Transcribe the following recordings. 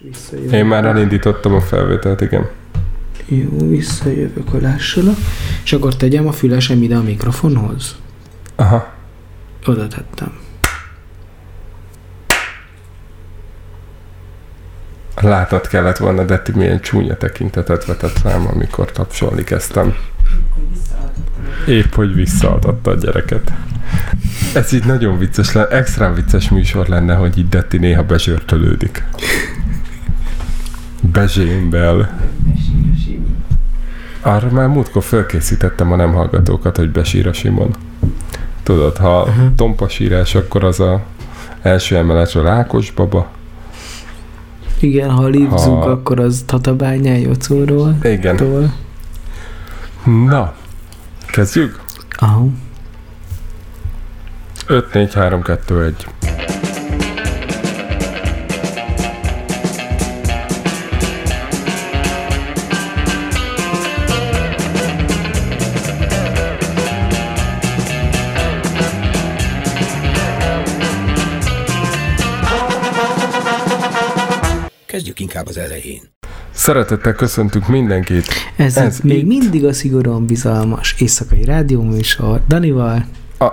Visszajövök. Én már elindítottam a felvételt, igen. Jó, visszajövök a lássalak. És akkor tegyem a fülesem ide a mikrofonhoz. Aha. Oda tettem. Látnod kellett volna, de ti milyen csúnya tekintetet vetett rám, amikor tapsolni kezdtem. Épp, hogy visszaadatta a gyereket. Ez így nagyon vicces lenne, extra vicces műsor lenne, hogy így Detti néha bezsörtölődik. Bezsémbel. Arra már múltkor felkészítettem a nem hallgatókat, hogy besír a Simon. Tudod, ha Mhm. tompa sírás, akkor az a első emeletről Ákos baba. Igen, ha lipzunk, Ha- akkor az Tatabányán Jocóról. Igen. Tól. Na, kezdjük? Aha. 5, 4, 3, 2, 1. elején. Szeretettel köszöntünk mindenkit. Ez, Ez még itt. mindig a szigorúan bizalmas éjszakai rádióműsor Danival. A,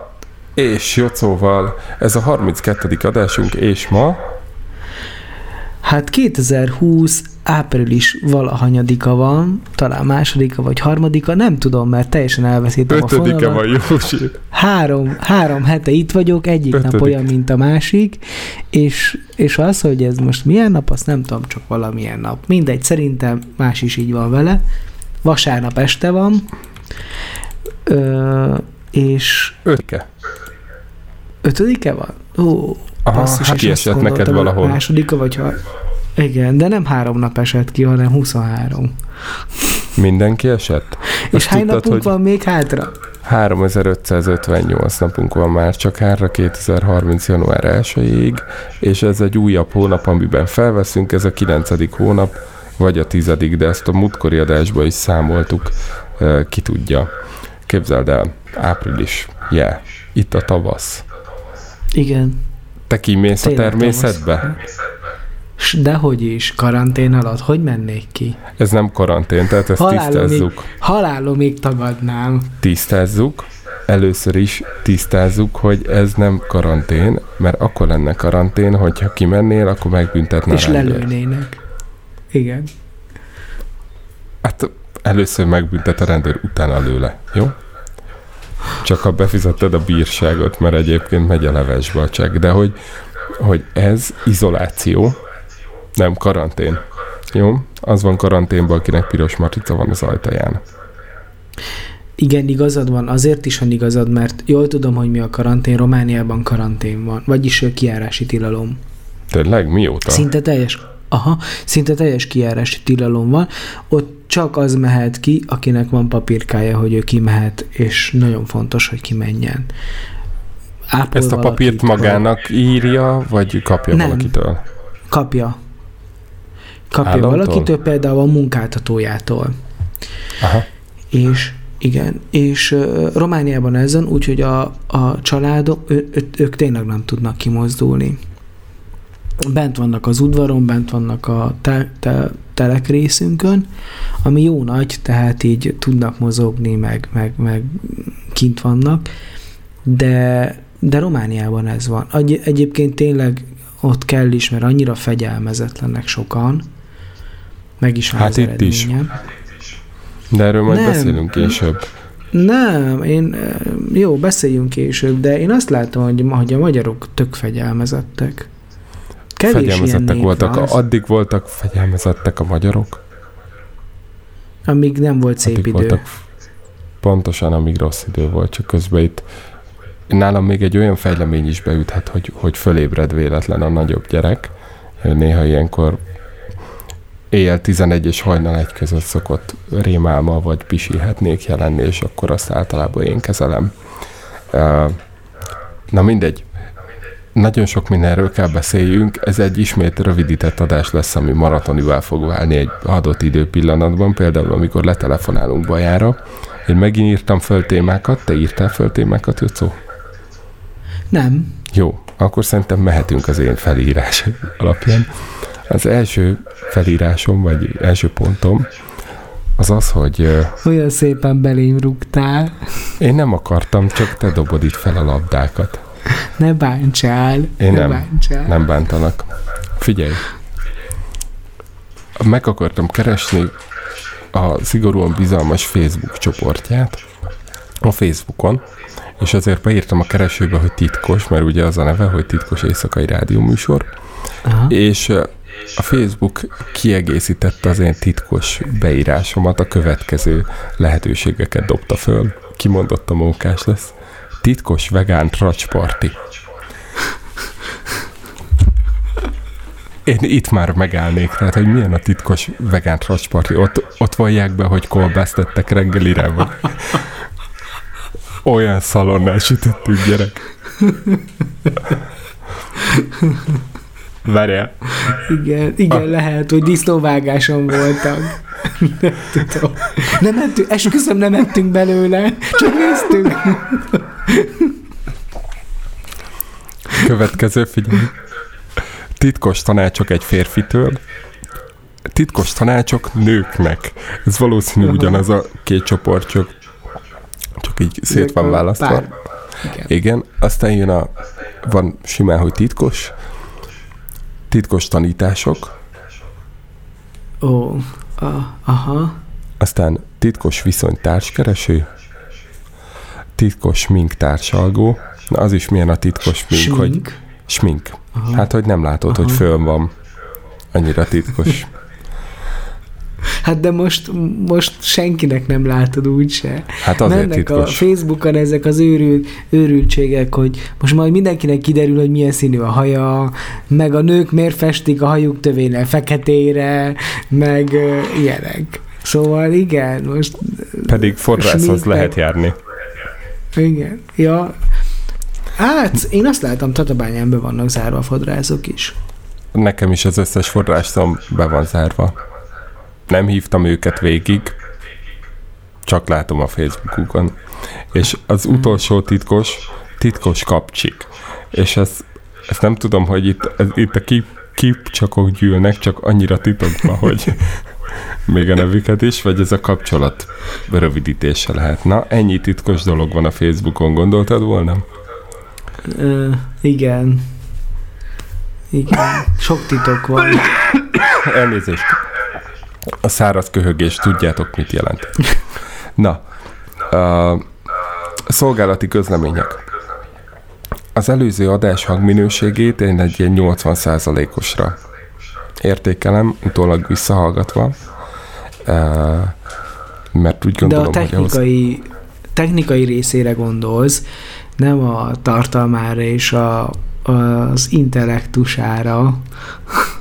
és Jocóval ez a 32. adásunk, és ma Hát 2020 április valahanyadika van, talán másodika vagy harmadika, nem tudom, mert teljesen elveszítem a ötödike fonalat. van Józsi. Három, három hete itt vagyok, egyik Ötödik. nap olyan, mint a másik, és, és az, hogy ez most milyen nap, azt nem tudom, csak valamilyen nap. Mindegy, szerintem más is így van vele. Vasárnap este van, Ö, és Ötödike. ötödike van? Ó, Aha, basszus, hát és kiesett azt neked valahol. Másodika vagy ha... Igen, de nem három nap esett ki, hanem 23. Mindenki esett? és Azt hány tudtad, napunk van még hátra? 3558 napunk van már csak hátra 2030. január 1-ig, és ez egy újabb hónap, amiben felveszünk, ez a 9. hónap, vagy a 10. de ezt a múltkori adásban is számoltuk, ki tudja. Képzeld el, április, yeah, itt a tavasz. Igen. Te kimész a Tényleg természetbe? S dehogy is, karantén alatt, hogy mennék ki? Ez nem karantén, tehát ezt Halálomig, tisztázzuk. halálomig tagadnám. Tisztázzuk. Először is tisztázzuk, hogy ez nem karantén, mert akkor lenne karantén, hogyha kimennél, akkor megbüntetne a és lelőnének. Igen. Hát először megbüntet a rendőr, utána lő le, jó? Csak ha befizetted a bírságot, mert egyébként megy a levesbe a csekk. De hogy, hogy ez izoláció, nem karantén. Jó? Az van karanténban, akinek piros matrica van az ajtaján. Igen, igazad van, azért is van igazad, mert jól tudom, hogy mi a karantén, Romániában karantén van, vagyis ö, kijárási tilalom. Tényleg? Mióta? Szinte teljes, aha, szinte teljes kijárási tilalom van. Ott csak az mehet ki, akinek van papírkája, hogy ő kimehet, és nagyon fontos, hogy kimenjen. Ápol Ezt a papírt magának írja, vagy kapja Nem. valakitől? Kapja. Kapja Államtól? valakitől, például a munkáltatójától. Aha. És igen, és uh, Romániában ezen, úgyhogy a, a családok, ő, ők tényleg nem tudnak kimozdulni. Bent vannak az udvaron, bent vannak a te, te, telekrészünkön, ami jó nagy, tehát így tudnak mozogni, meg, meg, meg kint vannak, de, de Romániában ez van. Egy, egyébként tényleg ott kell is, mert annyira fegyelmezetlenek sokan, meg is van Hát az itt is. De erről majd Nem. beszélünk később. Nem, én, eh, jó, beszéljünk később, de én azt látom, hogy, hogy a magyarok tök fegyelmezettek. Kevés fegyelmezettek voltak. van, Addig voltak fegyelmezettek a magyarok. amíg nem volt szép addig idő. voltak pontosan, amíg rossz idő volt, csak közben itt nálam még egy olyan fejlemény is beüthet, hogy, hogy fölébred véletlen a nagyobb gyerek. Néha ilyenkor éjjel 11 és hajnal egy között szokott rémálma vagy pisilhetnék jelenni, és akkor azt általában én kezelem. Na mindegy, nagyon sok mindenről kell beszéljünk, ez egy ismét rövidített adás lesz, ami maratonivá fog válni egy adott időpillanatban, például amikor letelefonálunk Bajára. Én megint írtam föl témákat, te írtál föl témákat, Jocó? Nem. Jó, akkor szerintem mehetünk az én felírás alapján. Az első felírásom, vagy első pontom, az az, hogy Olyan szépen belém rúgtál. én nem akartam, csak te dobod itt fel a labdákat. Ne bántsál. Én ne nem, bántsál. nem bántanak. Figyelj, meg akartam keresni a szigorúan bizalmas Facebook csoportját a Facebookon, és azért beírtam a keresőbe, hogy titkos, mert ugye az a neve, hogy titkos éjszakai rádióműsor, Aha. és a Facebook kiegészítette az én titkos beírásomat, a következő lehetőségeket dobta föl. Kimondott a mókás lesz. Titkos vegán tracsparti. Én itt már megállnék, tehát hogy milyen a titkos vegán tracsparti. Ott, ott vallják be, hogy kolbásztettek reggelire, vagy olyan szalonnál sütöttük, gyerek. Várjál. Igen, igen Ah. lehet, hogy disznóvágáson voltak. Nem tudom. Nem mentünk, esküszöm, nem mentünk belőle, csak néztünk. Következő, figyelj. Titkos tanácsok egy férfitől, titkos tanácsok nőknek. Ez valószínű Aha. ugyanaz a két csoport, csak, csak így szét van választva. Pár. Igen. Igen, aztán jön a, van simán, hogy titkos, titkos tanítások, Ó, a, aha. aztán titkos viszony társkereső, titkos smink társalgó, na az is milyen a titkos smink, hogy Smink. smink. Aha. Hát, hogy nem látod, Aha. hogy föl van. Annyira titkos. Hát de most, most senkinek nem látod úgyse. Hát azért Mennek a titkos. Facebookon ezek az őrült, őrültségek, hogy most majd mindenkinek kiderül, hogy milyen színű a haja, meg a nők miért festik a hajuk tövénél feketére, meg ö, ilyenek. Szóval igen, most Pedig forrászhoz Sminknek. lehet járni. igen. Ja, Hát, én azt látom, Tatabányán be vannak zárva a fodrászok is. Nekem is az összes forrásom be van zárva. Nem hívtam őket végig, csak látom a Facebookukon. És az utolsó titkos, titkos kapcsik. És ez, ezt nem tudom, hogy itt, ez, itt a kip, kipcsakok gyűlnek, csak annyira titokba, hogy még a nevüket is, vagy ez a kapcsolat rövidítése lehet. Na, ennyi titkos dolog van a Facebookon, gondoltad volna? Ö, igen. Igen. Sok titok van. Elnézést. A száraz köhögés, tudjátok, mit jelent. Na, a szolgálati közlemények. Az előző adás hangminőségét én egy ilyen 80%-osra értékelem, utólag visszahallgatva, ö, mert úgy De a gondolom, hogy ahhoz... technikai, technikai részére gondolsz, nem a tartalmára és a, az intellektusára.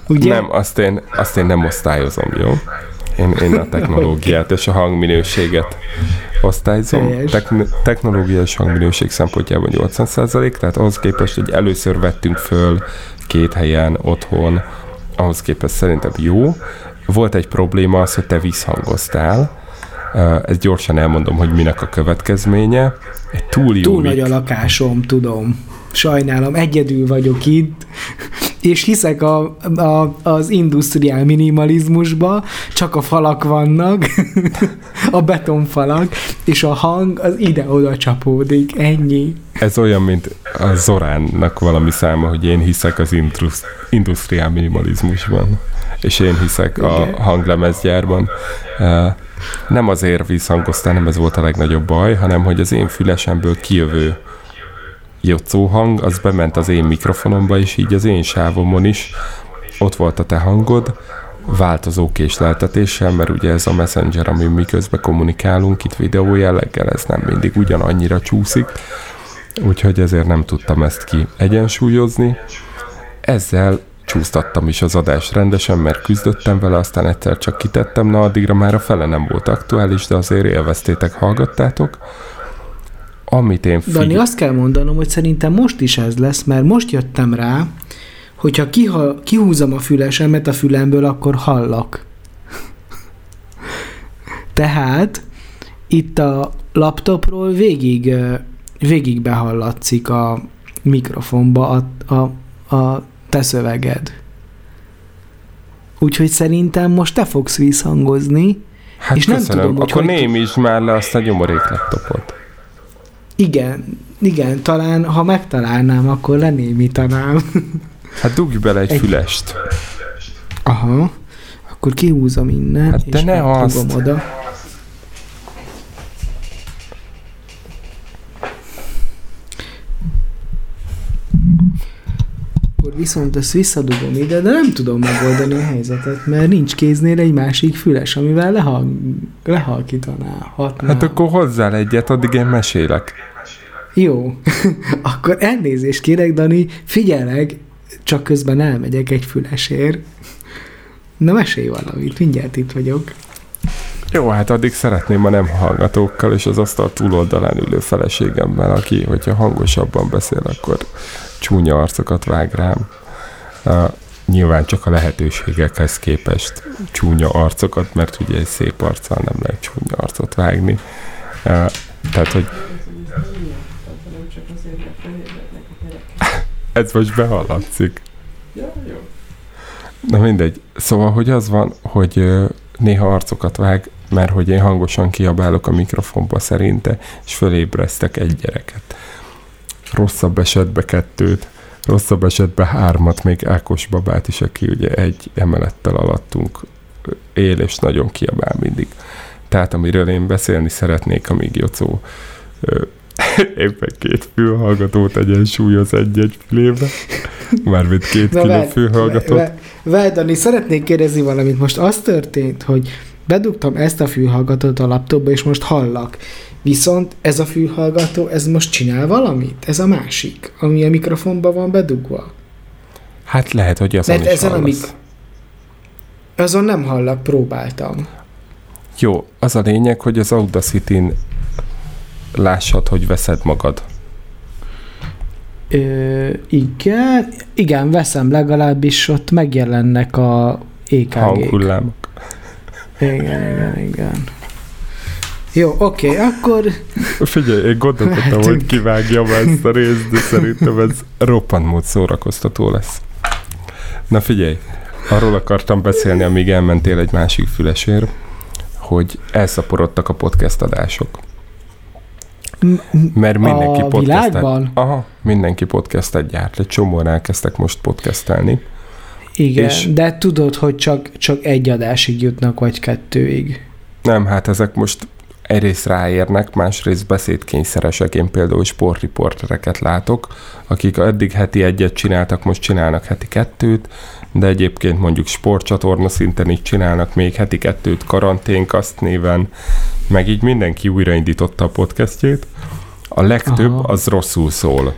Ugye? Nem, azt én, azt én nem osztályozom, jó? Én, én a technológiát és a hangminőséget osztályzom. Helyes. Techn- technológia és hangminőség szempontjában 80%, tehát ahhoz képest, hogy először vettünk föl két helyen, otthon, ahhoz képest szerintem jó. Volt egy probléma az, hogy te visszhangoztál. Ezt gyorsan elmondom, hogy minek a következménye. Egy túl jó Túl mik- nagy a lakásom, tudom. Sajnálom, egyedül vagyok itt, és hiszek a, a, az industriál minimalizmusba, csak a falak vannak, a betonfalak, és a hang az ide-oda csapódik, ennyi. Ez olyan, mint a Zoránnak valami száma, hogy én hiszek az indus- industriál minimalizmusban, és én hiszek a Igen. hanglemezgyárban. Uh, Nem azért visszhangoztál, nem ez volt a legnagyobb baj, hanem hogy az én fülesemből kijövő jocó hang, az bement az én mikrofonomba, és így az én sávomon is ott volt a te hangod, változó késleltetéssel, mert ugye ez a messenger, ami miközben kommunikálunk itt videó jelleggel, ez nem mindig ugyanannyira csúszik, úgyhogy ezért nem tudtam ezt ki egyensúlyozni. Ezzel csúsztattam is az adást rendesen, mert küzdöttem vele, aztán egyszer csak kitettem, na addigra már a fele nem volt aktuális, de azért élveztétek, hallgattátok. Amit én Dani, figy- azt kell mondanom, hogy szerintem most is ez lesz, mert most jöttem rá, hogyha kiha, kihúzom a fülesemet a fülemből, akkor hallak. Tehát itt a laptopról végig, végig behallatszik a mikrofonba a, a, a te szöveged. Úgyhogy szerintem most te fogsz visszhangozni. Hát És nem köszönöm. tudom, hogy Akkor hogy- némítsd már le azt a nyomorék laptopot. Igen, igen, talán ha megtalálnám, akkor lenémítanám. Hát dugj bele egy, Egy- fülest. Aha, akkor kihúzom innen, Hát de és ne megdugom azt. oda. Akkor viszont ezt visszadugom ide, de nem tudom megoldani a helyzetet, mert nincs kéznél egy másik füles, amivel lehal, lehalkítaná, hatná. Hát akkor hozzál egyet, addig én mesélek. Jó, akkor elnézést kérek, Dani, figyelek, csak közben elmegyek egy fülesért. Na mesélj valamit, mindjárt itt vagyok. Jó, hát addig szeretném a nem hallgatókkal és az asztal túloldalán ülő feleségemmel, aki, hogyha hangosabban beszél, akkor csúnya arcokat vág rám. Uh, nyilván csak a lehetőségekhez képest csúnya arcokat, mert ugye egy szép arccal nem lehet csúnya arcot vágni. Uh, tehát, hogy ez most behallatszik. Na mindegy. Szóval, hogy az van, hogy néha arcokat vág, mert hogy én hangosan kiabálok a mikrofonba szerinte, és fölébreztek egy gyereket. Rosszabb esetben kettőt, rosszabb esetben hármat, még Ákos babát is, aki ugye egy emelettel alattunk él, és nagyon kiabál mindig. Tehát amiről én beszélni szeretnék, amíg Jocó éppen két fülhallgatót egyensúlyoz egy-egy fülébe. Mármint két Na, kiló fülhallgatót. Várj, Dani, szeretnék kérdezni valamit. Most az történt, hogy bedugtam ezt a fülhallgatót a laptopba, és most hallak. Viszont ez a fülhallgató, ez most csinál valamit? Ez a másik, ami a mikrofonba van bedugva. Hát lehet, hogy azon Mert ezen hallasz. mik- Azon nem hallak, próbáltam. Jó, az a lényeg, hogy az Audacity-n lássad, hogy veszed magad. Ö, igen, igen, veszem legalábbis, ott megjelennek a EKG-k. Hanghullámok. Igen, igen, igen. Jó, oké, okay, akkor Figyelj, én gondolkodtam, Mehetünk. hogy kivágjam ezt a részt, de szerintem ez roppant mód szórakoztató lesz. Na figyelj, arról akartam beszélni, amíg elmentél egy másik fülesér, hogy elszaporodtak a podcast adások. Mert mindenki a podcastet... világban? Aha, mindenki podcastet gyárt. Egy csomóan elkezdtek most podcastelni. Igen, És- de tudod, hogy csak, csak egy adásig jutnak, vagy kettőig. Nem, hát ezek most egyrészt ráérnek, másrészt beszédkényszeresek. Én például sportriportereket látok, akik eddig heti egyet csináltak, most csinálnak heti kettőt, de egyébként mondjuk sportcsatorna szinten is csinálnak még heti kettőt karanténkaszt néven, meg így mindenki újraindította a podcastjét. A legtöbb Aha. az rosszul szól.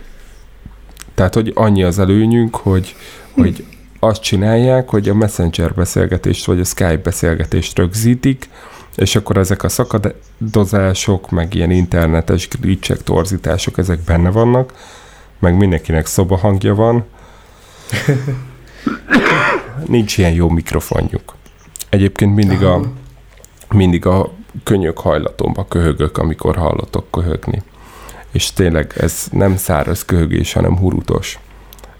Tehát, hogy annyi az előnyünk, hogy, hogy azt csinálják, hogy a Messenger beszélgetést vagy a Skype beszélgetést rögzítik, és akkor ezek a szakadozások, meg ilyen internetes glitchek, torzítások, ezek benne vannak, meg mindenkinek szobahangja van. Nincs ilyen jó mikrofonjuk. Egyébként mindig a, mindig a könyök hajlatomba köhögök, amikor hallotok köhögni. És tényleg ez nem száraz köhögés, hanem hurutos.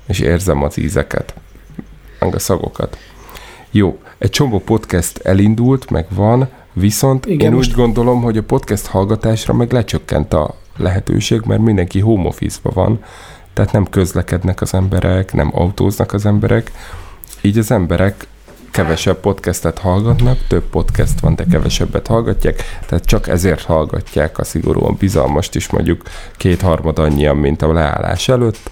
És érzem az ízeket, meg a szagokat. Jó, egy csomó podcast elindult, meg van, viszont Igen, én most- úgy gondolom, hogy a podcast hallgatásra meg lecsökkent a lehetőség, mert mindenki home office van, tehát nem közlekednek az emberek, nem autóznak az emberek, így az emberek kevesebb podcastet hallgatnak, több podcast van, de kevesebbet hallgatják, tehát csak ezért hallgatják a szigorúan bizalmast is mondjuk kétharmad annyian, mint a leállás előtt,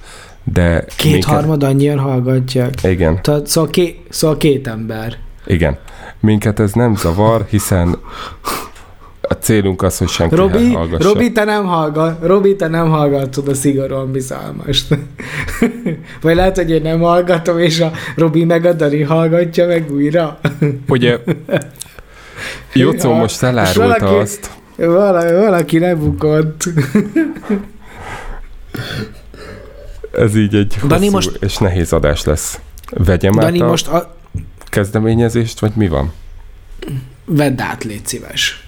de Kétharmad annyian hallgatják. Igen, Tehát, szóval, ké, szóval két ember. Igen. Minket ez nem zavar, hiszen a célunk az, hogy senki Robi, hallgassa. Robi, te nem hallgat, Robi, te nem hallgatod a szigorúan bizalmast. Vagy lehet, hogy én nem hallgatom, és a Robi meg a Dani hallgatja meg újra. Ugye Jocó most elárulta valaki- azt, Vala, valaki lebukott. ez így egy Dani, hosszú most- és nehéz adás lesz. Vegyem Dani, át a most a... kezdeményezést, vagy mi van? vedd át, légy szíves.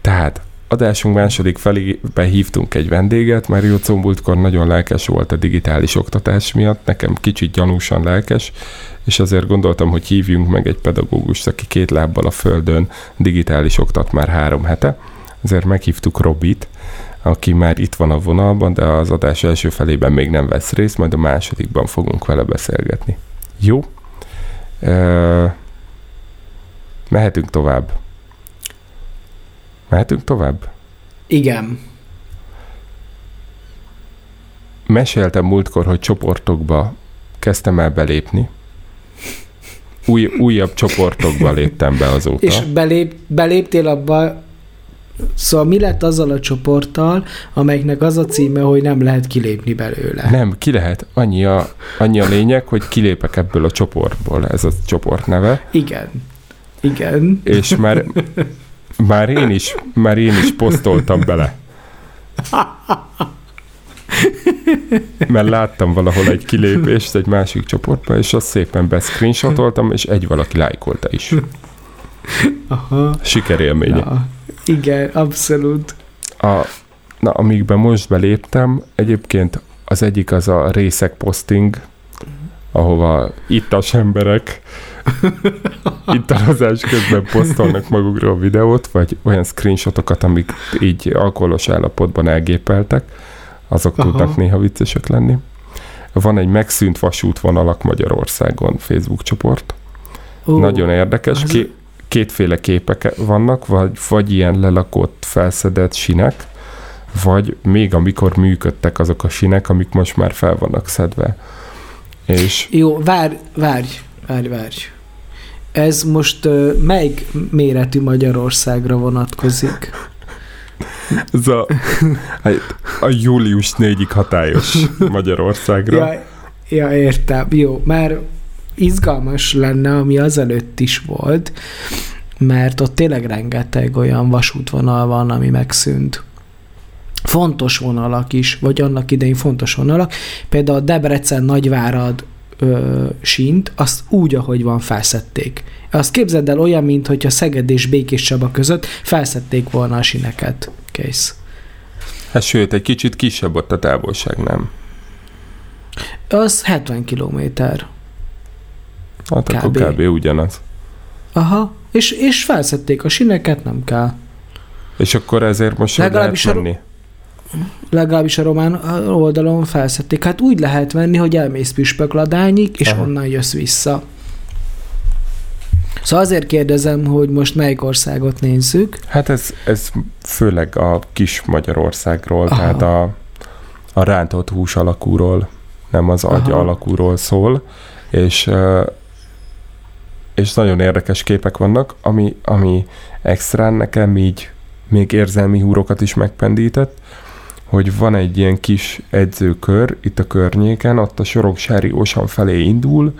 Tehát adásunk második felébe hívtunk egy vendéget, mert Jocó múltkor nagyon lelkes volt a digitális oktatás miatt, nekem kicsit gyanúsan lelkes, és azért gondoltam, hogy hívjunk meg egy pedagógust, aki két lábbal a földön digitális oktat már három hete. Ezért meghívtuk Robit, aki már itt van a vonalban, de az adás első felében még nem vesz részt, majd a másodikban fogunk vele beszélgetni. Jó? Mehetünk tovább. Mehetünk tovább? Igen. Meséltem múltkor, hogy csoportokba kezdtem el belépni. Új, újabb csoportokba léptem be azóta. És belép, beléptél abba, Szóval mi lett azzal a csoporttal, amelyiknek az a címe, hogy nem lehet kilépni belőle? Nem, ki lehet. Annyi a, annyi a lényeg, hogy kilépek ebből a csoportból, ez a csoport neve. Igen. Igen. És már, már, én is, már én is posztoltam bele. Mert láttam valahol egy kilépést egy másik csoportba, és azt szépen beszcreenshotoltam, és egy valaki lájkolta is. Aha. Sikerélménye. Ja. Igen, abszolút. A, na, amikben most beléptem, egyébként az egyik az a részek posting, ahova ittas emberek ittalazás közben posztolnak magukról videót, vagy olyan screenshotokat, amik így alkoholos állapotban elgépeltek, azok Aha. tudnak néha viccesek lenni. Van egy megszűnt vasútvonalak Magyarországon Facebook csoport. Ó, Nagyon érdekes. Az... Ki, kétféle képek vannak, vagy, vagy ilyen lelakott, felszedett sinek, vagy még amikor működtek azok a sinek, amik most már fel vannak szedve. És... Jó, várj, várj, várj, várj. Ez most uh, melyik méretű Magyarországra vonatkozik? Ez a, a július 4-ig hatályos Magyarországra. Ja, ja, értem. Jó, már izgalmas lenne, ami azelőtt is volt, mert ott tényleg rengeteg olyan vasútvonal van, ami megszűnt. Fontos vonalak is, vagy annak idején fontos vonalak. Például a Debrecen-Nagyvárad ö, sínt, azt úgy, ahogy van, felszették. Azt képzeld el olyan, mint hogyha Szeged és Békés Csaba között felszették volna a sineket. Kész. Hát sőt, egy kicsit kisebb ott a távolság, nem? Az 70 kilométer. Hát kb. akkor kb. ugyanaz. Aha, és, és felszették a sineket, nem kell. És akkor ezért most legalábbis lehet menni? A, legalábbis a román oldalon felszették. Hát úgy lehet venni, hogy elmész Püspökladányig, és Aha. onnan jössz vissza. Szóval azért kérdezem, hogy most melyik országot nézzük. Hát ez, ez főleg a kis Magyarországról, Aha. tehát a, a rántott hús alakúról, nem az agy Aha. alakúról szól, és és nagyon érdekes képek vannak, ami, ami extrán nekem így még érzelmi húrokat is megpendített, hogy van egy ilyen kis edzőkör itt a környéken, ott a Soroksári Osan felé indul,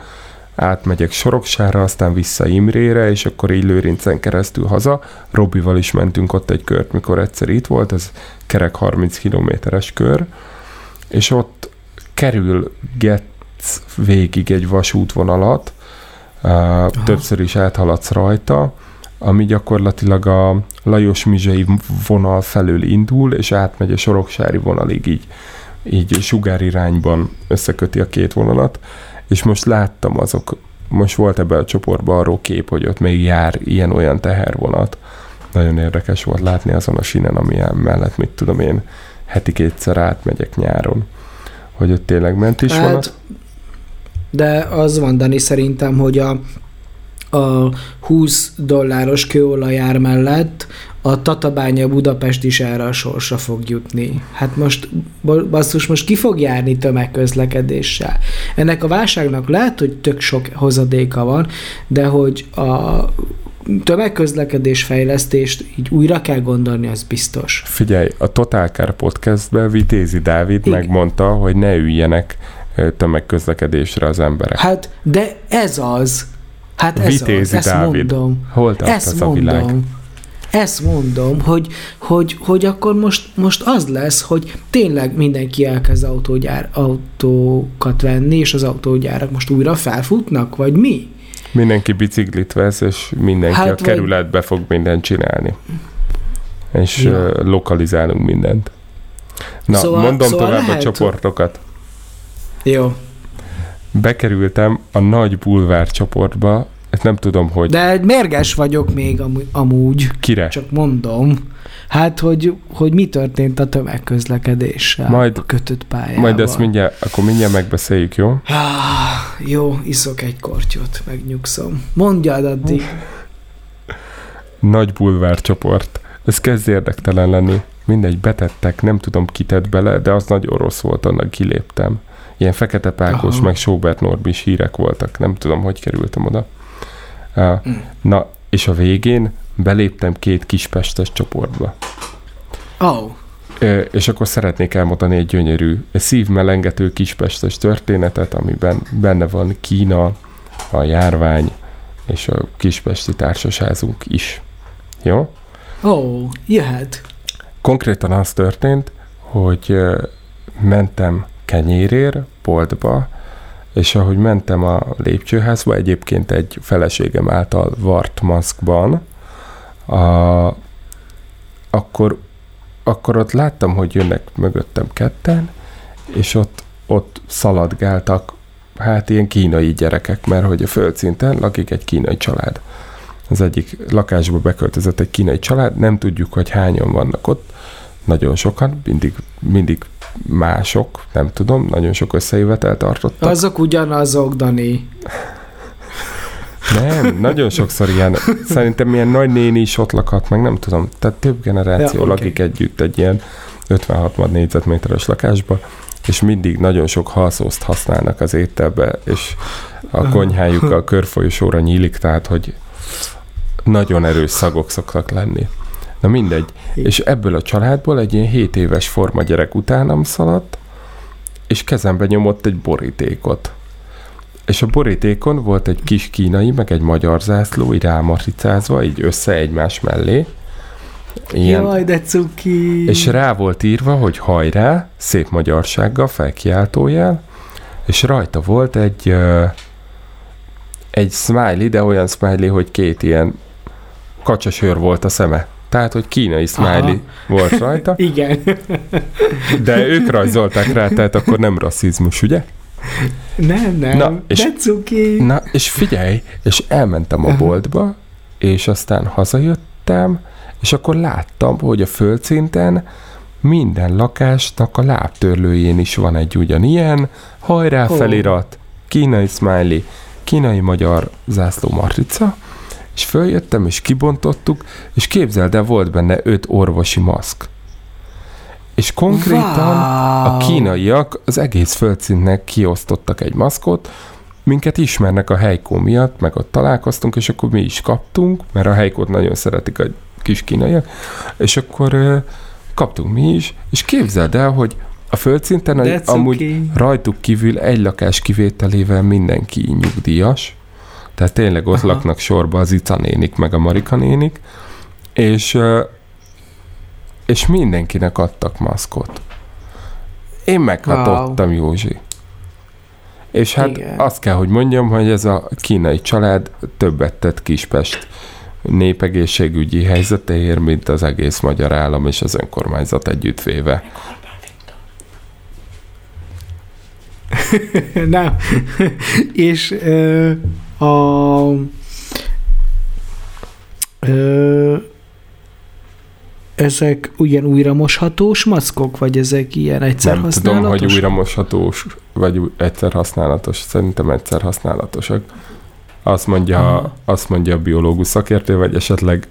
átmegyek Soroksára, aztán vissza Imrére, és akkor így Lőrincen keresztül haza. Robival is mentünk ott egy kört, mikor egyszer itt volt, ez kerek 30 kilométeres kör, és ott kerül Getz végig egy vasútvonalat, Aha. többször is áthaladsz rajta, ami gyakorlatilag a Lajos Mizsai vonal felől indul, és átmegy a Soroksári vonalig így, így sugárirányban összeköti a két vonalat, és most láttam azok, most volt ebben a csoportban arról kép, hogy ott még jár ilyen-olyan tehervonat. Nagyon érdekes volt látni azon a sinen, amilyen mellett, mit tudom én, heti kétszer átmegyek nyáron, hogy ott tényleg ment is hát, vonat de az van, Dani, szerintem, hogy a, a 20 dolláros kőolajár mellett a Tatabánya Budapest is erre a sorsa fog jutni. Hát most, basszus, most ki fog járni tömegközlekedéssel? Ennek a válságnak lehet, hogy tök sok hozadéka van, de hogy a tömegközlekedés fejlesztést így újra kell gondolni, az biztos. Figyelj, a Total Car podcastben Vitézi Dávid Igen. megmondta, hogy ne üljenek tömegközlekedésre az emberek. Hát, de ez az. Hát ez Vitézi az, ezt Dávid. mondom. Hol tart ezt ez mondom. a világ? Ezt mondom, hogy, hogy, hogy akkor most, most az lesz, hogy tényleg mindenki elkezd autógyár, autókat venni, és az autógyárak most újra felfutnak, vagy mi? Mindenki biciklit vesz, és mindenki hát a kerületbe vagy... fog mindent csinálni. és Ja. lokalizálunk mindent. Na, Szóval- mondom szóval tovább lehet- a csoportokat. Jó. Bekerültem a nagy bulvár csoportba, ezt nem tudom, hogy De... Mérges vagyok még amú- amúgy, kire. csak mondom. Hát, hogy, hogy mi történt a tömegközlekedéssel Majd- a kötött pályával. Majd ezt mindjárt, akkor mindjárt megbeszéljük, jó? Ah, jó, iszok egy kortyot, megnyugszom. Mondjad addig. Nagy bulvár csoport. Ez kezd érdektelen lenni. Mindegy, betettek, nem tudom, kitett bele, de az nagy orosz volt, annak kiléptem. Ilyen Fekete Pákos, Aha. meg Sobert Norbis hírek voltak. Nem tudom, hogy kerültem oda. Mm. na, és a végén beléptem két kispestes csoportba. Oh, és akkor szeretnék elmondani egy gyönyörű, egy szívmelengető kispestes történetet, amiben benne van Kína, a járvány és a kispesti társasházunk is. Jó? ó, oh, jöhet. Konkrétan az történt, hogy mentem kenyérér, boltba, és ahogy mentem a lépcsőházba, egyébként egy feleségem által vart maszkban, a, akkor, akkor ott láttam, hogy jönnek mögöttem ketten, és ott, ott szaladgáltak, hát ilyen kínai gyerekek, mert hogy a földszinten lakik egy kínai család. Az egyik lakásba beköltözött egy kínai család, nem tudjuk, hogy hányan vannak ott, nagyon sokan, mindig, mindig mások, nem tudom, nagyon sok összejövetel tartottak. Azok ugyanazok, Dani. Nem, nagyon sokszor ilyen, szerintem ilyen nagy néni is ott lakhat, meg nem tudom, tehát több generáció Ja, oké. lakik együtt egy ilyen 50-60 négyzetméteres lakásba, és mindig nagyon sok halszózt használnak az ételbe, és a konyhájukkal körfolyosóra nyílik, tehát hogy nagyon erős szagok szoktak lenni. Na mindegy. És ebből a családból egy ilyen 7 éves forma gyerek utánam szaladt, és kezembe nyomott egy borítékot. És a borítékon volt egy kis kínai, meg egy magyar zászló, így rámatricázva, így össze egymás mellé. Ilyen, Jaj, de cuki. és rá volt írva, hogy hajrá, szép magyarsággal, felkiáltójel, és rajta volt egy egy smiley, de olyan smiley, hogy két ilyen kacsasőr volt a szeme. Tehát, hogy kínai smiley volt rajta, Igen. de ők rajzolták rá, tehát akkor nem rasszizmus, ugye? Nem, nem. Na, és- de cuki. Na, és figyelj, és elmentem a boltba, és aztán hazajöttem, és akkor láttam, hogy a földszinten minden lakásnak a lábtörlőjén is van egy ugyanilyen, hajrá Ó. felirat, kínai smiley, kínai-magyar zászló matrica, és följöttem, és kibontottuk, és képzeld el, volt benne öt orvosi maszk. És konkrétan a Wow. kínaiak az egész földszintnek kiosztottak egy maszkot, minket ismernek a helykó miatt, meg ott találkoztunk, és akkor mi is kaptunk, mert a helykót nagyon szeretik a kis kínaiak, és akkor ö, kaptunk mi is, és képzeld el, hogy a földszinten a, amúgy cuki. rajtuk kívül egy lakás kivételével mindenki nyugdíjas, tehát tényleg ott Aha. laknak sorba az Ica nénik, meg a Marika nénik, és, és mindenkinek adtak maszkot. Én meghatottam, wow. Józsi. És hát. Igen. azt kell, hogy mondjam, hogy ez a kínai család többet tett Kispest népegészségügyi helyzetéért, mint az egész magyar állam és az önkormányzat együttvéve. Nem. És ö, a ö, ezek ugyan újra moshatós maszkok, vagy ezek ilyen egyszer Nem tudom, hogy újra moshatós, vagy egyszer használatos. Szerintem egyszer használatosak. Azt mondja, Aha. azt mondja a biológus szakértő, vagy esetleg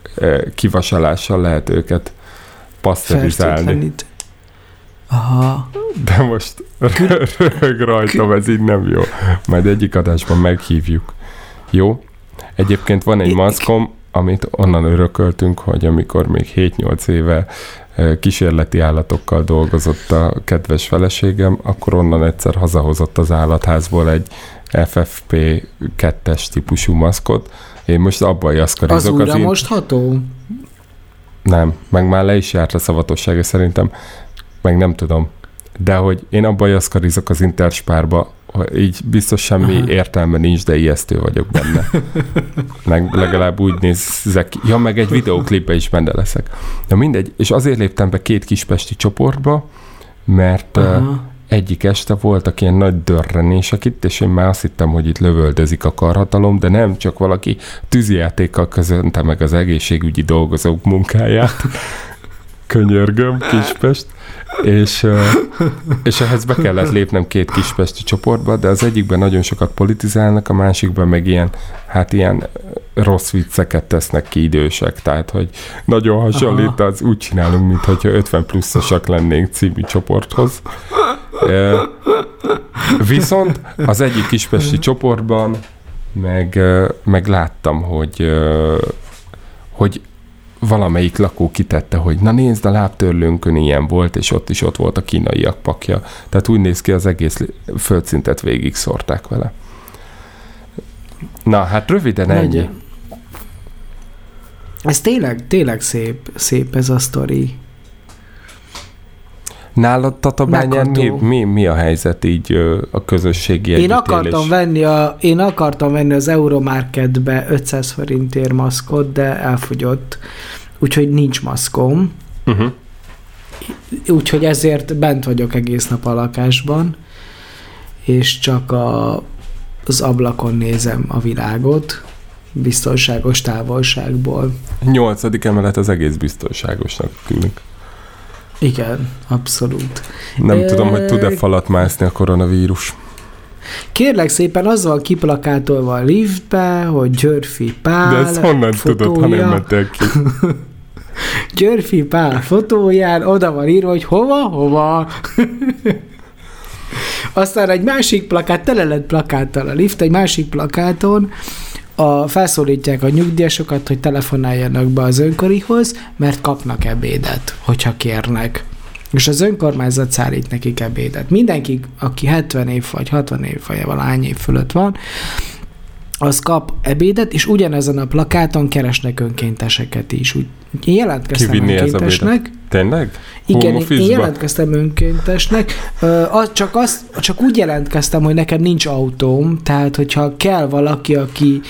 kivasalással lehet őket paszterizálni. Aha. De most röhög rajtam, ez így nem jó. Majd egyik adásban meghívjuk. Jó? Egyébként van egy maszkom, amit onnan örököltünk, hogy amikor még 7-8 éve eh, kísérleti állatokkal dolgozott a kedves feleségem, akkor onnan egyszer hazahozott az állatházból egy FFP 2-es típusú maszkot. Én most abban Az jaszkarizok újra az in- mostható? nem, meg már le is járt a szavatossága szerintem, meg nem tudom. De hogy én abban jaszkarizok az interspárba, így biztos semmi Aha. értelme nincs, de ijesztő vagyok benne. Leg, legalább úgy nézzek ki. Ja, meg egy videóklipbe is benne leszek. Na mindegy, és azért léptem be két kispesti csoportba, mert Aha. egyik este voltak ilyen nagy dörrenések itt, és én már azt hittem, hogy itt lövöldözik a karhatalom, de nem, csak valaki tűzijátékkal közönte meg az egészségügyi dolgozók munkáját. Könyörgöm, Kispest. És, és ehhez be kellett lépnem két kispesti csoportba, de az egyikben nagyon sokat politizálnak, a másikban meg ilyen, hát ilyen rossz vicceket tesznek ki idősek, tehát hogy nagyon hasonlít, az úgy csinálunk, mintha 50 pluszosak lennénk című csoporthoz. Viszont az egyik kispesti csoportban meg, meg láttam, hogy, hogy valamelyik lakó kitette, hogy na nézd, a lábtörlőnkön ilyen volt, és ott is ott volt a kínaiak pakja. Tehát úgy néz ki, az egész földszintet végig szórták vele. Na, hát röviden ennyi. Legyen. Ez tényleg, tényleg szép, szép ez a sztori. Nálad Tatabányán mi, mi, mi, a helyzet így a közösségi Én együttélés? akartam, venni a, én akartam venni az Euromarketbe 500 forintért maszkot, de elfogyott. Úgyhogy nincs maszkom. Uh-huh. Úgyhogy ezért bent vagyok egész nap a lakásban, és csak a, az ablakon nézem a világot, biztonságos távolságból. Nyolcadik emelet az egész biztonságosnak tűnik. Igen, abszolút. Nem Ö, tudom, hogy tud-e falat mászni a koronavírus. Kérlek szépen, az van kiplakátolva a liftbe, hogy Györfi Pál De ezt honnan fotója, tudod, ha nem mentél ki? Györfi Pál fotóján oda van írva, hogy hova, hova. Aztán egy másik plakát, tele lett plakáttal a lift, egy másik plakáton a, felszólítják a nyugdíjasokat, hogy telefonáljanak be az önkorihoz, mert kapnak ebédet, hogyha kérnek. És az önkormányzat szállít nekik ebédet. Mindenki, aki 70 év vagy 60 év vagy valány év fölött van, az kap ebédet, és ugyanezen a plakáton keresnek önkénteseket is. Úgy, én jelentkeztem Kivinni önkéntesnek. Tényleg? Igen, én, jelentkeztem önkéntesnek, Ö, az, csak, azt, csak úgy jelentkeztem, hogy nekem nincs autóm, tehát hogyha kell valaki, aki,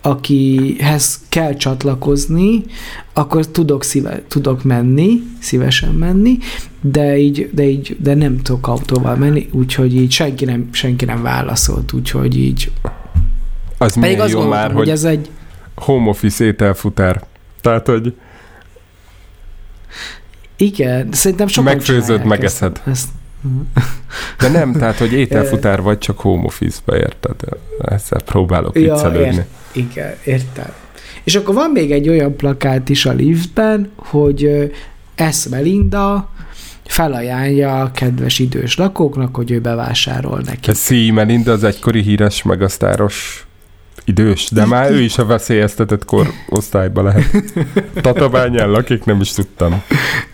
akihez kell csatlakozni, akkor tudok, szíve, tudok menni, szívesen menni, de így, de így, de nem tudok autóval menni, úgyhogy így senki nem, senki nem válaszolt, úgyhogy így. Az Pedig azt jó gondoltam, már, hogy ez egy, home office ételfutár. Tehát, hogy igen, szerintem sokan Megfőzöd, megeszed. Ezt, ezt. de nem, tehát, hogy ételfutár vagy, csak home office-ba érted. Ezzel próbálok Ja, viccelődni. ért- Igen, értem. És akkor van még egy olyan plakát is a liftben, hogy S. Melinda felajánlja a kedves idős lakóknak, hogy ő bevásárol neki. Ez Szí Melinda az egykori híres megasztáros idős, de már ő is a veszélyeztetett korosztályba lehet. Tatabányán lakik, nem is tudtam.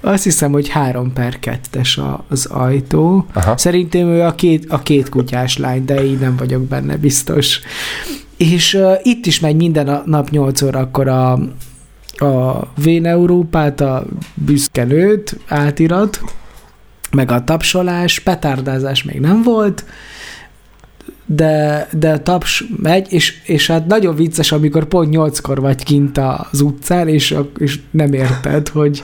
Azt hiszem, hogy három per kettes az ajtó. Aha. Szerintem ő a két, a két kutyás lány, de így nem vagyok benne biztos. És uh, itt is megy minden nap 8 órakor a, a Vén Európát, a büszke nőt átirat, meg a tapsolás, petárdázás még nem volt, de, de taps megy, és, és hát nagyon vicces, amikor pont nyolckor vagy kint az utcán, és, és nem érted, hogy,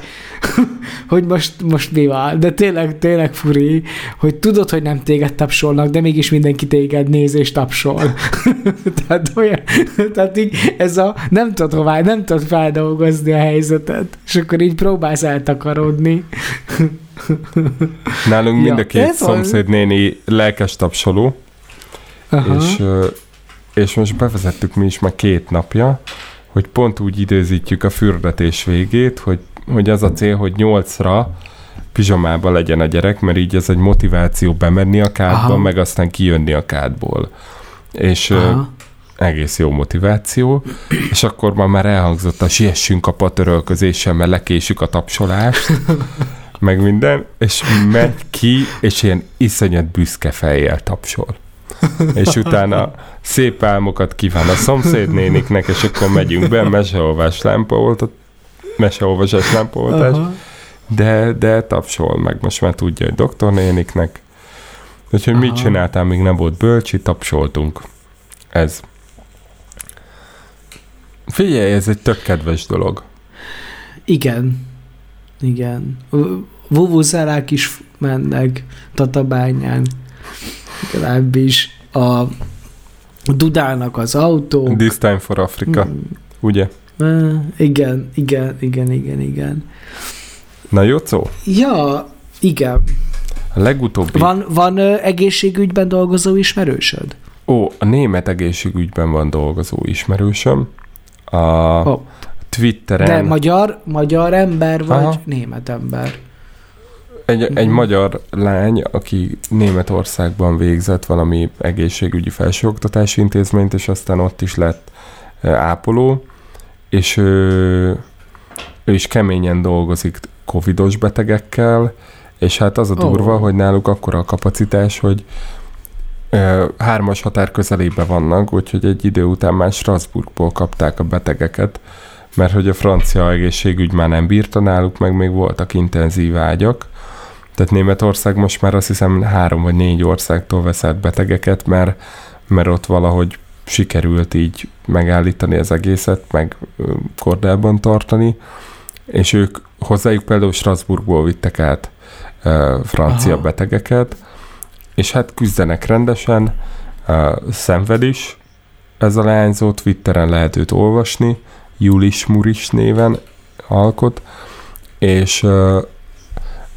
hogy most, most mi van. De tényleg, tényleg furi, hogy tudod, hogy nem téged tapsolnak, de mégis mindenki téged néz és tapsol. tehát olyan, tehát így ez a nem tudod hová, nem tudod feldolgozni a helyzetet, és akkor így próbálsz eltakarodni. Nálunk mind Ja, a két szomszédnéni lelkes tapsoló, Aha. és, és most bevezettük mi is már két napja, hogy pont úgy időzítjük a fürdetés végét, hogy, hogy az a cél, hogy nyolcra pizsamába legyen a gyerek, mert így ez egy motiváció bemenni a kádba, Aha. meg aztán kijönni a kádból. És Aha. egész jó motiváció, és akkor ma már elhangzott a siessünk a patörölközéssel, mert lekésük a tapsolást, meg minden, és megy ki, és ilyen iszonyat büszke fejjel tapsol. És utána szép álmokat kíván a szomszédnéniknek, és akkor megyünk be, meseolvás lámpaoltat, meseolvasás lámpaoltás, Aha. de, de tapsol meg, most már tudja, hogy doktornéniknek, Úgyhogy mit Aha. csináltál, még nem volt bölcsi, tapsoltunk. Ez. Figyelj, ez egy tök kedves dolog. Igen. Igen. Vuvuzzelák is mennek Tatabányán. Legalábbis a dudálnak az autók. This time for Africa, Mm, ugye? eh, Igen, igen, igen, igen, igen. Na jó szó? Ja, igen. A legutóbbi... Van, van ö, egészségügyben dolgozó ismerősöd? Ó, a német egészségügyben van dolgozó ismerősöm. A Ó. Twitteren De magyar, magyar ember vagy Aha. német ember? Egy, egy Mhm. magyar lány, aki Németországban végzett valami egészségügyi felsőoktatási intézményt, és aztán ott is lett e, ápoló, és ő, ő is keményen dolgozik covidos betegekkel, és hát az a durva, hogy náluk akkora a kapacitás, hogy ö, hármas határ közelébe vannak, úgyhogy egy idő után már Strasbourgból kapták a betegeket, mert hogy a francia egészségügy már nem bírta náluk, meg még voltak intenzív ágyak. Tehát Németország most már azt hiszem három vagy négy országtól veszett betegeket, mert, mert ott valahogy sikerült így megállítani az egészet, meg kordában tartani, és ők hozzájuk például Strasbourgból vittek át ö, francia Aha. betegeket, és hát küzdenek rendesen, ö, szenved is, ez a leányzó, Twitteren lehet őt olvasni, Julis Muris néven alkot, és ö,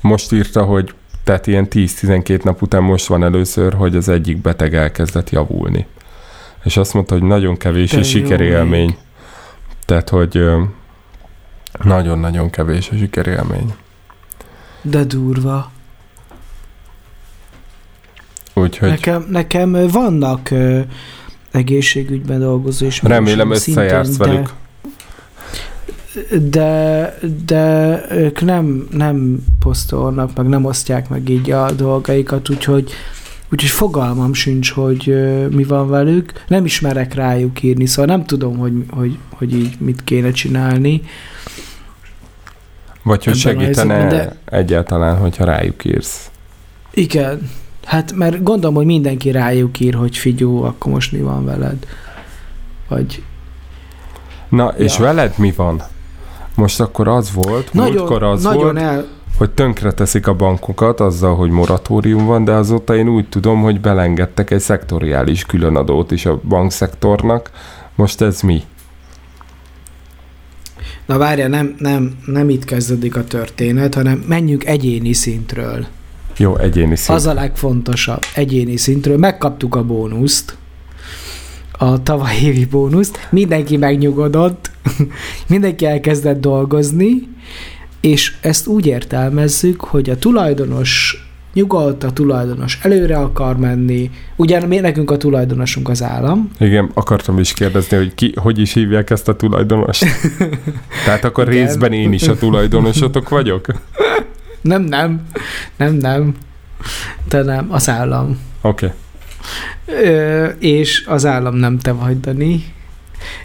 most írta, hogy tehát ilyen 10-12 nap után most van először, hogy az egyik beteg elkezdett javulni. És azt mondta, hogy nagyon kevés a sikerélmény. ég. Tehát, hogy nagyon-nagyon kevés a sikerélmény. De durva. Úgyhogy Nekem, nekem vannak ö, egészségügyben dolgozó ismerősöm remélem összejársz de- velük. De, de ők nem, nem posztolnak, meg nem osztják meg így a dolgaikat, úgyhogy, úgyhogy fogalmam sincs, hogy ö, mi van velük. Nem ismerek rájuk írni, szóval nem tudom, hogy, hogy, hogy így mit kéne csinálni. Vagy hogy segítene helyzetben, egyáltalán, hogyha rájuk írsz. Igen, hát mert gondolom, hogy mindenki rájuk ír, hogy figyú, akkor most mi van veled. Vagy Na, és Ja. veled mi van? Most akkor az volt, múltkor nagyon, az nagyon volt, el, hogy tönkre teszik a bankokat azzal, hogy moratórium van, de azóta én úgy tudom, hogy belengedtek egy szektoriális különadót is a bankszektornak. Most ez mi? Na várja, nem, nem, nem itt kezdődik a történet, hanem menjünk egyéni szintről. Jó, egyéni szint. Az a legfontosabb, egyéni szintről. Megkaptuk a bónuszt, a tavaly évi bónuszt, mindenki megnyugodott, mindenki elkezdett dolgozni, és ezt úgy értelmezzük, hogy a tulajdonos nyugodt, a tulajdonos előre akar menni, ugyan mi nekünk a tulajdonosunk az állam, Igen, akartam is kérdezni, hogy ki, hogy is hívják ezt a tulajdonost. Tehát akkor Igen. részben én is a tulajdonosotok vagyok? nem, nem, nem, nem, te nem, az állam. Oké. Okay. Ö, és az állam nem te vagy, Dani.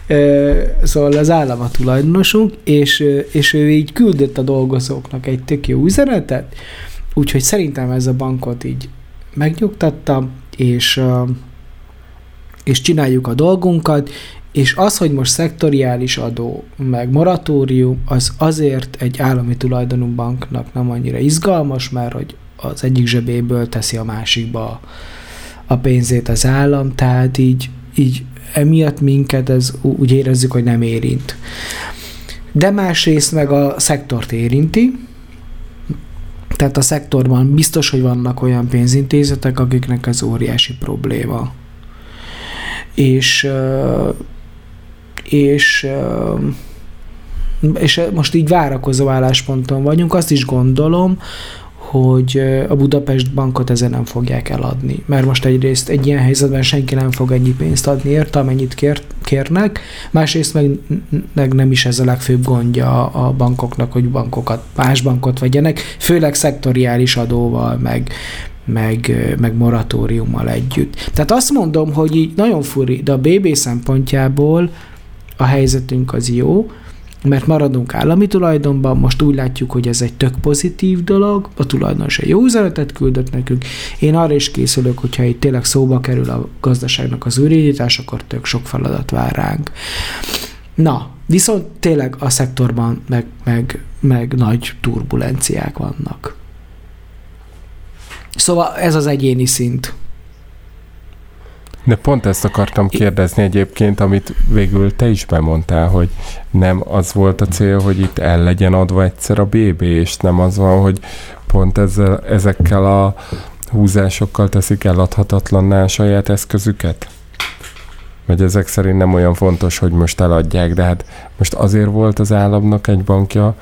Ö, szóval az állam a tulajdonosunk, és, és ő így küldött a dolgozóknak egy tök jó üzenetet, úgyhogy szerintem ez a bankot így megnyugtatta, és, és csináljuk a dolgunkat, és az, hogy most szektoriális adó, meg moratórium, az azért egy állami tulajdonú banknak nem annyira izgalmas, mert hogy az egyik zsebéből teszi a másikba a pénzét az állam, tehát így, így emiatt minket ez úgy érezzük, hogy nem érint. De másrészt meg a szektort érinti, tehát a szektorban biztos, hogy vannak olyan pénzintézetek, akiknek ez óriási probléma. És és és most így várakozó állásponton vagyunk, azt is gondolom, hogy a Budapest bankot ezen nem fogják eladni. Mert most egyrészt egy ilyen helyzetben senki nem fog ennyi pénzt adni érte, amennyit kér, kérnek, másrészt meg, meg nem is ez a legfőbb gondja a bankoknak, hogy bankokat, más bankot vegyenek, főleg szektoriális adóval, meg, meg, meg moratóriummal együtt. Tehát azt mondom, hogy így nagyon furi, de a BB szempontjából a helyzetünk az jó, mert maradunk állami tulajdonban, most úgy látjuk, hogy ez egy tök pozitív dolog, a tulajdonos egy jó üzenetet küldött nekünk. Én arra is készülök, hogyha itt tényleg szóba kerül a gazdaságnak az újraindítás, akkor tök sok feladat vár ránk. Na, viszont tényleg a szektorban meg, meg, meg nagy turbulenciák vannak. Szóval ez az egyéni szint. De pont ezt akartam kérdezni egyébként, amit végül te is bemondtál, hogy nem az volt a cél, hogy itt el legyen adva egyszer a BB, és nem az van, hogy pont ezzel, ezekkel a húzásokkal teszik eladhatatlanná a saját eszközüket? Vagy ezek szerint nem olyan fontos, hogy most eladják, de hát most azért volt az államnak egy bankja,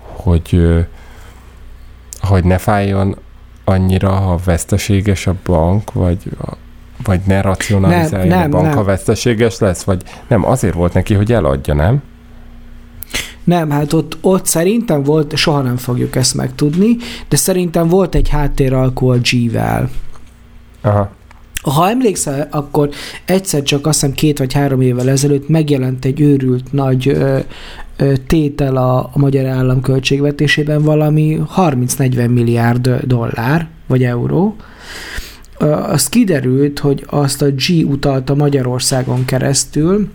hogy, hogy ne fájjon annyira, ha veszteséges a bank, vagy vagy ne racionalizálja nem, nem, a bank, nem. veszteséges lesz, vagy nem, azért volt neki, hogy eladja, nem? Nem, hát ott, ott szerintem volt, soha nem fogjuk ezt megtudni, de szerintem volt egy háttéralkó a G-vel. Aha. Ha emlékszel, akkor egyszer csak azt hiszem két vagy három évvel ezelőtt megjelent egy őrült nagy ö, ö, tétel a, a magyar állam költségvetésében valami 30-40 milliárd dollár vagy euró, az kiderült, hogy azt a G utalta Magyarországon keresztül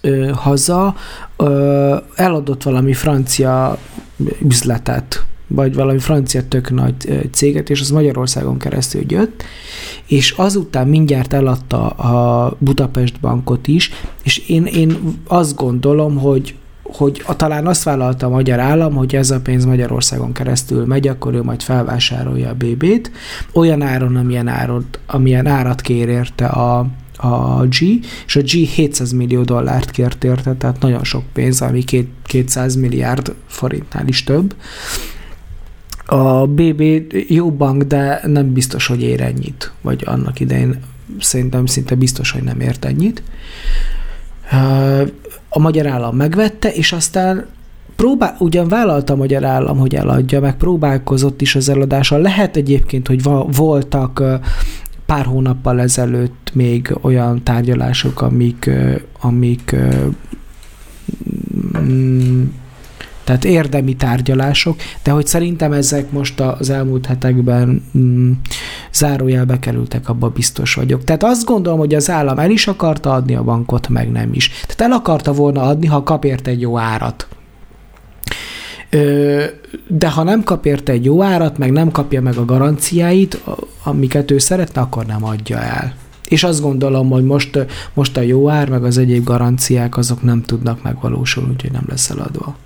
ö, haza, ö, eladott valami francia üzletet, vagy valami francia tök nagy céget, és az Magyarországon keresztül jött, és azután mindjárt eladta a Budapest bankot is, és én, én azt gondolom, hogy hogy a, talán azt vállalta a magyar állam, hogy ez a pénz Magyarországon keresztül megy, akkor ő majd felvásárolja a BB-t, olyan áron, amilyen, árat, amilyen árat kér érte a, a G, és a G 700 millió dollárt kért érte, tehát nagyon sok pénz, ami két, 200 milliárd forintnál is több. A BB jó bank, de nem biztos, hogy ér ennyit, vagy annak idején szerintem szinte biztos, hogy nem ért ennyit a magyar állam megvette, és aztán próbál, ugyan vállalta a magyar állam, hogy eladja, meg próbálkozott is az eladással. Lehet egyébként, hogy voltak pár hónappal ezelőtt még olyan tárgyalások, amik, amik mm, tehát érdemi tárgyalások, de hogy szerintem ezek most az elmúlt hetekben mm, zárójelbe kerültek, abba biztos vagyok. Tehát azt gondolom, hogy az állam el is akarta adni a bankot, meg nem is. Tehát el akarta volna adni, ha kap érte egy jó árat. De ha nem kap érte egy jó árat, meg nem kapja meg a garanciáit, amiket ő szeretne, akkor nem adja el. És azt gondolom, hogy most, most a jó ár, meg az egyéb garanciák, azok nem tudnak megvalósulni, úgyhogy nem lesz eladva.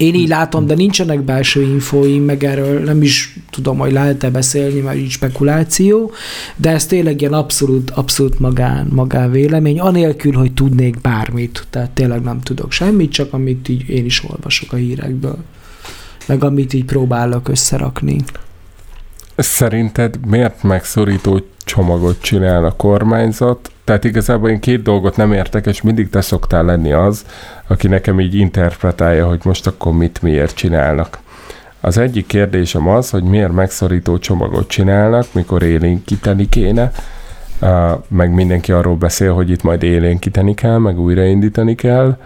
Én így látom, de nincsenek belső infóim, meg erről nem is tudom, hogy lehet-e beszélni, mert így spekuláció, de ez tényleg ilyen abszolút, abszolút magán, magán vélemény, anélkül, hogy tudnék bármit. Tehát tényleg nem tudok semmit, csak amit így én is olvasok a hírekből. Meg amit így próbálok összerakni. Szerinted miért megszorító csomagot csinál a kormányzat? Tehát igazából én két dolgot nem értek, és mindig te szoktál lenni az, aki nekem így interpretálja, hogy most akkor mit miért csinálnak. Az egyik kérdésem az, hogy miért megszorító csomagot csinálnak, mikor élénkíteni kéne, meg mindenki arról beszél, hogy itt majd élénkíteni kell, meg újraindítani kell.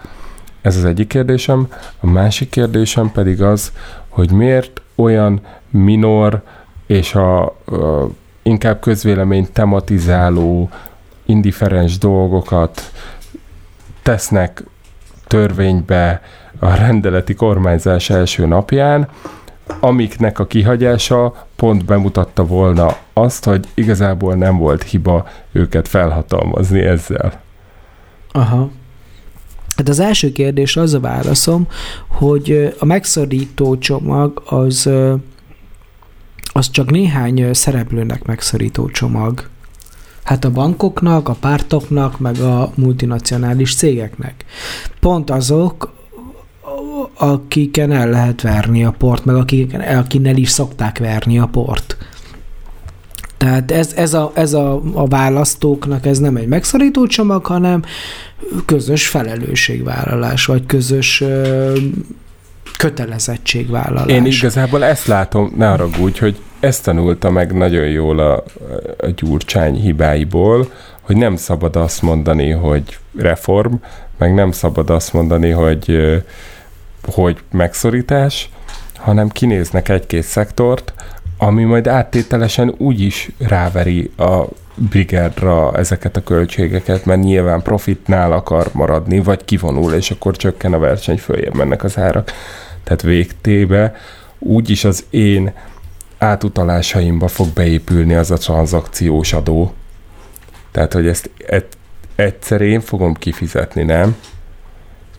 Ez az egyik kérdésem. A másik kérdésem pedig az, hogy miért olyan minor és a, inkább közvélemény tematizáló, indiferens dolgokat tesznek törvénybe a rendeleti kormányzás első napján, amiknek a kihagyása pont bemutatta volna azt, hogy igazából nem volt hiba őket felhatalmazni ezzel. Aha. Hát az első kérdés az a válaszom, hogy a megszorító csomag az, az csak néhány szereplőnek megszorító csomag. Hát a bankoknak, a pártoknak, meg a multinacionális cégeknek. Pont azok, akiken el lehet verni a port, meg akiken, akinek is szokták verni a port. Tehát ez, ez, a, ez a, a választóknak ez nem egy megszorító csomag, hanem közös felelősségvállalás, vagy közös ö, kötelezettségvállalás. Én igazából ezt látom, ne úgy, hogy ezt tanulta meg nagyon jól a, a Gyurcsány hibáiból, hogy nem szabad azt mondani, hogy reform, meg nem szabad azt mondani, hogy, hogy megszorítás, hanem kinéznek egy-két szektort, ami majd áttételesen úgy is ráveri a brigádra ezeket a költségeket, mert nyilván profitnál akar maradni, vagy kivonul, és akkor csökken a verseny, följebb mennek az árak. Tehát végtébe úgyis az én átutalásaimba fog beépülni az a tranzakciós adó. Tehát, hogy ezt egyszer én fogom kifizetni, nem?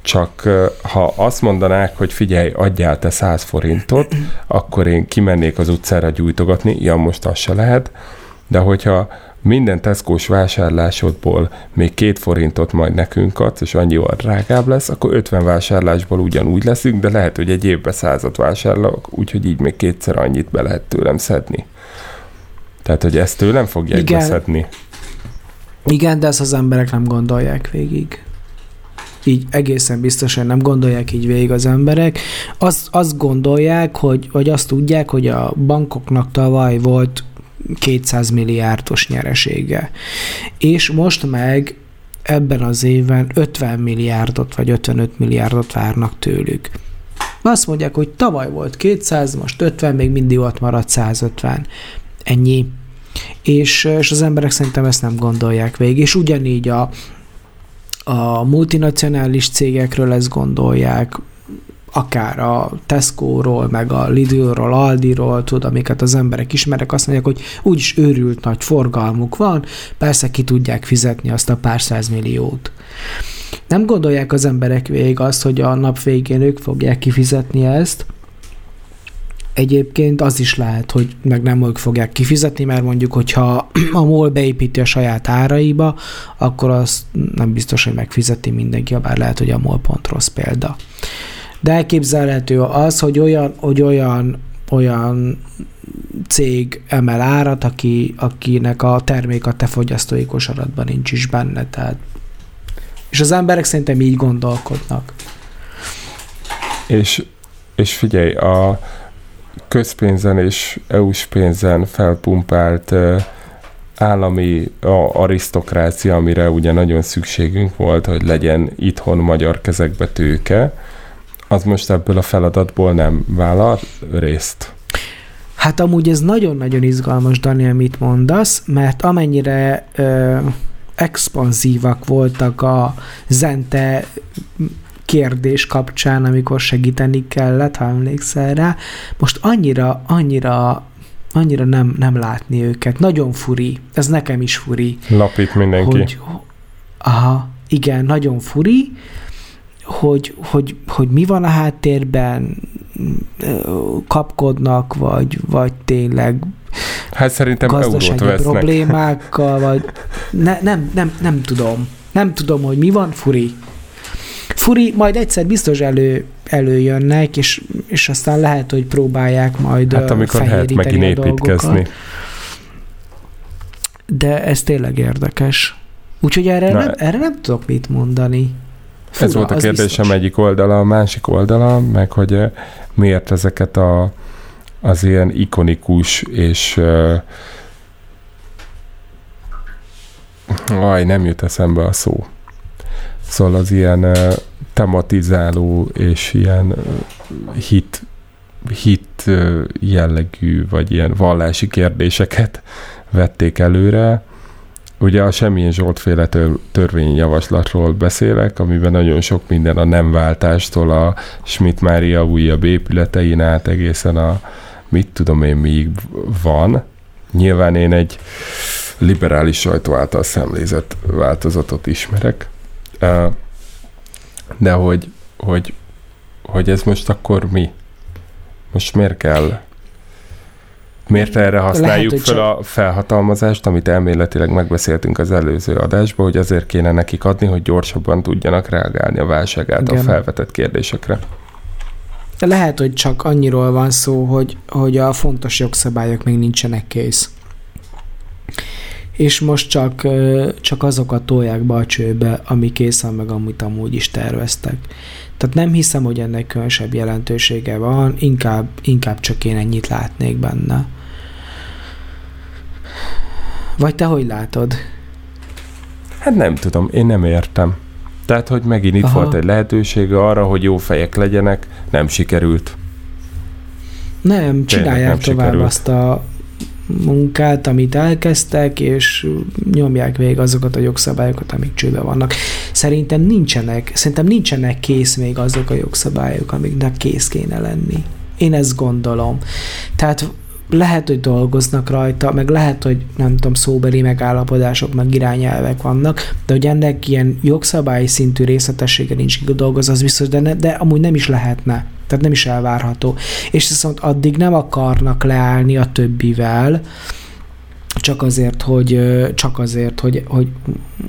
Csak ha azt mondanák, hogy figyelj, adjál te 100 forintot, akkor én kimennék az utcára gyújtogatni, ja, most az se lehet, de hogyha minden Tesco-s vásárlásodból még két forintot majd nekünk adsz, és annyival drágább lesz, akkor 50 vásárlásból ugyanúgy leszünk, de lehet, hogy egy évben százat vásárolok, úgyhogy így még kétszer annyit be lehet tőlem szedni. Tehát, hogy ezt tőlem fogják Igen. beszedni. Igen, de ezt az emberek nem gondolják végig. Így egészen biztosan nem gondolják így végig az emberek. Azt, azt gondolják, hogy, vagy azt tudják, hogy a bankoknak tavaly volt 200 milliárdos nyeresége. És most meg ebben az évben 50 milliárdot vagy 55 milliárdot várnak tőlük. Azt mondják, hogy tavaly volt 200, most 50, még mindig ott maradt 150. Ennyi. És, és az emberek szerintem ezt nem gondolják végig. És ugyanígy a, a multinacionális cégekről ezt gondolják, akár a Tesco-ról, meg a Lidl-ról, Aldi-ról, tud, amiket az emberek ismerek, azt mondják, hogy úgyis őrült nagy forgalmuk van, persze ki tudják fizetni azt a pár milliót. Nem gondolják az emberek végig azt, hogy a nap végén ők fogják kifizetni ezt, Egyébként az is lehet, hogy meg nem ők fogják kifizetni, mert mondjuk, hogyha a MOL beépíti a saját áraiba, akkor az nem biztos, hogy megfizeti mindenki, bár lehet, hogy a MOL pont rossz példa de elképzelhető az, hogy olyan, hogy olyan, olyan cég emel árat, aki, akinek a termék a te fogyasztói kosaratban nincs is benne. Tehát. És az emberek szerintem így gondolkodnak. És, és figyelj, a közpénzen és EU-s pénzen felpumpált állami a arisztokrácia, amire ugye nagyon szükségünk volt, hogy legyen itthon magyar kezekbe tőke, az most ebből a feladatból nem vállal részt? Hát amúgy ez nagyon-nagyon izgalmas, Dani, amit mondasz, mert amennyire ö, expanzívak voltak a zente kérdés kapcsán, amikor segíteni kellett, ha emlékszel rá, most annyira, annyira annyira nem, nem látni őket. Nagyon furi. Ez nekem is furi. Lapít mindenki. Hogy, aha, igen, nagyon furi, hogy, hogy, hogy mi van a háttérben, kapkodnak, vagy, vagy tényleg Hát szerintem gazdasági problémákkal, vagy ne, nem, nem, nem tudom. Nem tudom, hogy mi van, furi. Furi, majd egyszer biztos elő, előjönnek, és, és aztán lehet, hogy próbálják majd Hát amikor lehet megint építkezni. De ez tényleg érdekes. Úgyhogy erre, nem, erre nem tudok mit mondani. Fura, Ez volt a kérdésem egyik oldala, a másik oldala, meg hogy miért ezeket a, az ilyen ikonikus és aj, nem jut eszembe a szó. Szóval az ilyen uh, tematizáló és ilyen uh, hit, hit uh, jellegű, vagy ilyen vallási kérdéseket vették előre, Ugye a Semmilyen Zsoltféle törvényjavaslatról beszélek, amiben nagyon sok minden a nem váltástól a Schmidt Mária újabb épületein át egészen a mit tudom én még van. Nyilván én egy liberális sajtó által szemlézett változatot ismerek, de hogy, hogy, hogy ez most akkor mi? Most miért kell Miért erre használjuk Lehet, fel a felhatalmazást, amit elméletileg megbeszéltünk az előző adásban, hogy azért kéne nekik adni, hogy gyorsabban tudjanak reagálni a válság által felvetett kérdésekre? De lehet, hogy csak annyiról van szó, hogy, hogy a fontos jogszabályok még nincsenek kész. És most csak, csak azokat tolják be a csőbe, ami készen meg amit amúgy is terveztek. Tehát nem hiszem, hogy ennek különösebb jelentősége van, inkább, inkább csak én ennyit látnék benne. Vagy te hogy látod? Hát nem tudom, én nem értem. Tehát, hogy megint itt Aha. volt egy lehetősége arra, hogy jó fejek legyenek, nem sikerült. Nem, csinálják nem tovább sikerült. azt a munkát, amit elkezdtek, és nyomják végig azokat a jogszabályokat, amik csőbe vannak. Szerintem nincsenek, szerintem nincsenek kész még azok a jogszabályok, amiknek kész kéne lenni. Én ezt gondolom. Tehát lehet, hogy dolgoznak rajta, meg lehet, hogy nem tudom, szóbeli megállapodások, meg irányelvek vannak, de hogy ennek ilyen jogszabályi szintű részletessége nincs kidolgozva, az biztos, de, ne, de amúgy nem is lehetne. Tehát nem is elvárható. És viszont addig nem akarnak leállni a többivel, csak azért, hogy, csak azért, hogy, hogy,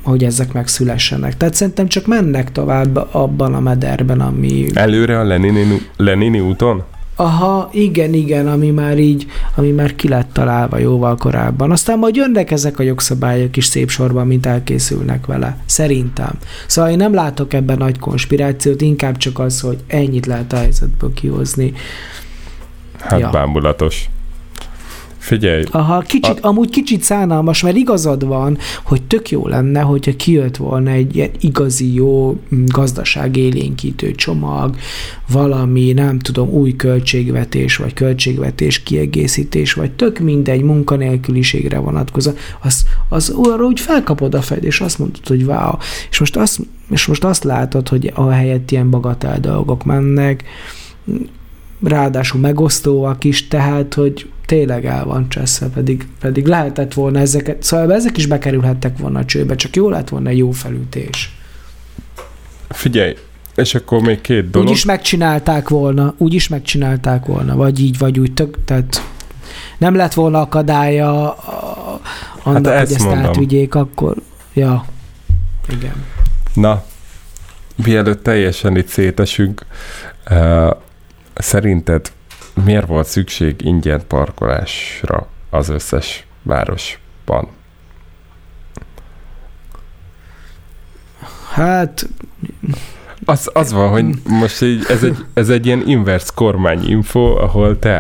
hogy ezek megszülessenek. Tehát szerintem csak mennek tovább abban a mederben, ami... Előre a Lenini, Lenini úton? Aha, igen, igen, ami már így, ami már ki lett találva jóval korábban. Aztán majd jönnek ezek a jogszabályok is szép sorban, mint elkészülnek vele. Szerintem. Szóval én nem látok ebben nagy konspirációt, inkább csak az, hogy ennyit lehet a helyzetből kihozni. Hát Ja. bámulatos. Figyelj, Aha, kicsit, a... amúgy kicsit szánalmas, mert igazad van, hogy tök jó lenne, hogyha kijött volna egy ilyen igazi jó mm, gazdaságélénkítő csomag, valami, nem tudom, új költségvetés, vagy költségvetés kiegészítés, vagy tök mindegy munkanélküliségre vonatkozó, az, az arra úgy felkapod a fejed, és azt mondod, hogy wow. És most azt, és most azt látod, hogy a helyett ilyen bagatel dolgok mennek, ráadásul megosztóak is, tehát, hogy tényleg el van cseszve, pedig, pedig lehetett volna ezeket, szóval ezek is bekerülhettek volna a csőbe, csak jó lett volna egy jó felütés. figyelj, és akkor még két Úgy dolog. is megcsinálták volna, úgy is megcsinálták volna, vagy így, vagy úgy, tök, tehát nem lett volna akadálya a- annak, Hát hogy ezt mondom. átvigyék, akkor, ja, igen. Na, mielőtt teljesen itt szétesünk, uh, szerinted miért volt szükség ingyen parkolásra az összes városban? Hát, Az, az van, hogy most így, ez, egy, ez egy ilyen inverse kormányinfo, ahol te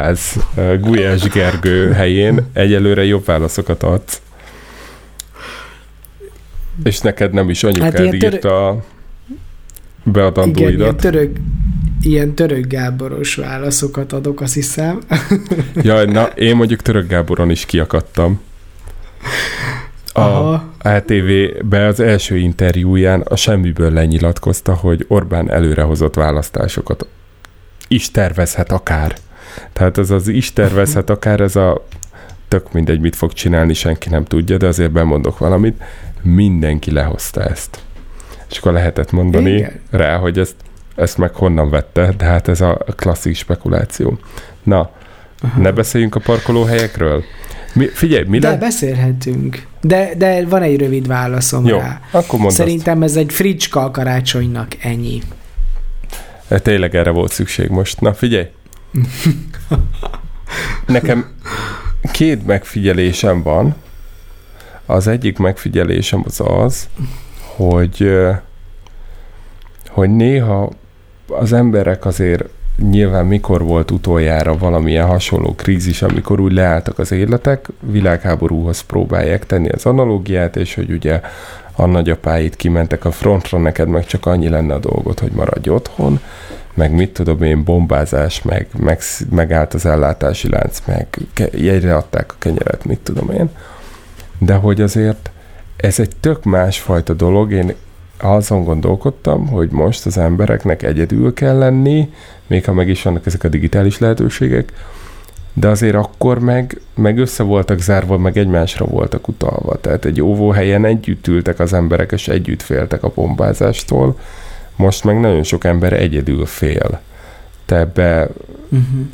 uh, Gulyás Gergő helyén egyelőre jobb válaszokat adsz. És neked nem is anyukád Hát írta a igen, ilyen beadandóidat. török, ilyen török Gáboros válaszokat adok, azt hiszem. Jaj, na, én mondjuk Török Gáboron is kiakadtam. A Aha. ATV-be az első interjúján a semmiből lenyilatkozta, hogy Orbán előrehozott választásokat is tervezhet akár. Tehát ez az is tervezhet akár, ez a tök mindegy, mit fog csinálni, senki nem tudja, de azért bemondok valamit. Mindenki lehozta ezt. És akkor lehetett mondani Igen. rá, hogy ezt, ezt meg honnan vette, de hát ez a klasszik spekuláció. Na, Aha. ne beszéljünk a parkolóhelyekről. Mi, figyelj, mi De le... beszélhetünk. De, de van egy rövid válaszom Jó, rá. akkor mondd Szerintem ez egy fricska a karácsonynak, ennyi. azt. Tényleg erre volt szükség most. Na, figyelj. Nekem két megfigyelésem van. Az egyik megfigyelésem az az, hogy, hogy néha az emberek azért nyilván mikor volt utoljára valamilyen hasonló krízis, amikor úgy leálltak az életek, világháborúhoz próbálják tenni az analógiát, és hogy ugye a nagyapáid kimentek a frontra, neked meg csak annyi lenne a dolgot, hogy maradj otthon, meg mit tudom én, bombázás, meg, meg megállt az ellátási lánc, meg jegyre adták a kenyeret, mit tudom én. De hogy azért ez egy tök másfajta dolog, én azon gondolkodtam, hogy most az embereknek egyedül kell lenni, még ha meg is vannak ezek a digitális lehetőségek, de azért akkor meg, meg össze voltak zárva, meg egymásra voltak utalva. Tehát egy óvóhelyen együtt ültek az emberek, és együtt féltek a bombázástól. Most meg nagyon sok ember egyedül fél. Te ebbe Uh-huh.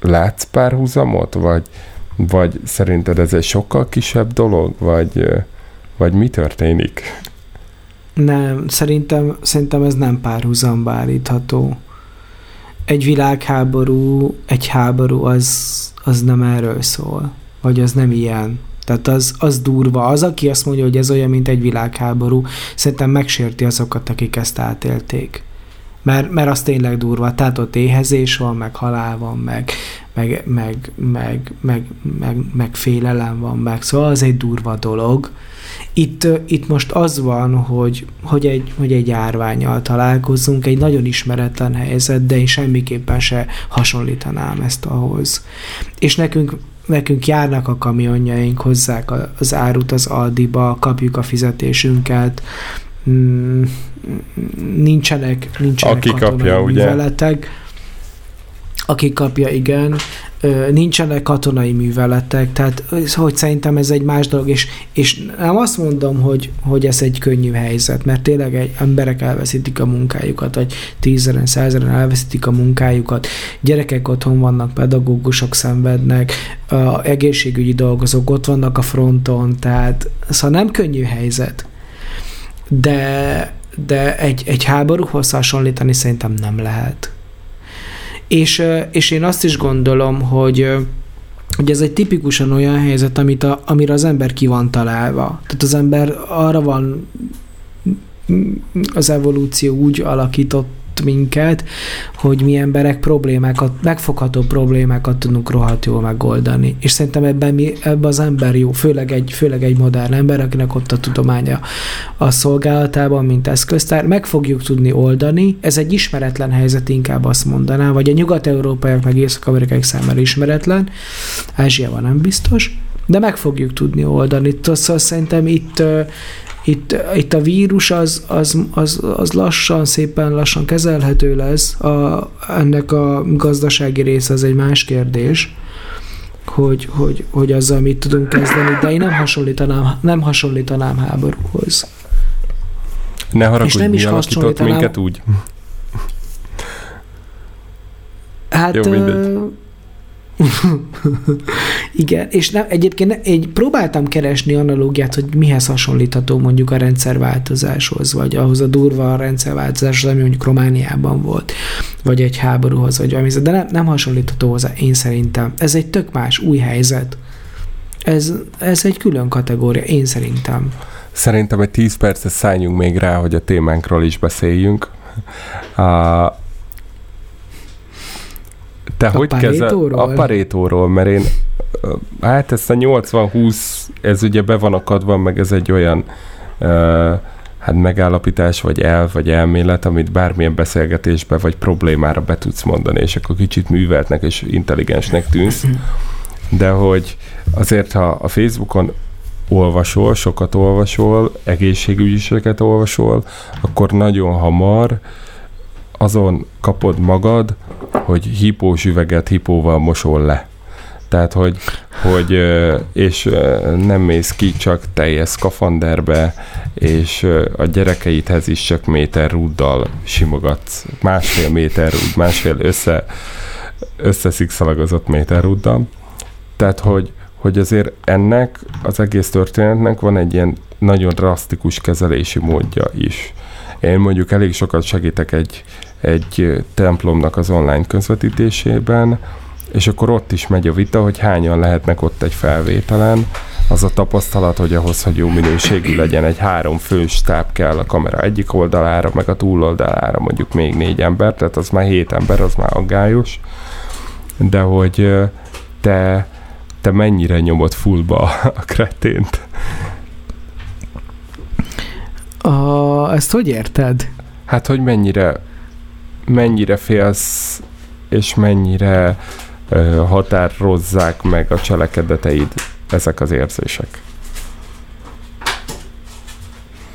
látsz párhuzamot, vagy, vagy szerinted ez egy sokkal kisebb dolog, vagy, vagy mi történik? Nem, szerintem, szerintem ez nem párhuzamba állítható. Egy világháború, egy háború, az, az nem erről szól. Vagy az nem ilyen. Tehát az, az durva. Az, aki azt mondja, hogy ez olyan, mint egy világháború, szerintem megsérti azokat, akik ezt átélték. Mert, mert az tényleg durva. Tehát ott éhezés van, meg halál van, meg, meg, meg, meg, meg, meg, meg félelem van, meg szóval az egy durva dolog. Itt, itt most az van, hogy, hogy, egy, hogy egy járványjal találkozunk, egy nagyon ismeretlen helyzet, de én semmiképpen se hasonlítanám ezt ahhoz. És nekünk nekünk járnak a kamionjaink, hozzák az árut az Aldiba, kapjuk a fizetésünket, mm, nincsenek, nincsenek Aki kapja, műveletek. Ugye? Aki kapja, igen nincsenek katonai műveletek, tehát hogy szerintem ez egy más dolog, és, és nem azt mondom, hogy, hogy ez egy könnyű helyzet, mert tényleg egy, emberek elveszítik a munkájukat, vagy tízeren, százeren elveszítik a munkájukat, gyerekek otthon vannak, pedagógusok szenvednek, a egészségügyi dolgozók ott vannak a fronton, tehát szóval nem könnyű helyzet. De, de egy, egy háborúhoz hasonlítani szerintem nem lehet. És, és én azt is gondolom, hogy hogy ez egy tipikusan olyan helyzet, amit a, amire az ember ki van találva. Tehát az ember arra van az evolúció úgy alakított minket, hogy mi emberek problémákat, megfogható problémákat tudunk rohadt jól megoldani. És szerintem ebben, mi, ebben az ember jó, főleg egy, főleg egy modern ember, akinek ott a tudománya a szolgálatában, mint eszköztár, meg fogjuk tudni oldani. Ez egy ismeretlen helyzet, inkább azt mondaná, vagy a nyugat-európaiak meg észak-amerikai számára ismeretlen, Ázsiában nem biztos, de meg fogjuk tudni oldani. Szóval szerintem itt itt, itt a vírus az, az, az, az lassan, szépen lassan kezelhető lesz, a, ennek a gazdasági része az egy más kérdés, hogy, hogy, hogy azzal mit tudunk kezdeni, de én nem hasonlítanám, nem hasonlítanám háborúhoz. Ne haragudj, nem is hasonlítanám... minket úgy? Hát Jó, Igen, és nem, egyébként egy, próbáltam keresni analógiát, hogy mihez hasonlítható mondjuk a rendszerváltozáshoz, vagy ahhoz a durva rendszerváltozáshoz, ami mondjuk Romániában volt, vagy egy háborúhoz, vagy valami, de nem, nem hasonlítható hozzá, én szerintem. Ez egy tök más, új helyzet. Ez, ez egy külön kategória, én szerintem. Szerintem egy 10 percet szálljunk még rá, hogy a témánkról is beszéljünk. Uh, te a hogy kezel? A parétóról, mert én hát ezt a 80-20, ez ugye be van akadva, meg ez egy olyan uh, hát megállapítás, vagy el, vagy elmélet, amit bármilyen beszélgetésbe, vagy problémára be tudsz mondani, és akkor kicsit műveltnek és intelligensnek tűnsz. De hogy azért, ha a Facebookon olvasol, sokat olvasol, egészségügyiseket olvasol, akkor nagyon hamar azon kapod magad, hogy hipós üveget hipóval mosol le. Tehát, hogy, hogy és nem mész ki csak teljes skafanderbe, és a gyerekeidhez is csak méter rúddal simogatsz. Másfél méter rúd, másfél össze, összeszikszalagozott méter rúddal. Tehát, hogy, hogy azért ennek az egész történetnek van egy ilyen nagyon drasztikus kezelési módja is. Én mondjuk elég sokat segítek egy, egy templomnak az online közvetítésében, és akkor ott is megy a vita, hogy hányan lehetnek ott egy felvételen. Az a tapasztalat, hogy ahhoz, hogy jó minőségű legyen, egy három fős táb kell a kamera egyik oldalára, meg a túloldalára mondjuk még négy ember, tehát az már hét ember, az már aggályos. De hogy te, te mennyire nyomod fullba a kretént? A, ezt hogy érted? Hát, hogy mennyire mennyire félsz, és mennyire határozzák meg a cselekedeteid ezek az érzések.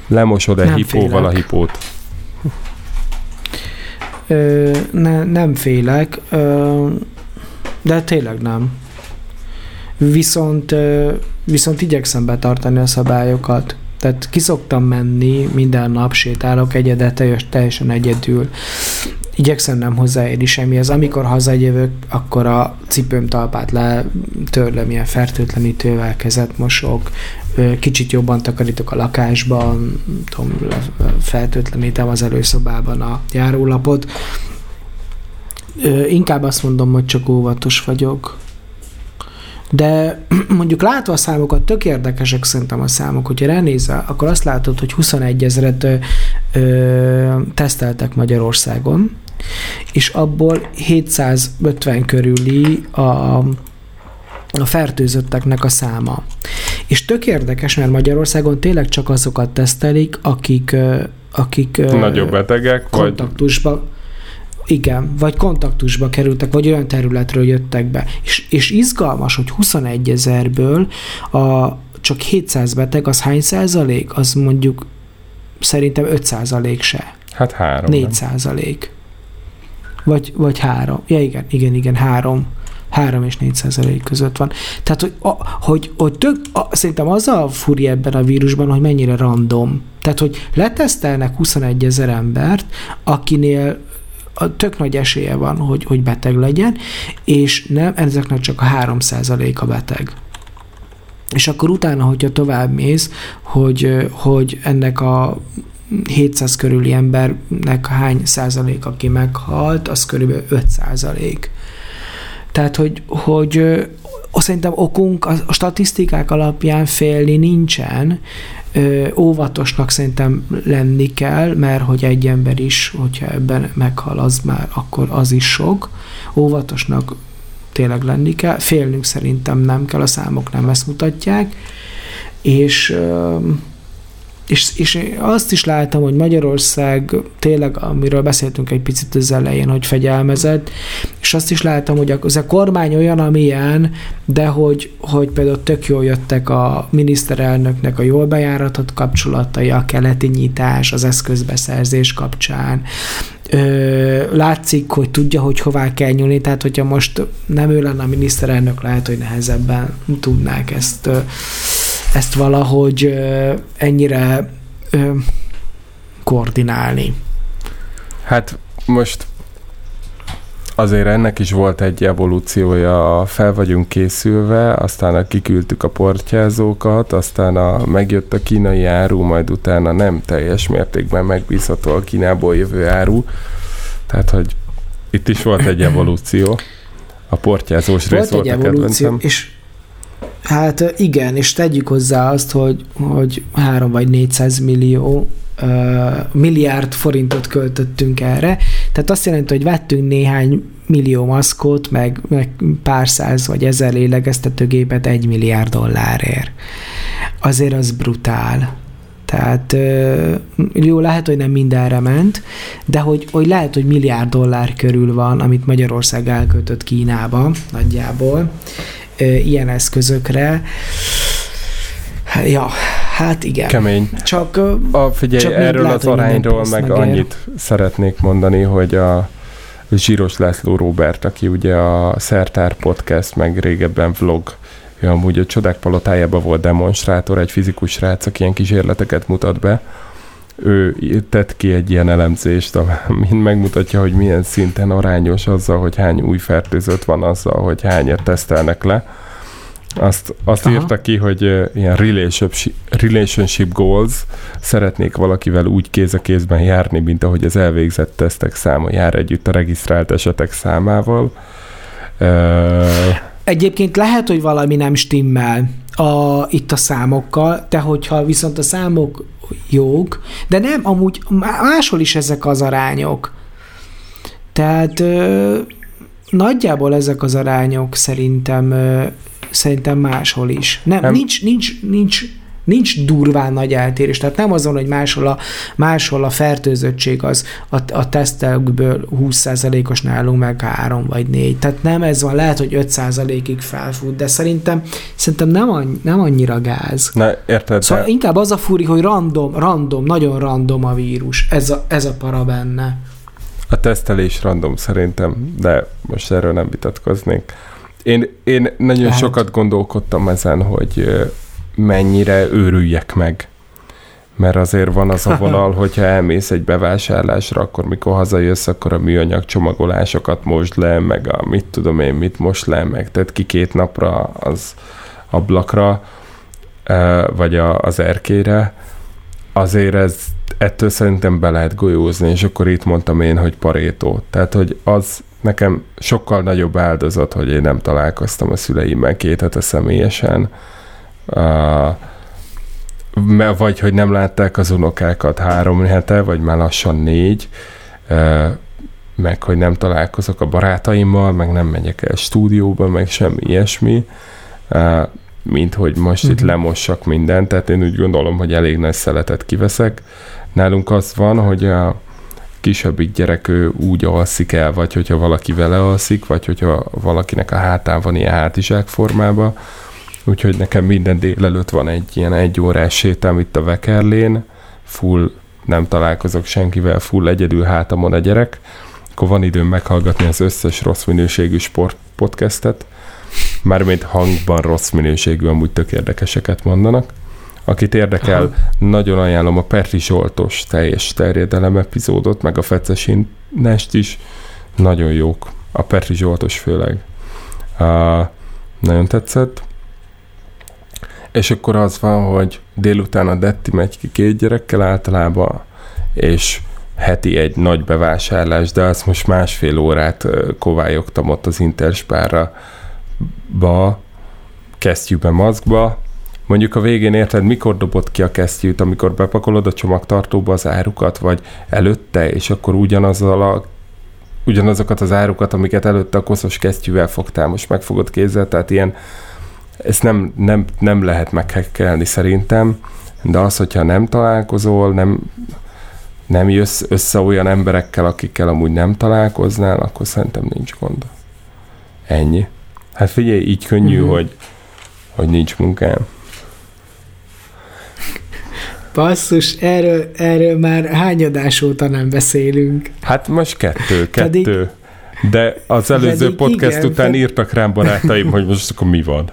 Lemosod-e hipóval a hipót? Ö, ne, nem félek, ö, de tényleg nem. Viszont, ö, viszont igyekszem betartani a szabályokat. Tehát kiszoktam menni, minden nap sétálok egyedet, teljesen egyedül igyekszem nem hozzáérni semmihez. Amikor hazajövök, akkor a cipőm talpát letörlöm ilyen fertőtlenítővel, kezet mosok, kicsit jobban takarítok a lakásban, tudom, fertőtlenítem az előszobában a járólapot. Inkább azt mondom, hogy csak óvatos vagyok. De mondjuk látva a számokat, tök érdekesek szerintem a számok, hogyha ránézel, akkor azt látod, hogy 21 ezeret ö, teszteltek Magyarországon, és abból 750 körüli a, a fertőzötteknek a száma. És tök érdekes, mert Magyarországon tényleg csak azokat tesztelik, akik, akik nagyobb betegek, kontaktusba, vagy... Igen, vagy kontaktusba kerültek, vagy olyan területről jöttek be. És, és izgalmas, hogy 21 ezerből a, csak 700 beteg, az hány százalék? Az mondjuk szerintem 5 százalék se. Hát három. 4 százalék. Vagy, vagy három. Ja igen, igen, igen, három. 3 és 4 százalék között van. Tehát, hogy, a, hogy, hogy tök, a, szerintem az a furi ebben a vírusban, hogy mennyire random. Tehát, hogy letesztelnek 21 ezer embert, akinél a tök nagy esélye van, hogy, hogy beteg legyen, és nem, ezeknek csak a 3% a beteg. És akkor utána, hogyha tovább mész, hogy, hogy ennek a 700 körüli embernek hány százalék, aki meghalt, az körülbelül 5 százalék. Tehát, hogy, hogy szerintem okunk a statisztikák alapján félni nincsen, óvatosnak szerintem lenni kell, mert hogy egy ember is, hogyha ebben meghal, az már akkor az is sok. Óvatosnak tényleg lenni kell. Félnünk szerintem nem kell, a számok nem ezt mutatják. És és, és azt is láttam, hogy Magyarország tényleg, amiről beszéltünk egy picit az elején, hogy fegyelmezett, és azt is láttam, hogy az a kormány olyan, amilyen, de hogy, hogy például tök jól jöttek a miniszterelnöknek a jól bejáratott kapcsolatai, a keleti nyitás, az eszközbeszerzés kapcsán, Ö, látszik, hogy tudja, hogy hová kell nyúlni, tehát hogyha most nem ő lenne a miniszterelnök, lehet, hogy nehezebben tudnák ezt ezt valahogy ennyire koordinálni. Hát most azért ennek is volt egy evolúciója, fel vagyunk készülve, aztán kiküldtük a portyázókat, aztán a, megjött a kínai áru, majd utána nem teljes mértékben megbízható a Kínából jövő áru. Tehát, hogy itt is volt egy evolúció. A portyázós volt rész volt egy a evolúció, és Hát igen, és tegyük hozzá azt, hogy, hogy 3 vagy 400 millió milliárd forintot költöttünk erre. Tehát azt jelenti, hogy vettünk néhány millió maszkot, meg, meg pár száz vagy ezer lélegeztetőgépet egy milliárd dollárért. Azért az brutál. Tehát jó, lehet, hogy nem mindenre ment, de hogy, hogy lehet, hogy milliárd dollár körül van, amit Magyarország elköltött Kínába nagyjából, ilyen eszközökre. Ja, hát igen. Kemény. Csak, a, figyelj, csak erről az arányról meg annyit szeretnék mondani, hogy a Zsíros László Robert, aki ugye a Szertár Podcast, meg régebben vlog, ő amúgy a Csodák Palotájában volt demonstrátor, egy fizikus srác, aki ilyen kísérleteket mutat be, ő tett ki egy ilyen elemzést, ami megmutatja, hogy milyen szinten arányos azzal, hogy hány új fertőzött van azzal, hogy hányat tesztelnek le. Azt, azt írta ki, hogy ilyen relationship, relationship goals szeretnék valakivel úgy kéz a kézben járni, mint ahogy az elvégzett tesztek száma jár együtt a regisztrált esetek számával. Egyébként lehet, hogy valami nem stimmel a, itt a számokkal, de hogyha viszont a számok jók, de nem, amúgy máshol is ezek az arányok. Tehát ö, nagyjából ezek az arányok szerintem ö, szerintem máshol is. Nem, nem. nincs, nincs, nincs nincs durván nagy eltérés. Tehát nem azon, hogy máshol a, máshol a fertőzöttség az a, a tesztelőkből 20%-os nálunk meg 3 vagy 4. Tehát nem ez van, lehet, hogy 5%-ig felfut, de szerintem, szerintem nem, annyi, nem annyira gáz. Na, érted? Szóval de... inkább az a furi, hogy random, random, nagyon random a vírus. Ez a, ez a para benne. A tesztelés random szerintem, de most erről nem vitatkoznék. Én, én nagyon Lehet. sokat gondolkodtam ezen, hogy mennyire őrüljek meg. Mert azért van az a vonal, hogyha elmész egy bevásárlásra, akkor mikor hazajössz, akkor a műanyag csomagolásokat most le, meg a mit tudom én, mit most le, meg tehát ki két napra az ablakra, vagy a, az erkére. Azért ez ettől szerintem be lehet golyózni, és akkor itt mondtam én, hogy parétó. Tehát, hogy az nekem sokkal nagyobb áldozat, hogy én nem találkoztam a szüleimmel két hete személyesen, vagy hogy nem látták az unokákat három hete, vagy már lassan négy, meg hogy nem találkozok a barátaimmal, meg nem megyek el stúdióba, meg semmi ilyesmi, mint hogy most uh-huh. itt mhm. lemossak mindent, tehát én úgy gondolom, hogy elég nagy szeletet kiveszek. Nálunk az van, hogy a kisebbik gyerek ő úgy alszik el, vagy hogyha valaki vele alszik, vagy hogyha valakinek a hátán van ilyen hátizsák formába. Úgyhogy nekem minden délelőtt van egy ilyen egy órás sétám itt a Vekerlén, full nem találkozok senkivel, full egyedül hátamon a gyerek, akkor van időm meghallgatni az összes rossz minőségű sport podcastet, mármint hangban rossz minőségű, amúgy tök érdekeseket mondanak. Akit érdekel, Aha. nagyon ajánlom a Perri Zsoltos teljes terjedelem epizódot, meg a Fecesin Nest is. Nagyon jók. A Perri Zsoltos főleg. Uh, nagyon tetszett. És akkor az van, hogy délután a Detti megy ki két gyerekkel általában, és heti egy nagy bevásárlás, de azt most másfél órát kovályogtam ott az Interspárra, ba, kesztyűbe, maszkba, Mondjuk a végén érted, mikor dobott ki a kesztyűt, amikor bepakolod a csomagtartóba az árukat, vagy előtte, és akkor ugyanazzal a ugyanazokat az árukat, amiket előtte a koszos kesztyűvel fogtál, most megfogod kézzel, tehát ilyen, ezt nem, nem, nem lehet meghekkelni szerintem, de az, hogyha nem találkozol, nem, nem jössz össze olyan emberekkel, akikkel amúgy nem találkoznál, akkor szerintem nincs gond. Ennyi. Hát figyelj, így könnyű, mm-hmm. hogy, hogy nincs munkám. Basszus, erről, erről már hányadás óta nem beszélünk. Hát most kettő, kettő. Pedig, De az előző podcast igen, után írtak rám barátaim, hogy most akkor mi van.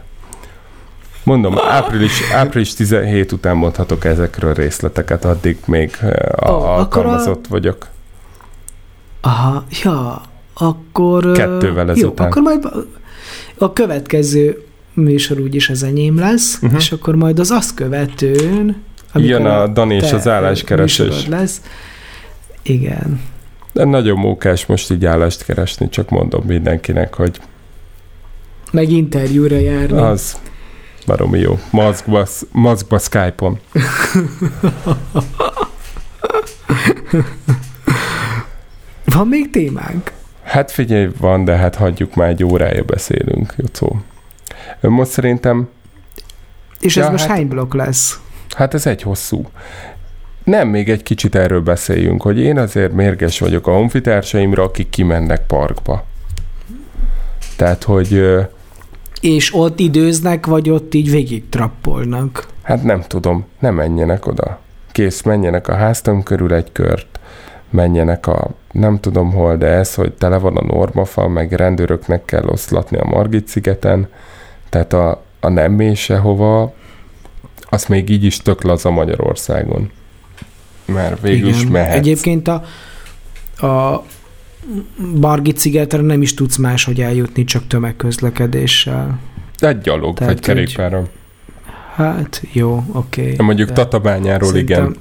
Mondom, április, április 17 után mondhatok ezekről részleteket, addig még a, oh, alkalmazott a... vagyok. Aha, ja, akkor... Kettővel ezután. Jó, akkor majd a következő műsor úgyis az enyém lesz, uh-huh. és akkor majd az azt követőn Jön a Dani és az álláskeresés. Lesz. Igen. De nagyon mókás most így állást keresni, csak mondom mindenkinek, hogy meg interjúra járni. Az baromi jó. Maszkba, maszkba Skype-on. van még témánk? Hát figyelj, van, de hát hagyjuk már egy órája beszélünk, Jocó. Most szerintem... És ez ja, most hát... hány blokk lesz? Hát ez egy hosszú. Nem, még egy kicsit erről beszéljünk, hogy én azért mérges vagyok a honfitársaimra, akik kimennek parkba. Tehát, hogy... És ott időznek, vagy ott így végig trappolnak? Hát nem tudom, nem menjenek oda. Kész, menjenek a háztam körül egy kört, menjenek a nem tudom hol, de ez, hogy tele van a normafal, meg rendőröknek kell oszlatni a Margit szigeten, tehát a, a nem mély sehova, az még így is tök laza Magyarországon. Mert végül is mehetsz. Egyébként a, a Bargit szigetre nem is tudsz máshogy eljutni, csak tömegközlekedéssel. Egy gyalog, Tehát, vagy kerékpáron. Hát, jó, oké. Okay, mondjuk de Tatabányáról szerintem... igen.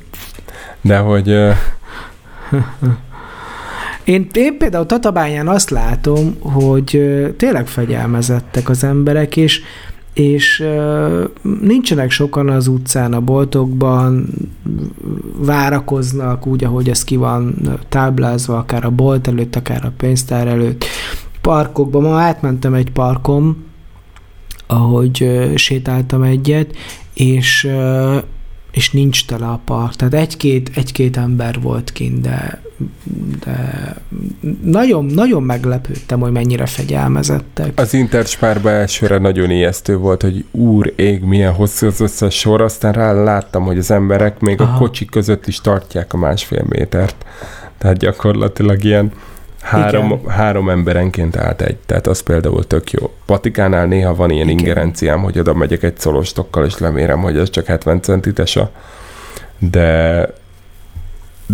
De hogy... Én, én például Tatabányán azt látom, hogy tényleg fegyelmezettek az emberek, és és nincsenek sokan az utcán, a boltokban, várakoznak úgy, ahogy ez ki van táblázva, akár a bolt előtt, akár a pénztár előtt. Parkokban, ma átmentem egy parkom, ahogy sétáltam egyet, és és nincs tele a park. Tehát egy-két, egy-két ember volt kint, de, de nagyon, nagyon meglepődtem, hogy mennyire fegyelmezettek. Az Interspárba elsőre nagyon ijesztő volt, hogy úr ég, milyen hosszú az összes sor, aztán rá láttam, hogy az emberek még Aha. a kocsik között is tartják a másfél métert. Tehát gyakorlatilag ilyen Három, három emberenként állt egy, tehát az például tök jó. Patikánál néha van ilyen Igen. ingerenciám, hogy oda megyek egy szolostokkal, és lemérem, hogy ez csak 70 centites a... De,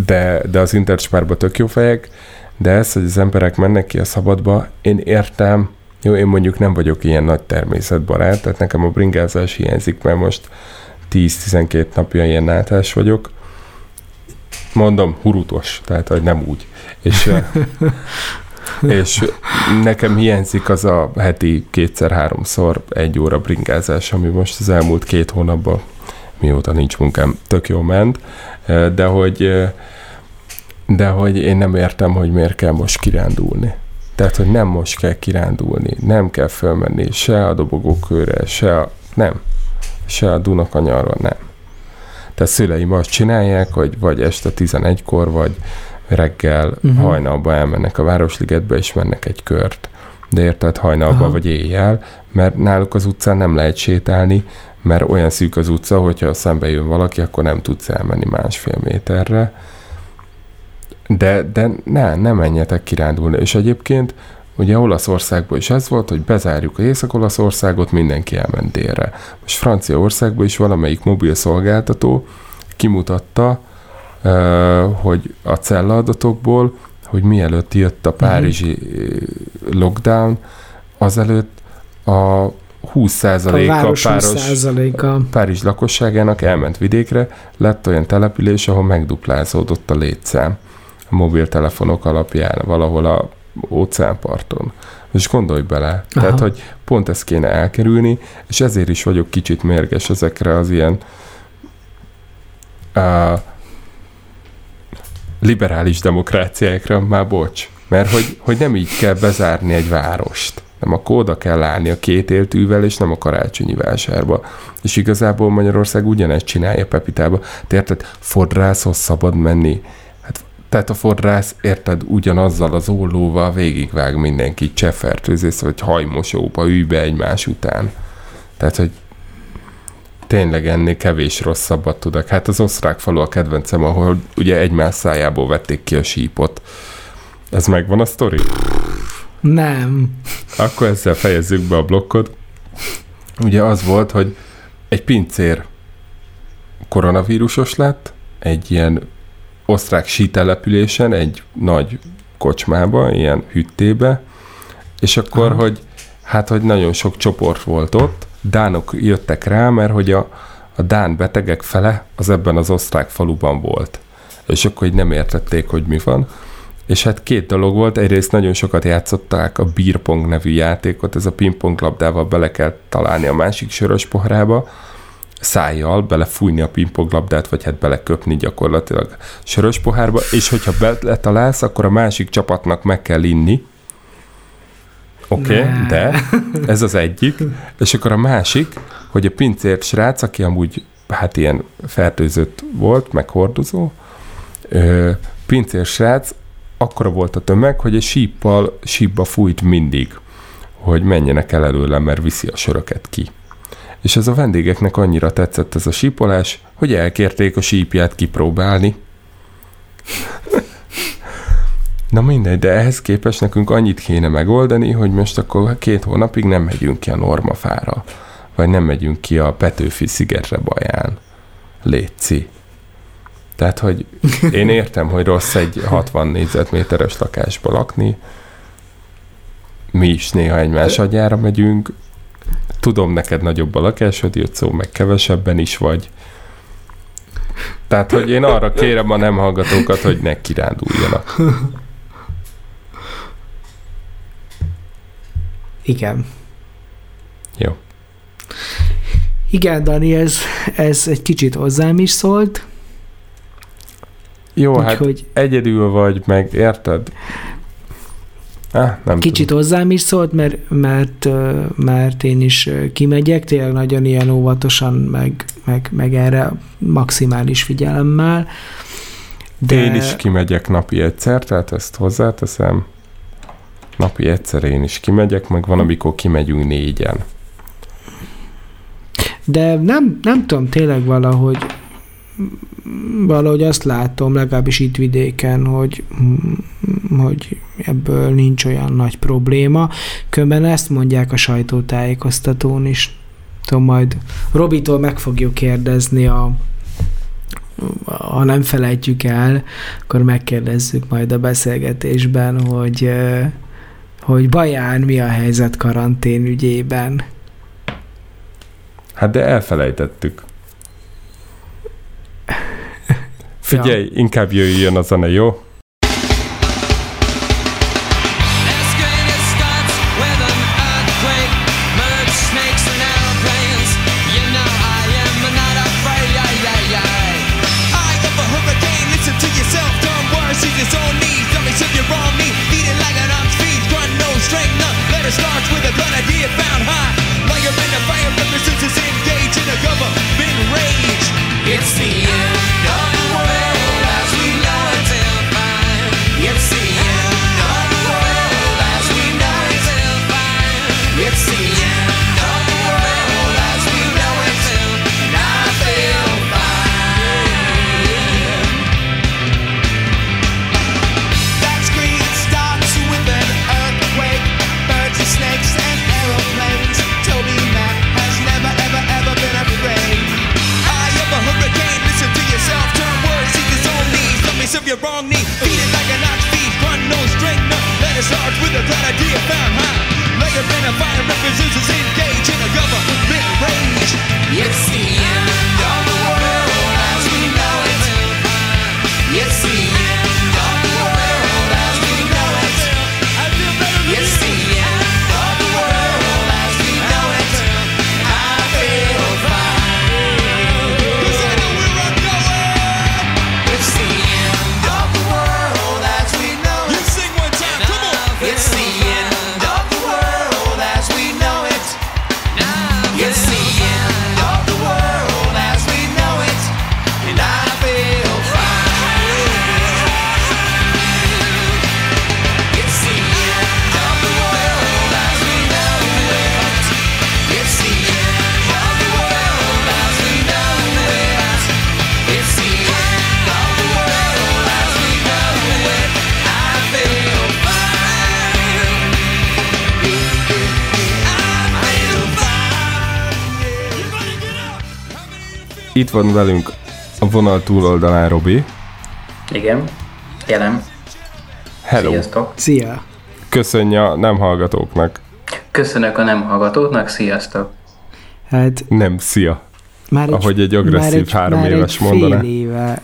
de, de az Interspárba tök jó fejek, de ez, hogy az emberek mennek ki a szabadba, én értem, jó, én mondjuk nem vagyok ilyen nagy természetbarát, tehát nekem a bringázás hiányzik, mert most 10-12 napja ilyen nátás vagyok, mondom, hurutos, tehát hogy nem úgy. És, és nekem hiányzik az a heti kétszer-háromszor egy óra bringázás, ami most az elmúlt két hónapban, mióta nincs munkám, tök jó ment, de hogy, de hogy én nem értem, hogy miért kell most kirándulni. Tehát, hogy nem most kell kirándulni, nem kell fölmenni se a dobogókőre, se a, nem, se a Dunakanyarra, nem. Tehát szüleim azt csinálják, hogy vagy este 11-kor, vagy reggel uh-huh. hajnalba elmennek a Városligetbe, és mennek egy kört. De érted, hajnalba Aha. vagy éjjel, mert náluk az utcán nem lehet sétálni, mert olyan szűk az utca, hogyha szembe jön valaki, akkor nem tudsz elmenni másfél méterre. De, de ne, ne menjetek kirándulni. És egyébként ugye Olaszországban is ez volt, hogy bezárjuk a Észak-Olaszországot, mindenki elment délre. Most Franciaországban is valamelyik mobil szolgáltató kimutatta, hogy a celladatokból, hogy mielőtt jött a párizsi uh-huh. lockdown, azelőtt a 20%-a a páros, 20%-a. Párizs lakosságának elment vidékre, lett olyan település, ahol megduplázódott a létszám a mobiltelefonok alapján valahol a óceánparton. És gondolj bele, Aha. tehát, hogy pont ezt kéne elkerülni, és ezért is vagyok kicsit mérges ezekre az ilyen uh, liberális demokráciákra, már bocs. Mert hogy, hogy nem így kell bezárni egy várost. Nem akkor oda kell állni a két éltűvel, és nem a karácsonyi vásárba. És igazából Magyarország ugyanezt csinálja Pepitába. Te érted, fodrászhoz szabad menni. Hát, tehát a fodrász, érted, ugyanazzal az ollóval végigvág mindenki csefertőzés, vagy hajmosóba ülj be egymás után. Tehát, hogy tényleg ennél kevés rosszabbat tudok. Hát az osztrák falu a kedvencem, ahol ugye egymás szájából vették ki a sípot. Ez megvan a sztori? Nem. Akkor ezzel fejezzük be a blokkot. Ugye az volt, hogy egy pincér koronavírusos lett, egy ilyen osztrák sítelepülésen, egy nagy kocsmába, ilyen hüttébe, és akkor, Aha. hogy hát, hogy nagyon sok csoport volt ott, dánok jöttek rá, mert hogy a, a dán betegek fele az ebben az osztrák faluban volt. És akkor így nem értették, hogy mi van. És hát két dolog volt, egyrészt nagyon sokat játszották a beerpong nevű játékot, ez a pingpong labdával bele kell találni a másik sörös poharába, szájjal belefújni a pingpong labdát, vagy hát beleköpni gyakorlatilag sörös pohárba, és hogyha beletalálsz, akkor a másik csapatnak meg kell inni, Oké, okay, de ez az egyik. És akkor a másik, hogy a pincért srác, aki amúgy hát ilyen fertőzött volt, meg hordozó, pincér srác, akkora volt a tömeg, hogy egy síppal, sípba fújt mindig, hogy menjenek el előle, mert viszi a söröket ki. És ez a vendégeknek annyira tetszett ez a sípolás, hogy elkérték a sípját kipróbálni. Na mindegy, de ehhez képest nekünk annyit kéne megoldani, hogy most akkor két hónapig nem megyünk ki a normafára, vagy nem megyünk ki a Petőfi szigetre baján. Léci. Tehát, hogy én értem, hogy rossz egy 60 négyzetméteres lakásba lakni, mi is néha egymás agyára megyünk, tudom, neked nagyobb a lakásod, szó, meg kevesebben is vagy. Tehát, hogy én arra kérem a nem hallgatókat, hogy ne kiránduljanak. Igen. Jó. Igen, Dani, ez, ez egy kicsit hozzám is szólt. Jó, Úgy, hát hogy egyedül vagy, meg érted? Nem Kicsit tudom. hozzám is szólt, mert, mert, mert én is kimegyek, tényleg nagyon ilyen óvatosan, meg, meg, meg erre maximális figyelemmel. De... Én is kimegyek napi egyszer, tehát ezt hozzáteszem napi egyszer én is kimegyek, meg van, amikor kimegyünk négyen. De nem, nem tudom, tényleg valahogy valahogy azt látom, legalábbis itt vidéken, hogy, hogy ebből nincs olyan nagy probléma. Különben ezt mondják a sajtótájékoztatón is. Tudom, majd Robitól meg fogjuk kérdezni a ha nem felejtjük el, akkor megkérdezzük majd a beszélgetésben, hogy hogy Baján mi a helyzet karantén ügyében. Hát de elfelejtettük. Figyelj, ja. inkább jöjjön a zene, jó? Itt van velünk a vonal túloldalán Robi. Igen, jelen. Hello. Sziasztok. Szia! Köszönje a nem hallgatóknak. Köszönök a nem hallgatóknak, sziasztok. Hát Nem, szia. már Ahogy egy agresszív már egy, három már éves egy mondaná. fél éve,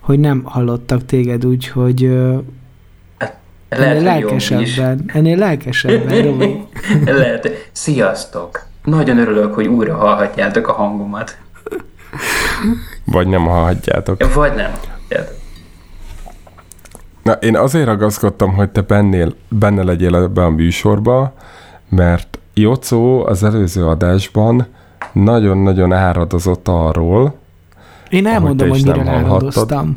hogy nem hallottak téged úgy, hogy ö, Lehet, ennél hogy lelkesebben, ennél lelkesebben, Robi. Lehet. Sziasztok. Nagyon örülök, hogy újra hallhatjátok a hangomat. Vagy nem hallhatjátok. Vagy nem. Na, én azért ragaszkodtam, hogy te bennél, benne legyél ebbe a műsorba, mert Jocó az előző adásban nagyon-nagyon áradozott arról, Én elmondom, hogy hallhattad. áradoztam.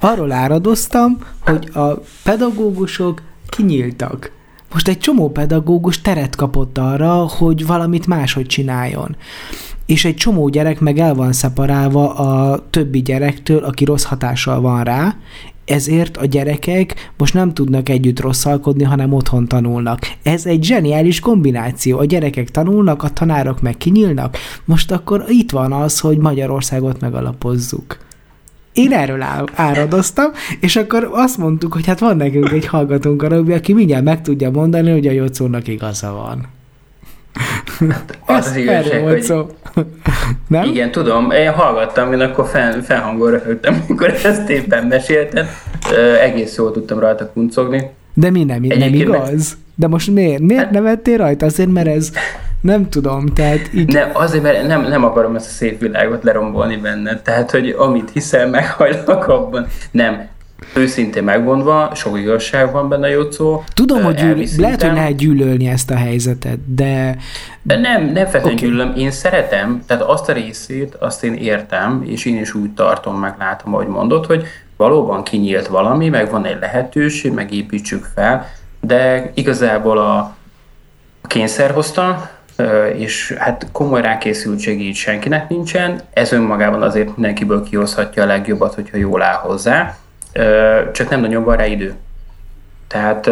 Arról áradoztam, hogy a pedagógusok kinyíltak. Most egy csomó pedagógus teret kapott arra, hogy valamit máshogy csináljon. És egy csomó gyerek meg el van szeparálva a többi gyerektől, aki rossz hatással van rá, ezért a gyerekek most nem tudnak együtt rosszalkodni, hanem otthon tanulnak. Ez egy zseniális kombináció. A gyerekek tanulnak, a tanárok meg kinyílnak. Most akkor itt van az, hogy Magyarországot megalapozzuk. Én erről áradoztam, és akkor azt mondtuk, hogy hát van nekünk egy hallgatónk a aki mindjárt meg tudja mondani, hogy a Jocónak igaza van. Az Ez az erről igazság, hogy szó. Nem? igen, tudom, én hallgattam, én akkor fel, felhangon röhögtem, amikor ezt éppen mesélted. Egész jól tudtam rajta kuncogni. De mi nem, nem Egyébként meg- igaz? De most miért? Miért nevettél rajta? Azért, mert ez nem tudom, tehát így... Nem, azért, mert nem, nem akarom ezt a szép világot lerombolni benned. Tehát, hogy amit hiszel, meghajlak abban. Nem. Őszintén megmondva, sok igazság van benne, Jocó. Tudom, hogy gyűl... lehet, hogy lehet gyűlölni ezt a helyzetet, de De nem, nem feltétlenül okay. gyűlöm, én szeretem, tehát azt a részét, azt én értem, és én is úgy tartom, meg látom, ahogy mondod, hogy valóban kinyílt valami, meg van egy lehetőség, meg építsük fel, de igazából a kényszer hozta, és hát komoly rákészültség így senkinek nincsen, ez önmagában azért mindenkiből kihozhatja a legjobbat, hogyha jól áll hozzá, csak nem nagyon van rá idő. Tehát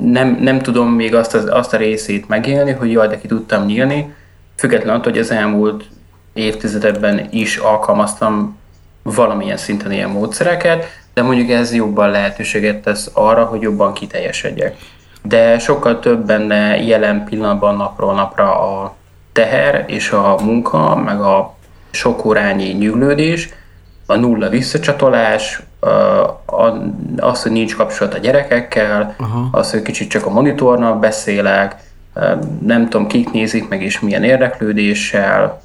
nem, nem tudom még azt, az, azt a részét megélni, hogy jaj, de ki tudtam nyílni, függetlenül attól, hogy az elmúlt évtizedekben is alkalmaztam valamilyen szinten ilyen módszereket, de mondjuk ez jobban lehetőséget tesz arra, hogy jobban kiteljesedjek. De sokkal több benne jelen pillanatban napról napra a teher és a munka, meg a sok órányi nyüglődés, a nulla visszacsatolás, az, hogy nincs kapcsolat a gyerekekkel, Aha. az, hogy kicsit csak a monitornak beszélek, nem tudom, kik nézik meg és milyen érdeklődéssel.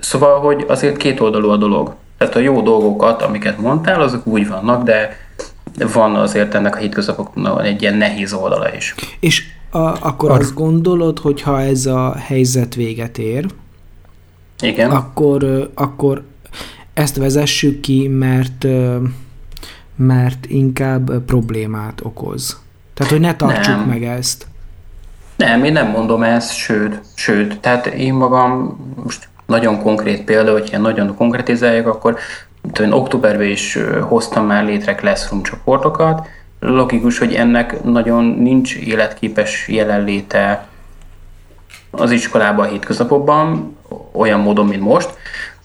Szóval, hogy azért két oldalú a dolog. Tehát a jó dolgokat, amiket mondtál, azok úgy vannak, de van azért ennek a hétköznapoknak egy ilyen nehéz oldala is. És a, akkor azt gondolod, hogy ha ez a helyzet véget ér, Igen. akkor, akkor ezt vezessük ki, mert, mert inkább problémát okoz. Tehát, hogy ne tartsuk Nem. meg ezt. Nem, én nem mondom ezt, sőt, sőt, tehát én magam most nagyon konkrét példa, hogy ilyen nagyon konkrétizáljuk, akkor én októberben is hoztam már létre Classroom csoportokat. Logikus, hogy ennek nagyon nincs életképes jelenléte az iskolában a hétköznapokban, olyan módon, mint most,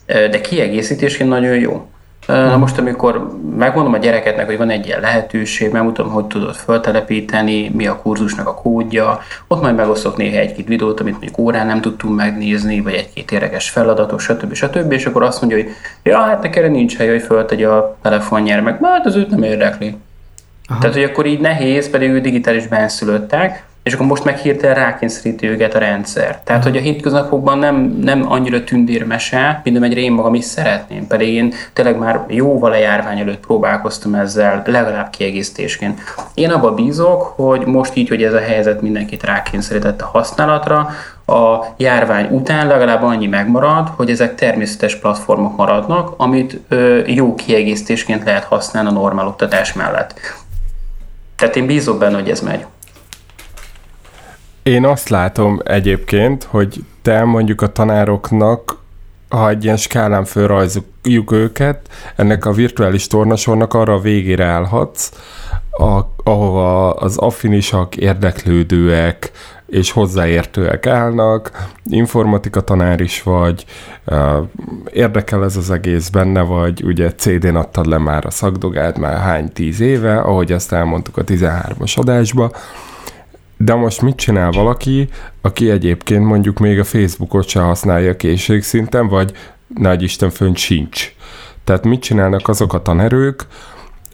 de kiegészítésként nagyon jó. Na most, amikor megmondom a gyereketnek, hogy van egy ilyen lehetőség, megmutatom, hogy tudod feltelepíteni, mi a kurzusnak a kódja, ott majd megosztok néha egy-két videót, amit mondjuk órán nem tudtunk megnézni, vagy egy-két érdekes feladatot, stb. stb. És akkor azt mondja, hogy ja, hát neki erre nincs hely, hogy föltegye a telefonjára, meg hát az őt nem érdekli. Aha. Tehát, hogy akkor így nehéz, pedig ő digitális benszülöttek, és akkor most meg hirtelen rákényszeríti őket a rendszer. Tehát, hogy a hétköznapokban nem, nem annyira tündérmese, mint amennyire én magam is szeretném. Pedig én tényleg már jóval a járvány előtt próbálkoztam ezzel, legalább kiegészítésként. Én abba bízok, hogy most így, hogy ez a helyzet mindenkit rákényszerített a használatra, a járvány után legalább annyi megmarad, hogy ezek természetes platformok maradnak, amit ö, jó kiegészítésként lehet használni a normál oktatás mellett. Tehát én bízok benne, hogy ez megy. Én azt látom egyébként, hogy te mondjuk a tanároknak, ha egy ilyen skálán fölrajzoljuk őket, ennek a virtuális tornasornak arra a végére állhatsz, a, ahova az affinisak, érdeklődőek, és hozzáértőek állnak, informatika tanár is vagy, érdekel ez az egész benne vagy, ugye CD-n adtad le már a szakdogát már hány tíz éve, ahogy azt elmondtuk a 13-as adásba, de most mit csinál valaki, aki egyébként mondjuk még a Facebookot se használja készségszinten, vagy nagy Isten fönt sincs. Tehát mit csinálnak azok a tanerők,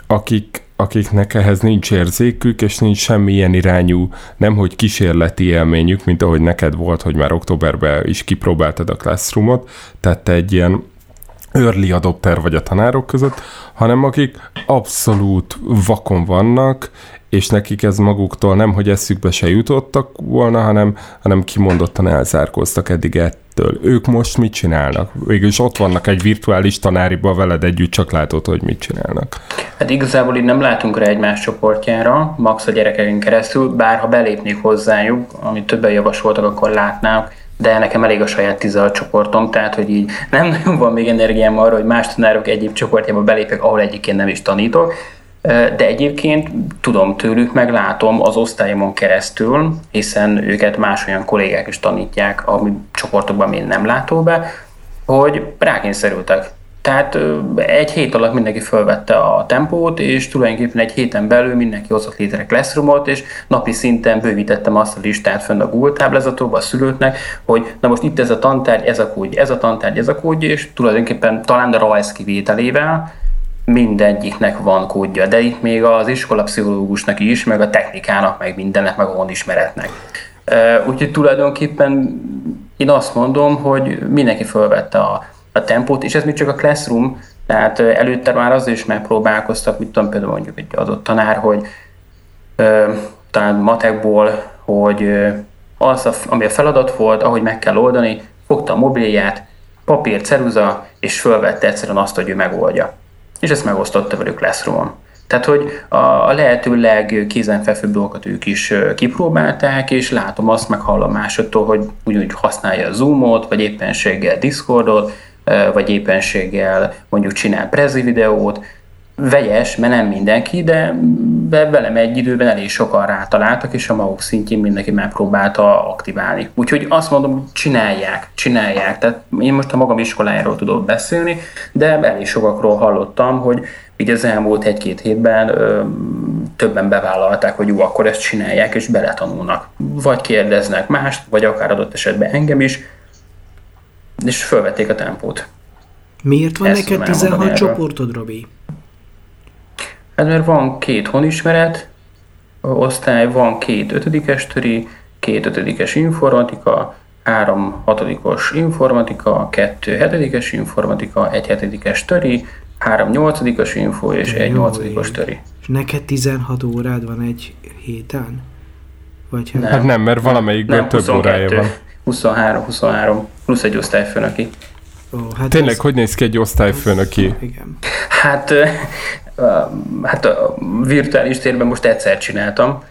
akik, akiknek ehhez nincs érzékük, és nincs semmilyen irányú, nemhogy kísérleti élményük, mint ahogy neked volt, hogy már októberben is kipróbáltad a Classroomot, tehát te egy ilyen early adopter vagy a tanárok között, hanem akik abszolút vakon vannak, és nekik ez maguktól nem, hogy eszükbe se jutottak volna, hanem, hanem kimondottan elzárkóztak eddig ettől. Ők most mit csinálnak? Végülis ott vannak egy virtuális tanáriba veled együtt, csak látod, hogy mit csinálnak. Hát igazából itt nem látunk rá egymás csoportjára, max a gyerekeken keresztül, bár ha belépnék hozzájuk, amit többen javasoltak, akkor látnák, de nekem elég a saját 16 csoportom, tehát hogy így nem nagyon van még energiám arra, hogy más tanárok egyéb csoportjába belépek, ahol egyébként nem is tanítok, de egyébként tudom tőlük, meg látom az osztályomon keresztül, hiszen őket más olyan kollégák is tanítják, ami csoportokban még nem látó be, hogy rákényszerültek. Tehát egy hét alatt mindenki felvette a tempót, és tulajdonképpen egy héten belül mindenki hozott létre Classroomot, és napi szinten bővítettem azt a listát fönn a Google táblázatokba a szülőknek, hogy na most itt ez a tantárgy, ez a kódj, ez a tantárgy, ez a kódj, és tulajdonképpen talán a rajz kivételével mindegyiknek van kódja, de itt még az iskolapszichológusnak is, meg a technikának, meg mindennek, meg a ismeretnek. Úgyhogy tulajdonképpen én azt mondom, hogy mindenki felvette a, a tempót, és ez még csak a classroom, tehát előtte már az is megpróbálkoztak, mit tudom, például mondjuk egy adott tanár, hogy ö, talán matekból, hogy az, a, ami a feladat volt, ahogy meg kell oldani, fogta a mobilját, papír, ceruza, és fölvette egyszerűen azt, hogy ő megoldja és ezt megosztotta velük Classroom-on. Tehát, hogy a, lehető legkézenfekvőbb dolgokat ők is kipróbálták, és látom azt, meg hallom másoktól, hogy úgy használja a Zoomot, vagy éppenséggel Discordot, vagy éppenséggel mondjuk csinál prezi videót, vegyes, mert nem mindenki, de velem egy időben elég sokan rátaláltak, és a maguk szintjén mindenki megpróbálta aktiválni. Úgyhogy azt mondom, csinálják, csinálják. Tehát én most a magam iskolájáról tudok beszélni, de elég sokakról hallottam, hogy így az elmúlt egy-két hétben ö, többen bevállalták, hogy jó, akkor ezt csinálják, és beletanulnak. Vagy kérdeznek mást, vagy akár adott esetben engem is, és felvették a tempót. Miért van ezt neked 16 csoportod, Robi? Hát mert van két honismeret osztály, van két ötödikes töri, két ötödikes informatika, három hatodikos informatika, kettő hetedikes informatika, egy hetedikes töri, három nyolcadikos info és egy nyolcadikos töri. És neked 16 órád van egy héten? Vagy hát nem, hát nem mert valamelyikben nem, több 22, órája van. 23, 23, plusz egy osztályfőnöki. Ó, hát Tényleg, ez... hogy néz ki egy osztályfőnöki? Igen. Hát hát a virtuális térben most egyszer csináltam,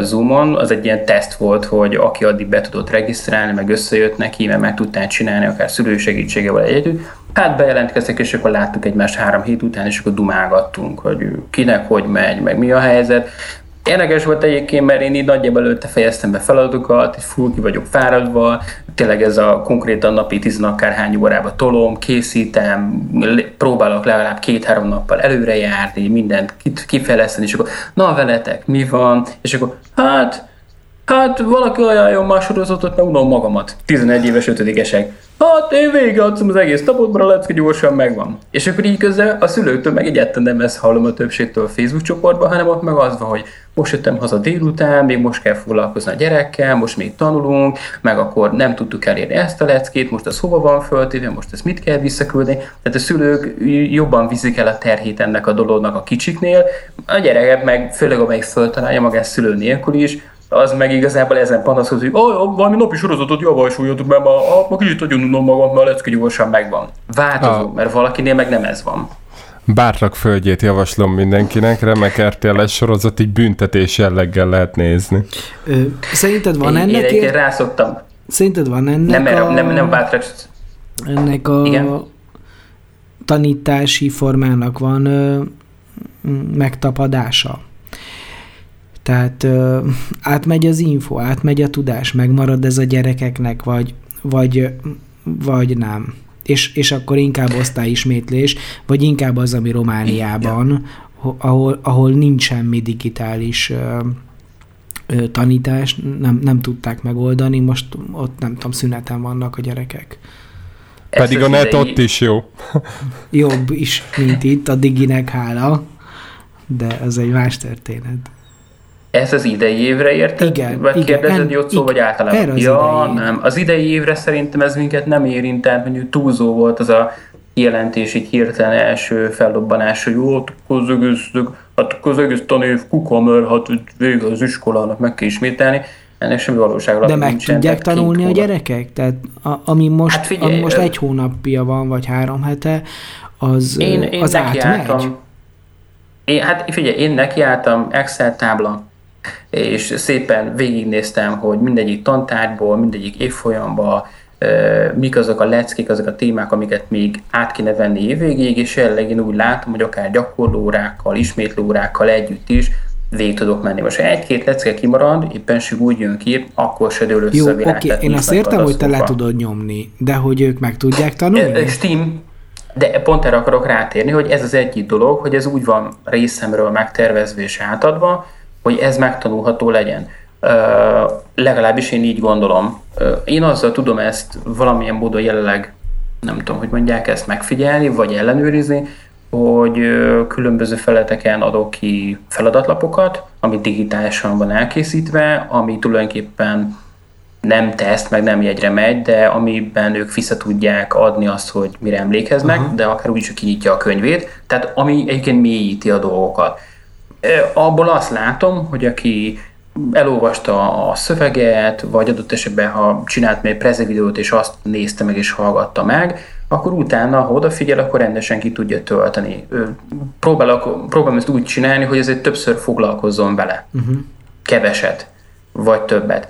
Zoomon, az egy ilyen teszt volt, hogy aki addig be tudott regisztrálni, meg összejött neki, mert meg tudták csinálni, akár szülő segítségevel egyedül. Hát bejelentkeztek, és akkor láttuk egymást három hét után, és akkor dumálgattunk, hogy kinek hogy megy, meg mi a helyzet. Érdekes volt egyébként, mert én így nagyjából előtte fejeztem be feladatokat, egy full ki vagyok fáradva, tényleg ez a konkrétan napi tizen akárhány órába tolom, készítem, próbálok legalább két-három nappal előre járni, mindent kifejleszteni, és akkor na veletek, mi van? És akkor hát, hát valaki ajánljon más sorozatot, mert unom magamat. 11 éves ötödikesek. Hát én végigjátszom az egész mert a lecke gyorsan megvan. És akkor így közben a szülőktől meg egyáltalán nem ezt hallom a többségtől a Facebook csoportban, hanem ott meg az van, hogy most jöttem haza délután, még most kell foglalkozni a gyerekkel, most még tanulunk, meg akkor nem tudtuk elérni ezt a leckét, most az hova van föltéve, most ezt mit kell visszaküldeni. Tehát a szülők jobban viszik el a terhét ennek a dolognak a kicsiknél, a gyereket meg főleg amelyik föltalálja magát szülő nélkül is, az meg igazából ezen panaszkodik, hogy oh, valami napi sorozatot javasoljatok, mert ma, a, ma kicsit nagyon unom magam, mert a lecke gyorsan megvan. Változó, mert valakinél meg nem ez van. Bártak földjét javaslom mindenkinek, remek RTL sorozat így büntetés jelleggel lehet nézni. Ö, szerinted van én, ennek... Én, én rászoktam. Szerinted van ennek nem, a... Nem, nem bátrak... Ennek a Igen? tanítási formának van ö, megtapadása. Tehát ö, átmegy az info, átmegy a tudás, megmarad ez a gyerekeknek, vagy, vagy, vagy nem. És, és akkor inkább osztályismétlés, vagy inkább az, ami Romániában, ahol, ahol nincs semmi digitális ö, ö, tanítás, nem, nem tudták megoldani, most ott nem tudom, szüneten vannak a gyerekek. Pedig a net ott is jó. Jobb is, mint itt, a diginek hála, de ez egy más történet. Ez az idei évre érted? Igen, Vagy igen, kérdezed en- Jocó, vagy általában? erre az ja, idei. nem. Az idei évre szerintem ez minket nem érint, tehát mondjuk túlzó volt az a kijelentés, így hirtelen első fellobbanás, hogy jó, hát az egész, hát az egész tanév kuka, mert hát vége az iskolának, meg kell ismételni. Ennek semmi valóság De meg nincsen, tudják tanulni a kint róla. gyerekek? Tehát a, ami most, Hát figyelj, ami most egy hónapja van, vagy három hete, az, Én, én az átmegy? nekiálltam. Én, hát figyelj, én nekiálltam Excel tábla, és szépen végignéztem, hogy mindegyik tantárgyból, mindegyik évfolyamban ö, mik azok a leckék, azok a témák, amiket még át kéne venni évvégéig, és jelenleg én úgy látom, hogy akár gyakorlóórákkal, ismétlóórákkal együtt is végig tudok menni. Most egy-két lecke kimarad, éppenség úgy jön ki, akkor se dől össze Jó, oké, tehát én azt értem, hogy te le tudod nyomni, de hogy ők meg tudják tanulni? Steam, de pont erre akarok rátérni, hogy ez az egyik dolog, hogy ez úgy van részemről megtervezve és átadva, hogy ez megtanulható legyen. Legalábbis én így gondolom. Én azzal tudom ezt valamilyen módon jelenleg, nem tudom, hogy mondják ezt, megfigyelni, vagy ellenőrizni, hogy különböző feleteken adok ki feladatlapokat, ami digitálisan van elkészítve, ami tulajdonképpen nem teszt, meg nem jegyre megy, de amiben ők vissza tudják adni azt, hogy mire emlékeznek, uh-huh. de akár úgy is, kinyitja a könyvét, tehát ami egyébként mélyíti a dolgokat. Abból azt látom, hogy aki elolvasta a szöveget, vagy adott esetben, ha csinált még prezevideót, és azt nézte meg és hallgatta meg, akkor utána, ha odafigyel, akkor rendesen ki tudja tölteni. Próbálok, próbálom ezt úgy csinálni, hogy ezért többször foglalkozzon vele. Uh-huh. Keveset, vagy többet.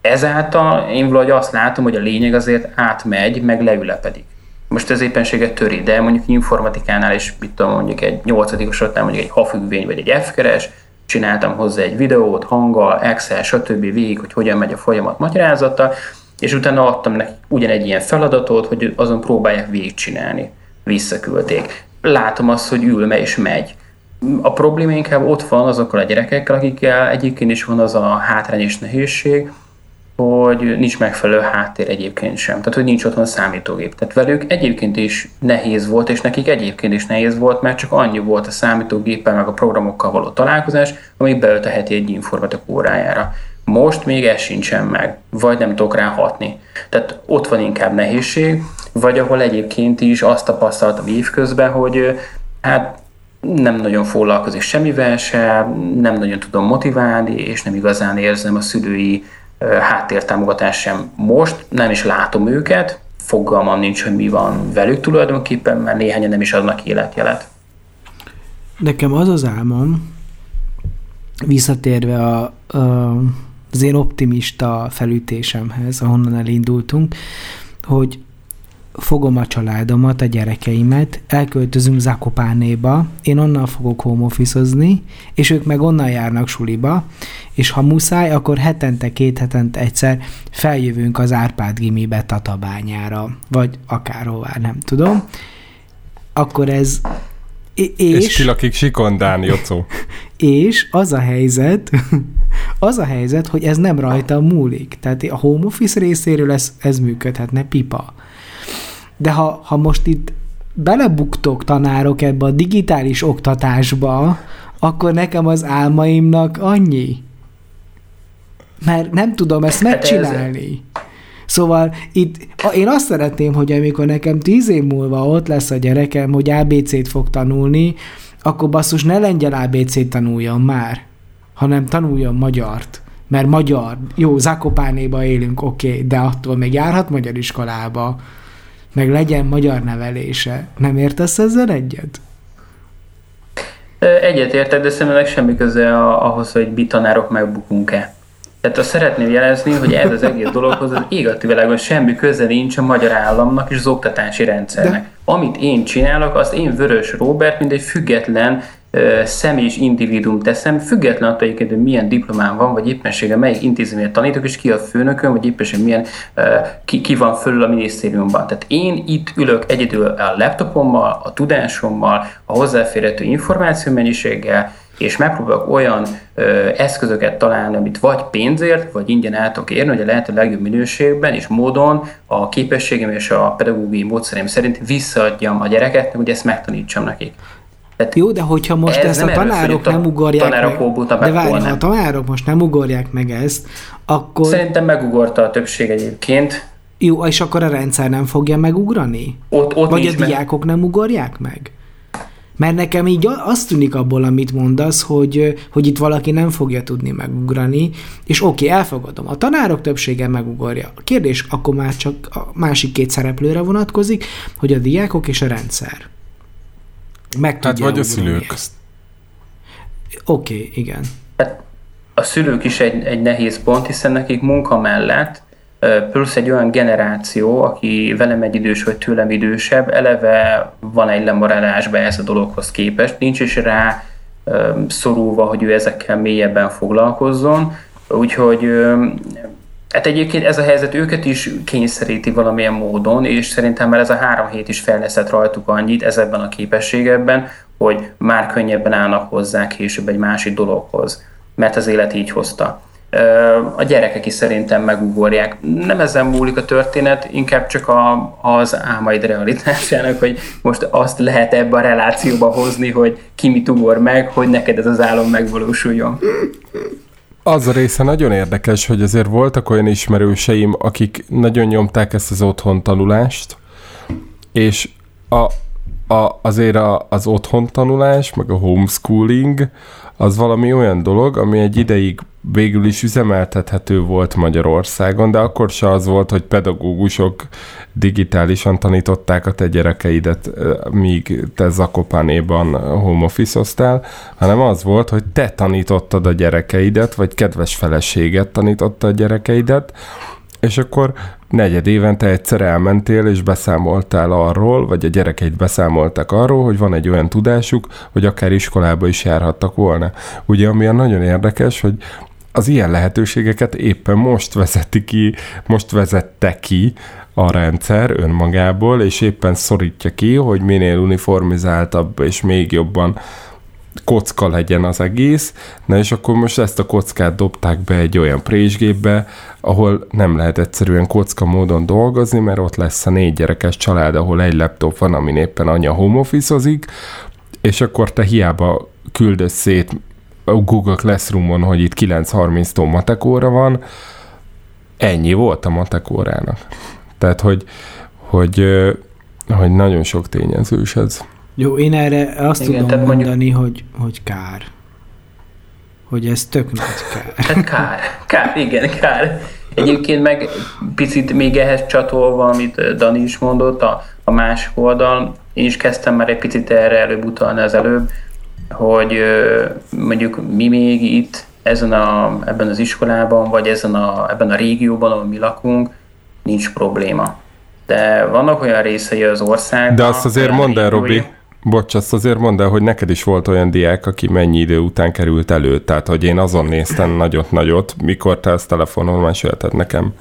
Ezáltal én valahogy azt látom, hogy a lényeg azért átmegy, meg leülepedik. Most ez éppenséget töri, de mondjuk informatikánál is, mit tudom, mondjuk egy nyolcadikosoknál mondjuk egy hafüggvény vagy egy F-keres, csináltam hozzá egy videót, hanggal, Excel, stb. végig, hogy hogyan megy a folyamat magyarázata, és utána adtam neki ugyanegy ilyen feladatot, hogy azon próbálják végigcsinálni. Visszaküldték. Látom azt, hogy ül és megy. A probléma inkább ott van azokkal a gyerekekkel, akikkel egyébként is van az a hátrány és nehézség, hogy nincs megfelelő háttér egyébként sem. Tehát, hogy nincs otthon számítógép. Tehát velük egyébként is nehéz volt, és nekik egyébként is nehéz volt, mert csak annyi volt a számítógéppel, meg a programokkal való találkozás, amíg beölt a heti egy informatik órájára. Most még ez sincsen meg, vagy nem tudok rá hatni. Tehát ott van inkább nehézség, vagy ahol egyébként is azt tapasztaltam évközben, hogy hát nem nagyon foglalkozik semmivel se, nem nagyon tudom motiválni, és nem igazán érzem a szülői ö, háttértámogatást sem most, nem is látom őket, fogalmam nincs, hogy mi van velük tulajdonképpen, mert néhányan nem is adnak életjelet. Nekem az az álmom, visszatérve a, a, az én optimista felütésemhez, ahonnan elindultunk, hogy fogom a családomat, a gyerekeimet, elköltözünk Zakopánéba, én onnan fogok home és ők meg onnan járnak suliba, és ha muszáj, akkor hetente, két hetente egyszer feljövünk az Árpád gimibe Tatabányára, vagy akárhová, nem tudom. Akkor ez... és, És, és ki lakik Sikondán, Jocó. és az a helyzet, az a helyzet, hogy ez nem rajta múlik. Tehát a home office részéről ez, ez működhetne, pipa. De ha, ha most itt belebuktok tanárok ebbe a digitális oktatásba, akkor nekem az álmaimnak annyi. Mert nem tudom ezt Hát megcsinálni. Szóval itt én azt szeretném, hogy amikor nekem tíz év múlva ott lesz a gyerekem, hogy ABC-t fog tanulni, akkor basszus ne lengyel ABC-t tanuljon már, hanem tanuljon magyart. Mert magyar, jó, Zakopánéba élünk, oké, okay, de attól még járhat magyar iskolába, meg legyen magyar nevelése. Nem értesz ezzel egyet? Egyet értek, de szerintem semmi köze ahhoz, hogy mi tanárok megbukunk-e. Tehát azt szeretném jelezni, hogy ez az egész dologhoz az égati világon semmi köze nincs a magyar államnak és az oktatási rendszernek. De... Amit én csinálok, azt én Vörös Robert, mint egy független személy és individuum teszem, független attól egyébként, hogy milyen diplomám van, vagy éppenséggel melyik intézményet tanítok, és ki a főnököm, vagy éppenséggel milyen, ki, ki van fölül a minisztériumban. Tehát én itt ülök egyedül a laptopommal, a tudásommal, a hozzáférhető információmennyiséggel, és megpróbálok olyan ö, eszközöket találni, amit vagy pénzért, vagy ingyen tudok érni, hogy a lehető legjobb minőségben és módon a képességem és a pedagógiai módszerem szerint visszaadjam a gyerekeknek, hogy ezt megtanítsam nekik. Tehát Jó, de hogyha most ez ezt a tanárok nem ugorják tanárok meg, de várj, ha a tanárok most nem ugorják meg ezt, akkor... Szerintem megugorta a többség egyébként. Jó, és akkor a rendszer nem fogja megugrani? Ott, ott Vagy a diákok meg. nem ugorják meg? Mert nekem így azt tűnik abból, amit mondasz, hogy, hogy itt valaki nem fogja tudni megugrani, és oké, okay, elfogadom. A tanárok többsége megugorja. A kérdés akkor már csak a másik két szereplőre vonatkozik, hogy a diákok és a rendszer. Meg hát vagy a szülők. Oké, okay, igen. Hát a szülők is egy, egy nehéz pont, hiszen nekik munka mellett plusz egy olyan generáció, aki velem egy idős vagy tőlem idősebb, eleve van egy lemorálásba ez a dologhoz képest, nincs is rá szorulva, hogy ő ezekkel mélyebben foglalkozzon, úgyhogy Hát egyébként ez a helyzet őket is kényszeríti valamilyen módon, és szerintem már ez a három hét is fejlesztett rajtuk annyit ezekben a képességekben, hogy már könnyebben állnak hozzá később egy másik dologhoz, mert az élet így hozta a gyerekek is szerintem megugorják. Nem ezen múlik a történet, inkább csak a, az álmaid realitásának, hogy most azt lehet ebbe a relációba hozni, hogy ki mit ugor meg, hogy neked ez az álom megvalósuljon. Az a része nagyon érdekes, hogy azért voltak olyan ismerőseim, akik nagyon nyomták ezt az otthon tanulást, és a, a, azért a, az otthon tanulás, meg a homeschooling, az valami olyan dolog, ami egy ideig végül is üzemeltethető volt Magyarországon, de akkor se az volt, hogy pedagógusok digitálisan tanították a te gyerekeidet, míg te Zakopánéban home office hanem az volt, hogy te tanítottad a gyerekeidet, vagy kedves feleséget tanította a gyerekeidet, és akkor negyed évente egyszer elmentél, és beszámoltál arról, vagy a gyerekeid beszámoltak arról, hogy van egy olyan tudásuk, hogy akár iskolába is járhattak volna. Ugye, ami nagyon érdekes, hogy az ilyen lehetőségeket éppen most vezeti ki, most vezette ki a rendszer önmagából, és éppen szorítja ki, hogy minél uniformizáltabb és még jobban kocka legyen az egész, na és akkor most ezt a kockát dobták be egy olyan présgépbe, ahol nem lehet egyszerűen kocka módon dolgozni, mert ott lesz a négy gyerekes család, ahol egy laptop van, amin éppen anya home és akkor te hiába küldöz szét a Google Classroom-on, hogy itt 9.30-tól matekóra van, ennyi volt a matekórának. Tehát, hogy, hogy, hogy nagyon sok tényezős ez. Jó, én erre azt Igen, tudom mondani, mondjuk... hogy, hogy kár. Hogy ez tök nagy kár. Hát kár, kár, igen, kár. Egyébként meg picit még ehhez csatolva, amit Dani is mondott, a, a másik oldal, én is kezdtem már egy picit erre előbb utalni az előbb, hogy mondjuk mi még itt ezen a, ebben az iskolában, vagy ezen a, ebben a régióban, ahol mi lakunk, nincs probléma. De vannak olyan részei az országban... De azt azért mondd el, Robi, bocs, azt azért mondd el, hogy neked is volt olyan diák, aki mennyi idő után került elő, tehát hogy én azon néztem nagyot-nagyot, mikor te ezt telefonon mesélted nekem.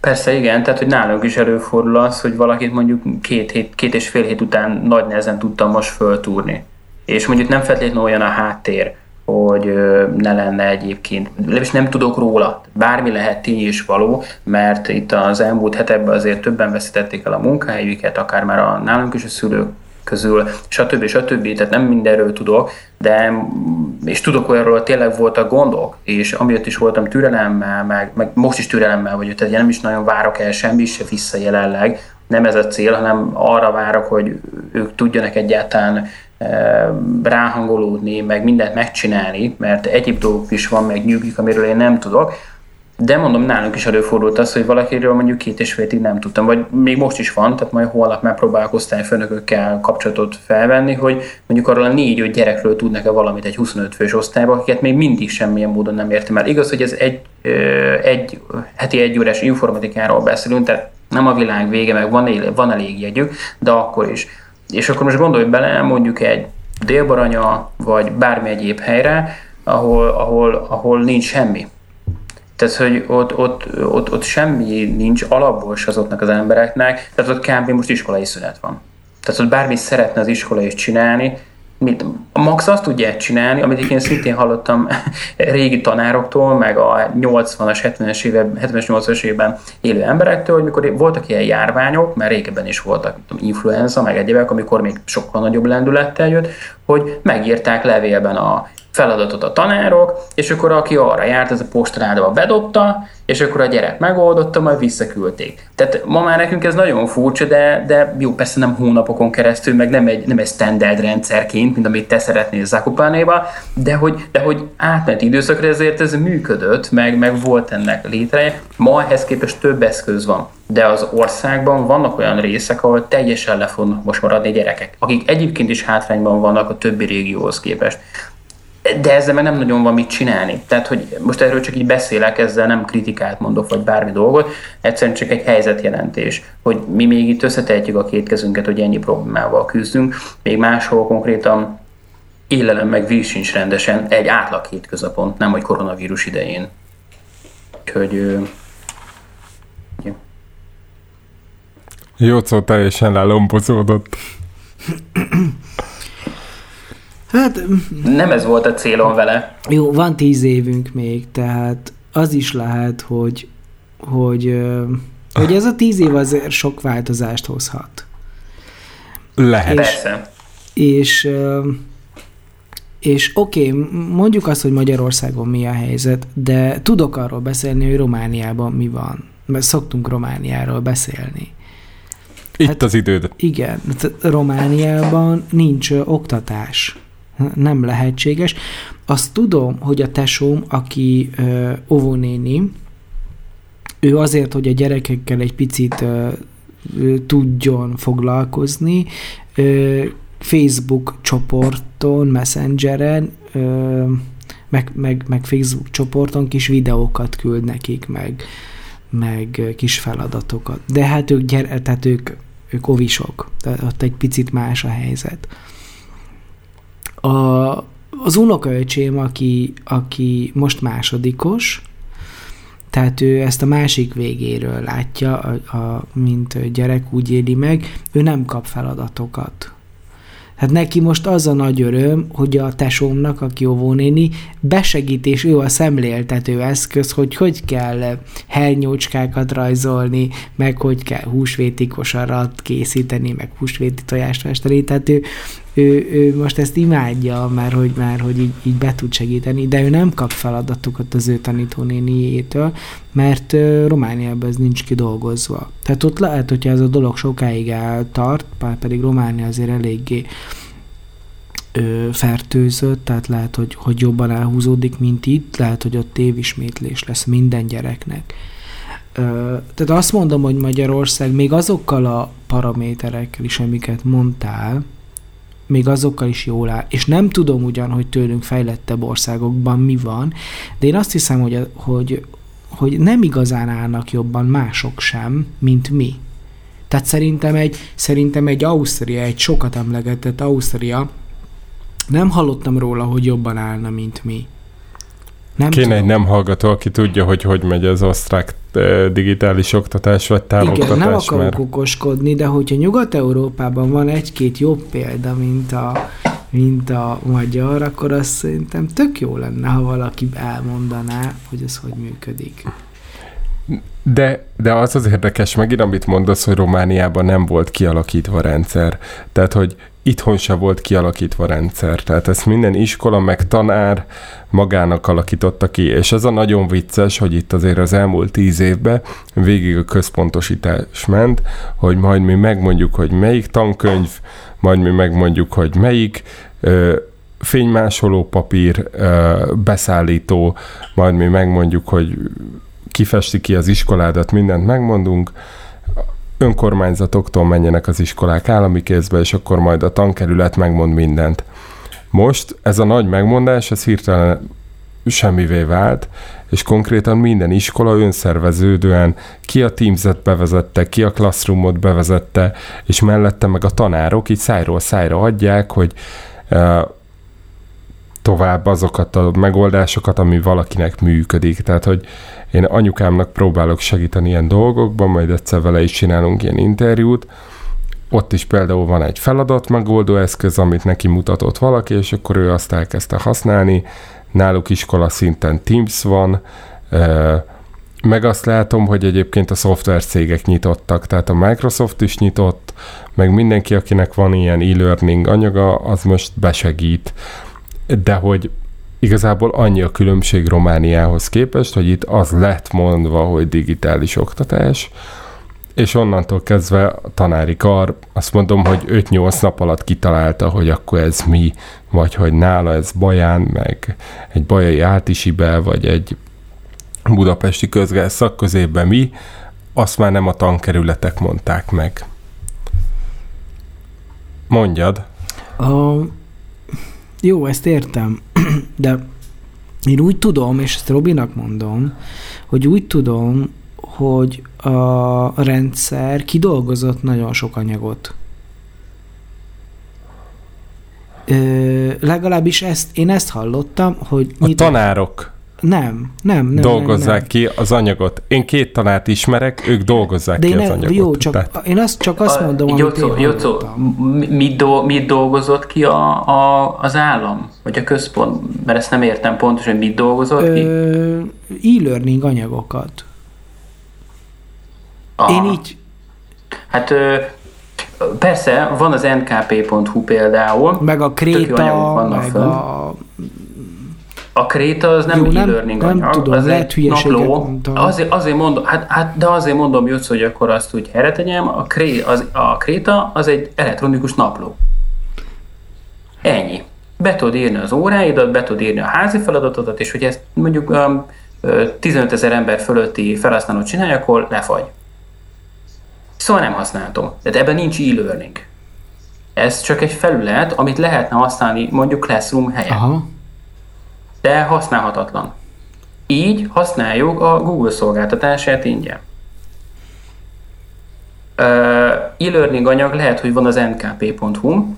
Persze, igen, tehát hogy nálunk is előfordul az, hogy valakit mondjuk két, hét, két és fél hét után nagy nehezen tudtam most föltúrni. És mondjuk nem feltétlenül olyan a háttér, hogy ne lenne egyébként, legalábbis nem tudok róla, bármi lehet tény és való, mert itt az elmúlt hetekben azért többen veszítették el a munkájukat, akár már a nálunk is a szülők közül, stb. stb. Tehát nem mindenről tudok, de és tudok olyanról, hogy tényleg voltak gondok, és amiatt is voltam türelemmel, meg, meg most is türelemmel vagyok, tehát nem is nagyon várok el semmi se vissza jelenleg, nem ez a cél, hanem arra várok, hogy ők tudjanak egyáltalán ráhangolódni, meg mindent megcsinálni, mert egyéb dolgok is van, meg nyugik, amiről én nem tudok, de mondom, nálunk is előfordult az, hogy valakiről mondjuk két és fél nem tudtam, vagy még most is van, tehát majd holnap megpróbálok osztályfőnökökkel kapcsolatot felvenni, hogy mondjuk arról a négy-öt gyerekről tudnak-e valamit egy 25 fős osztályban, akiket még mindig semmilyen módon nem értem el. Igaz, hogy ez egy, egy heti egy órás informatikáról beszélünk, tehát nem a világ vége, meg van, van elég jegyük, de akkor is és akkor most gondolj bele, mondjuk egy Délbaranya, vagy bármi egyéb helyre, ahol, ahol, ahol nincs semmi. Tehát, hogy ott, ott, ott, ott semmi nincs alapból se azoknak az embereknek, tehát ott kb. most iskolai szünet van. Tehát ott bármi szeretne az iskola is csinálni, mit, Max azt tudja csinálni, amit én szintén hallottam régi tanároktól, meg a 80-as, 70-es évben, 70-es, 80-as évben élő emberektől, hogy mikor voltak ilyen járványok, mert régebben is voltak tudom, influenza, meg egyébek, amikor még sokkal nagyobb lendülettel jött, hogy megírták levélben a feladatot a tanárok, és akkor aki arra járt, ez a postrádba bedobta, és akkor a gyerek megoldotta, majd visszaküldték. Tehát ma már nekünk ez nagyon furcsa, de, de jó, persze nem hónapokon keresztül, meg nem egy, nem egy standard rendszerként, mint amit te szeretnél Zakupánéba, de hogy, de hogy átmeneti időszakra ezért ez működött, meg, meg volt ennek létreje. Ma ehhez képest több eszköz van, de az országban vannak olyan részek, ahol teljesen le fognak most maradni gyerekek, akik egyébként is hátrányban vannak a többi régióhoz képest de ezzel meg nem nagyon van mit csinálni. Tehát, hogy most erről csak így beszélek, ezzel nem kritikát mondok, vagy bármi dolgot, egyszerűen csak egy helyzetjelentés, hogy mi még itt összetehetjük a két kezünket, hogy ennyi problémával küzdünk, még máshol konkrétan élelem meg víz sincs rendesen egy átlag hétköznapon, nem hogy koronavírus idején. Úgyhogy... Jó. Szó teljesen lelombozódott. Hát... Nem ez volt a célom vele. Jó, van tíz évünk még, tehát az is lehet, hogy, hogy, hogy ez a tíz év azért sok változást hozhat. Lehet. És, Persze. És, és oké, okay, mondjuk azt, hogy Magyarországon mi a helyzet, de tudok arról beszélni, hogy Romániában mi van. Mert szoktunk Romániáról beszélni. Itt hát, az időd. Igen, Romániában nincs oktatás nem lehetséges. Azt tudom, hogy a tesóm, aki ö, óvónéni, ő azért, hogy a gyerekekkel egy picit ö, ö, tudjon foglalkozni, ö, Facebook csoporton, Messengeren, ö, meg, meg, meg Facebook csoporton kis videókat küld nekik, meg, meg kis feladatokat. De hát ők, gyere, tehát ők, ők ovisok, tehát ott egy picit más a helyzet. A, az unokaöcsém, aki, aki most másodikos, tehát ő ezt a másik végéről látja, a, a, mint gyerek úgy éli meg, ő nem kap feladatokat. Hát neki most az a nagy öröm, hogy a tesómnak, aki óvónéni, besegít, és ő a szemléltető eszköz, hogy hogy kell hernyócskákat rajzolni, meg hogy kell húsvéti kosarat készíteni, meg húsvéti tojást festeni, tehát ő, ő, ő most ezt imádja, mert hogy, már hogy így, így be tud segíteni, de ő nem kap feladatokat az ő tanítónéniétől, mert Romániában ez nincs kidolgozva. Tehát ott lehet, hogyha ez a dolog sokáig eltart, pedig Románia azért eléggé ö, fertőzött, tehát lehet, hogy, hogy jobban elhúzódik, mint itt, lehet, hogy ott tévismétlés lesz minden gyereknek. Tehát azt mondom, hogy Magyarország még azokkal a paraméterekkel is, amiket mondtál, még azokkal is jól áll. És nem tudom ugyan, hogy tőlünk fejlettebb országokban mi van, de én azt hiszem, hogy, hogy, hogy nem igazán állnak jobban mások sem, mint mi. Tehát szerintem egy, szerintem egy Ausztria, egy sokat emlegetett Ausztria, nem hallottam róla, hogy jobban állna, mint mi. Nem Kéne tudom. egy nem hallgató, aki tudja, hogy hogy megy az osztrák digitális oktatás vagy távoktatás. Igen, nem akarok mert... okoskodni, de hogyha Nyugat-Európában van egy-két jobb példa, mint a, mint a magyar, akkor azt szerintem tök jó lenne, ha valaki elmondaná, hogy ez hogy működik. De, de az az érdekes megint, amit mondasz, hogy Romániában nem volt kialakítva rendszer. Tehát, hogy itthon se volt kialakítva rendszer. Tehát ezt minden iskola meg tanár magának alakította ki. És ez a nagyon vicces, hogy itt azért az elmúlt tíz évben végig a központosítás ment, hogy majd mi megmondjuk, hogy melyik tankönyv, majd mi megmondjuk, hogy melyik ö, fénymásoló papír, ö, beszállító, majd mi megmondjuk, hogy kifesti ki az iskoládat, mindent megmondunk, önkormányzatoktól menjenek az iskolák állami kézbe, és akkor majd a tankerület megmond mindent. Most ez a nagy megmondás, ez hirtelen semmivé vált, és konkrétan minden iskola önszerveződően ki a Teams-et bevezette, ki a Classroom-ot bevezette, és mellette meg a tanárok így szájról szájra adják, hogy tovább azokat a megoldásokat, ami valakinek működik. Tehát, hogy én anyukámnak próbálok segíteni ilyen dolgokban, majd egyszer vele is csinálunk ilyen interjút, ott is például van egy feladat megoldó eszköz, amit neki mutatott valaki, és akkor ő azt elkezdte használni. Náluk iskola szinten Teams van, meg azt látom, hogy egyébként a szoftver cégek nyitottak, tehát a Microsoft is nyitott, meg mindenki, akinek van ilyen e-learning anyaga, az most besegít. De hogy igazából annyi a különbség Romániához képest, hogy itt az lett mondva, hogy digitális oktatás, és onnantól kezdve a tanári kar, azt mondom, hogy 5-8 nap alatt kitalálta, hogy akkor ez mi, vagy hogy nála ez Baján, meg egy bajai átisibe, vagy egy budapesti közgáz szakközében mi, azt már nem a tankerületek mondták meg. Mondjad. A, jó, ezt értem, de én úgy tudom, és ezt Robinak mondom, hogy úgy tudom, hogy a rendszer kidolgozott nagyon sok anyagot. Ö, legalábbis ezt, én ezt hallottam, hogy... A nyitott... tanárok nem, nem, nem. Dolgozzák nem, nem. ki az anyagot. Én két tanárt ismerek, ők dolgozzák De ki én az anyagot. Jó, csak Tehát... én azt csak azt mondom, a, amit Jocó, Jocó, mit, do, mit dolgozott ki a, a, az állam? Vagy a központ? Mert ezt nem értem pontosan, hogy mit dolgozott Ö, ki? E-learning anyagokat. Aha. Én így... Hát persze, van az nkp.hu például. Meg a Kréta, meg föl. a a Kréta az nem Jó, e-learning nem, anyag, tudom, az egy napló. Azért, azért mondom, hát, hát, de azért mondom, Jutsz, hogy akkor azt úgy helyre tegyem, a, Kré, az, a Kréta az egy elektronikus napló. Ennyi. Be tudod írni az óráidat, be tudod írni a házi feladatodat, és hogy ezt mondjuk um, 15 ezer ember fölötti felhasználót csinálja, akkor lefagy. Szóval nem használtam. Tehát ebben nincs e-learning. Ez csak egy felület, amit lehetne használni mondjuk Classroom helyen. Aha de használhatatlan. Így használjuk a Google szolgáltatását ingyen. E-learning anyag lehet, hogy van az nkp.hu,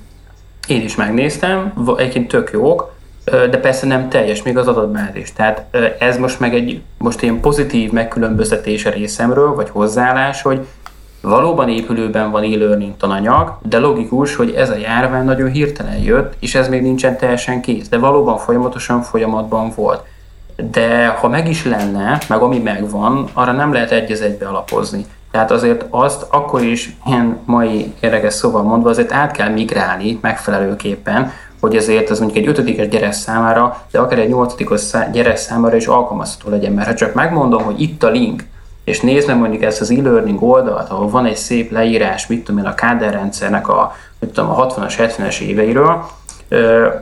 én is megnéztem, egyébként tök jók, de persze nem teljes még az adatbázis. Tehát ez most meg egy most ilyen pozitív megkülönböztetés a részemről, vagy hozzáállás, hogy Valóban épülőben van e-learning tananyag, de logikus, hogy ez a járvány nagyon hirtelen jött, és ez még nincsen teljesen kész, de valóban folyamatosan folyamatban volt. De ha meg is lenne, meg ami megvan, arra nem lehet egy egybe alapozni. Tehát azért azt akkor is ilyen mai érdekes szóval mondva, azért át kell migrálni megfelelőképpen, hogy ezért az mondjuk egy ötödikes gyerek számára, de akár egy nyolcadikos gyerek számára is alkalmazható legyen. Mert ha csak megmondom, hogy itt a link, és nézd meg mondjuk ezt az e-learning oldalt, ahol van egy szép leírás, mit tudom én, a káderrendszernek a, mit tudom, a 60-as, 70-es éveiről,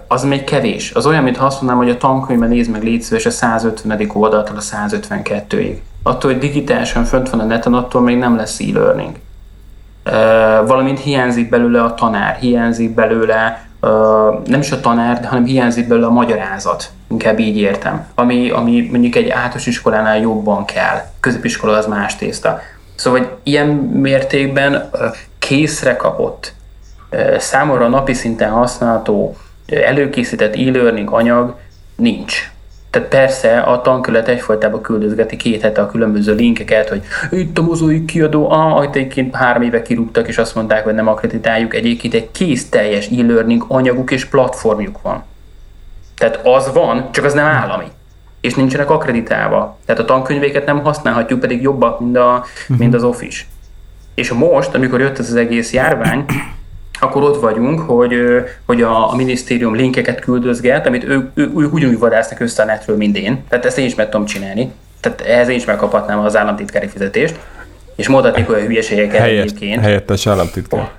az még kevés. Az olyan, mintha azt mondanám, hogy a tankönyvben nézd meg légy szíves a 150. oldaltól a 152-ig. Attól, hogy digitálisan fönt van a neten, attól még nem lesz e-learning. Valamint hiányzik belőle a tanár, hiányzik belőle nem is a tanár, hanem hiányzik belőle a magyarázat, inkább így értem, ami, ami mondjuk egy általános iskolánál jobban kell. Középiskola az más tészta. Szóval, hogy ilyen mértékben készre kapott, számomra napi szinten használható, előkészített e-learning anyag nincs. Tehát persze a tankölet egyfajtában küldözgeti két hete a különböző linkeket, hogy itt a mozaik kiadó, ah, amit egyébként három éve kirúgtak, és azt mondták, hogy nem akreditáljuk, egyébként egy kész teljes e-learning anyaguk és platformjuk van. Tehát az van, csak az nem állami. És nincsenek akreditálva. Tehát a tankönyvéket nem használhatjuk, pedig jobbak, mint, a, mint az Office. És most, amikor jött ez az egész járvány, akkor ott vagyunk, hogy, hogy a, a minisztérium linkeket küldözget, amit ők, ő, ők ugyanúgy vadásznak össze a netről, mint én. Tehát ezt én is meg tudom csinálni. Tehát ehhez én is megkaphatnám az államtitkári fizetést. És mondhatnék olyan hülyeségeket Helyett, egyébként. Helyettes államtitkár.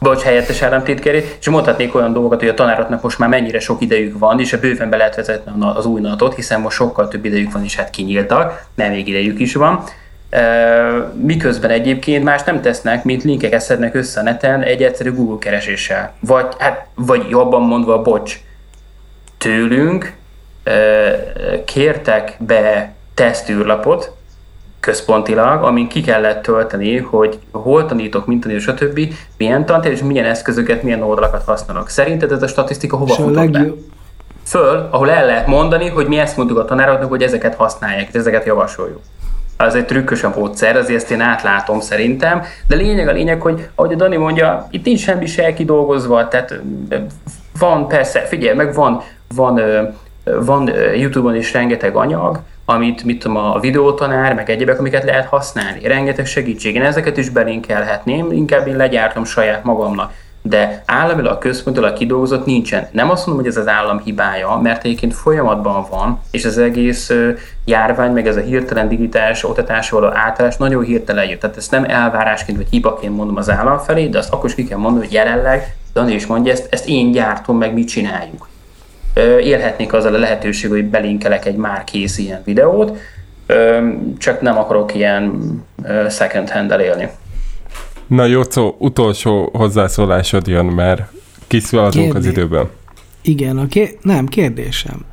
Bocs, helyettes államtitkári, és mondhatnék olyan dolgokat, hogy a tanároknak most már mennyire sok idejük van, és a bőven be lehet vezetni az új natot, hiszen most sokkal több idejük van, és hát kinyíltak, nem még idejük is van miközben egyébként más nem tesznek, mint linkeket szednek össze a neten egy egyszerű Google kereséssel. Vagy, hát, vagy jobban mondva, bocs, tőlünk kértek be tesztűrlapot, központilag, amin ki kellett tölteni, hogy hol tanítok, mint tanítok, stb. milyen tantér és milyen eszközöket, milyen oldalakat használok. Szerinted ez a statisztika hova futott legjobb... be? Föl, ahol el lehet mondani, hogy mi ezt mondjuk a tanároknak, hogy ezeket használják, ezeket javasoljuk. Az egy trükkös a módszer, azért ezt én átlátom szerintem, de lényeg a lényeg, hogy ahogy a Dani mondja, itt nincs semmi se kidolgozva, tehát van persze, figyelj meg, van, van, van YouTube-on is rengeteg anyag, amit mit tudom, a videótanár, meg egyébek, amiket lehet használni. Rengeteg segítség. Én ezeket is belinkelhetném, inkább én legyártom saját magamnak. De államilag központilag kidolgozott nincsen. Nem azt mondom, hogy ez az állam hibája, mert egyébként folyamatban van, és az egész járvány, meg ez a hirtelen digitális oktatásról való átállás nagyon hirtelen jött. Tehát ezt nem elvárásként vagy hibaként mondom az állam felé, de azt akkor is ki kell mondani, hogy jelenleg, Dani is mondja, ezt, ezt én gyártom, meg mit csináljuk élhetnék azzal a lehetőség, hogy belinkelek egy már kész ilyen videót, csak nem akarok ilyen second hand élni. Na jó, szó, utolsó hozzászólásod jön, mert kiszaladunk az időben. Igen, a ké- nem, kérdésem.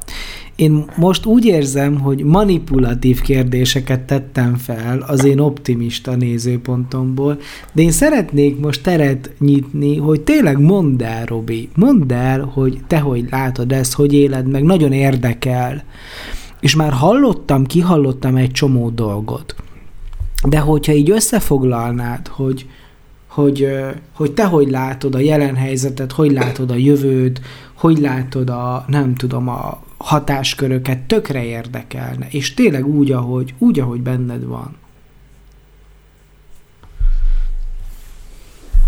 Én most úgy érzem, hogy manipulatív kérdéseket tettem fel az én optimista nézőpontomból, de én szeretnék most teret nyitni, hogy tényleg mondd el, Robi, mondd el, hogy te hogy látod ezt, hogy éled meg, nagyon érdekel. És már hallottam, kihallottam egy csomó dolgot. De hogyha így összefoglalnád, hogy, hogy, hogy te hogy látod a jelen helyzetet, hogy látod a jövőt, hogy látod a, nem tudom, a hatásköröket, tökre érdekelne, és tényleg úgy, ahogy, úgy, ahogy benned van.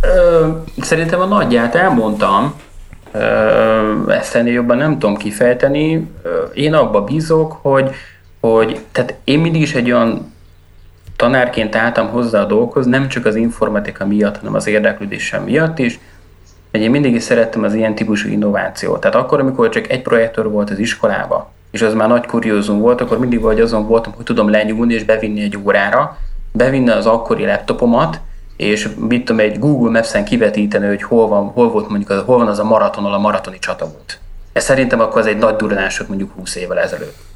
Ö, szerintem a nagyját elmondtam, ö, ezt ennél jobban nem tudom kifejteni. Én abba bízok, hogy, hogy tehát én mindig is egy olyan tanárként álltam hozzá a dolgokhoz, nem csak az informatika miatt, hanem az érdeklődésem miatt is, hogy én mindig is szerettem az ilyen típusú innovációt. Tehát akkor, amikor csak egy projektor volt az iskolába, és az már nagy kuriózum volt, akkor mindig vagy azon voltam, hogy tudom lenyúlni és bevinni egy órára, bevinni az akkori laptopomat, és mit tudom, egy Google Maps-en kivetíteni, hogy hol, van, hol volt mondjuk, az, hol van az a maraton, a maratoni csata volt. Ez szerintem akkor az egy nagy durranások mondjuk 20 évvel ezelőtt.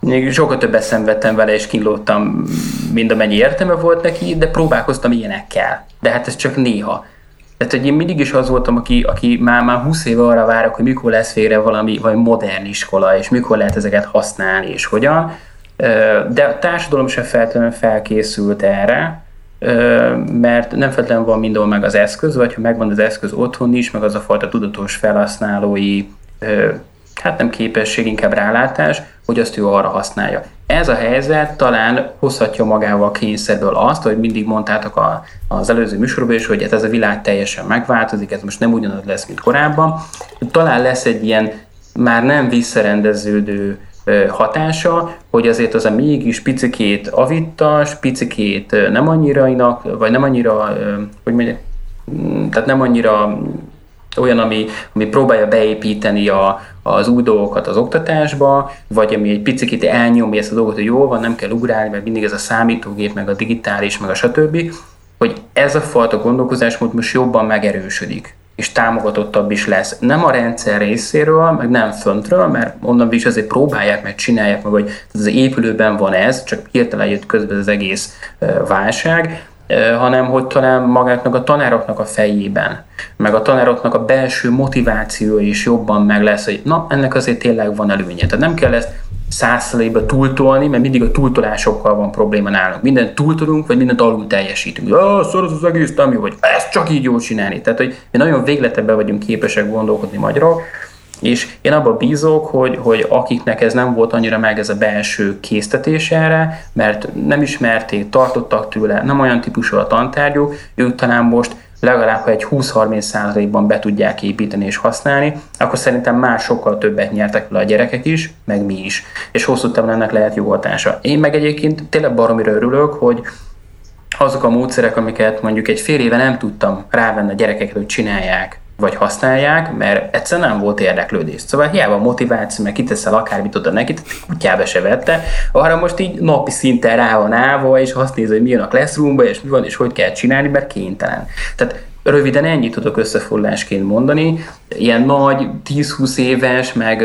Még sokkal többet szenvedtem vele, és kínlódtam, mind amennyi értelme volt neki, de próbálkoztam ilyenekkel. De hát ez csak néha. Tehát, hogy én mindig is az voltam, aki, aki már, már 20 éve arra várok, hogy mikor lesz végre valami, vagy modern iskola, és mikor lehet ezeket használni, és hogyan. De a társadalom sem feltétlenül felkészült erre, mert nem feltétlenül van mindenhol meg az eszköz, vagy ha megvan az eszköz otthon is, meg az a fajta tudatos felhasználói hát nem képesség, inkább rálátás, hogy azt ő arra használja. Ez a helyzet talán hozhatja magával kényszerből azt, hogy mindig mondtátok a, az előző műsorban is, hogy hát ez a világ teljesen megváltozik, ez most nem ugyanaz lesz, mint korábban. Talán lesz egy ilyen már nem visszarendeződő hatása, hogy azért az a mégis picikét avittas, picikét nem annyira inak, vagy nem annyira, hogy mondjam, mm, tehát nem annyira olyan, ami, ami próbálja beépíteni a, az új dolgokat az oktatásba, vagy ami egy picit elnyomja ezt a dolgot, hogy jó van, nem kell ugrálni, mert mindig ez a számítógép, meg a digitális, meg a stb., hogy ez a fajta gondolkozásmód most jobban megerősödik és támogatottabb is lesz. Nem a rendszer részéről, meg nem föntről, mert onnan is azért próbálják, meg csinálják meg, hogy az épülőben van ez, csak hirtelen jött közben az egész válság, hanem hogy talán magáknak a tanároknak a fejében, meg a tanároknak a belső motiváció is jobban meg lesz, hogy na, ennek azért tényleg van előnye. Tehát nem kell ezt százszerébe túltolni, mert mindig a túltolásokkal van probléma nálunk. Mindent túltolunk, vagy mindent alul teljesítünk. Ah, szor az egész nem jó, vagy ezt csak így jól csinálni. Tehát, hogy mi nagyon végletebben vagyunk képesek gondolkodni magyarok, és én abban bízok, hogy, hogy akiknek ez nem volt annyira meg ez a belső késztetés erre, mert nem ismerték, tartottak tőle, nem olyan típusú a tantárgyuk, ők talán most legalább ha egy 20-30 százalékban be tudják építeni és használni, akkor szerintem már sokkal többet nyertek le a gyerekek is, meg mi is. És hosszú távon ennek lehet jó hatása. Én meg egyébként tényleg baromira örülök, hogy azok a módszerek, amiket mondjuk egy fél éve nem tudtam rávenni a gyerekeket, hogy csinálják, vagy használják, mert egyszer nem volt érdeklődés. Szóval hiába motiváció, meg kiteszel akármit oda neki, kutyába se vette, arra most így napi szinten rá van állva, és azt nézi, hogy mi jön a classroomba, és mi van, és hogy kell csinálni, mert kénytelen. Tehát röviden ennyit tudok összefoglalásként mondani. Ilyen nagy, 10-20 éves, meg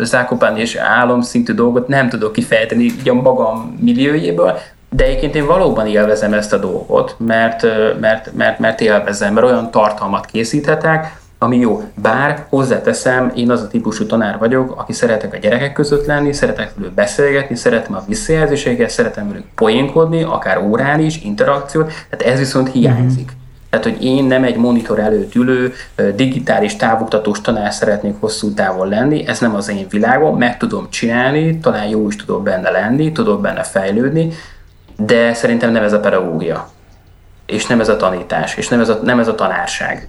zákopán és álomszintű dolgot nem tudok kifejteni így magam milliójéből, De egyébként én valóban élvezem ezt a dolgot, mert, mert, mert, mert élvezem, mert olyan tartalmat készíthetek, ami jó. Bár hozzáteszem, én az a típusú tanár vagyok, aki szeretek a gyerekek között lenni, szeretek velük beszélgetni, szeretem a visszajelzéseket, szeretem velük poénkodni, akár órán is, interakciót, tehát ez viszont hiányzik. Mm-hmm. Tehát, hogy én nem egy monitor előtt ülő, digitális távoktatós tanár szeretnék hosszú távon lenni, ez nem az én világom, meg tudom csinálni, talán jó is tudok benne lenni, tudok benne fejlődni, de szerintem nem ez a pedagógia, és nem ez a tanítás, és nem ez a, nem ez a tanárság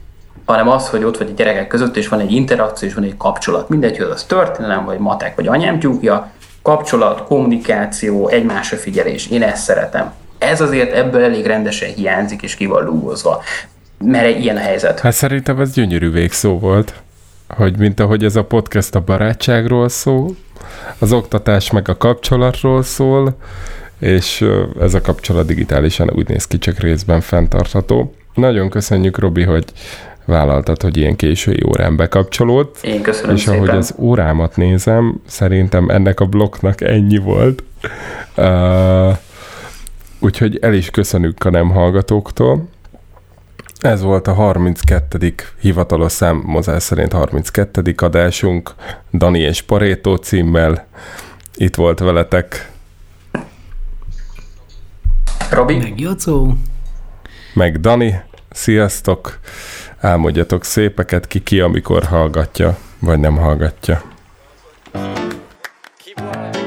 hanem az, hogy ott vagy a gyerekek között, és van egy interakció, és van egy kapcsolat. Mindegy, hogy az történelem, vagy matek, vagy anyám tyúkja, kapcsolat, kommunikáció, egymásra figyelés. Én ezt szeretem. Ez azért ebből elég rendesen hiányzik, és ki van lúgozva. Mert ilyen a helyzet. Hát szerintem ez gyönyörű végszó volt, hogy mint ahogy ez a podcast a barátságról szól, az oktatás meg a kapcsolatról szól, és ez a kapcsolat digitálisan úgy néz ki, csak részben fenntartható. Nagyon köszönjük, Robi, hogy vállaltad, hogy ilyen késői órán bekapcsolódsz. Én köszönöm És szépen. ahogy az órámat nézem, szerintem ennek a blokknak ennyi volt. Uh, úgyhogy el is köszönjük a nem hallgatóktól. Ez volt a 32. hivatalos számozás szerint 32. adásunk Dani és Parétó címmel. Itt volt veletek Robi? Meg Jocó. meg Dani. Sziasztok! Álmodjatok szépeket, ki ki, amikor hallgatja, vagy nem hallgatja. Tell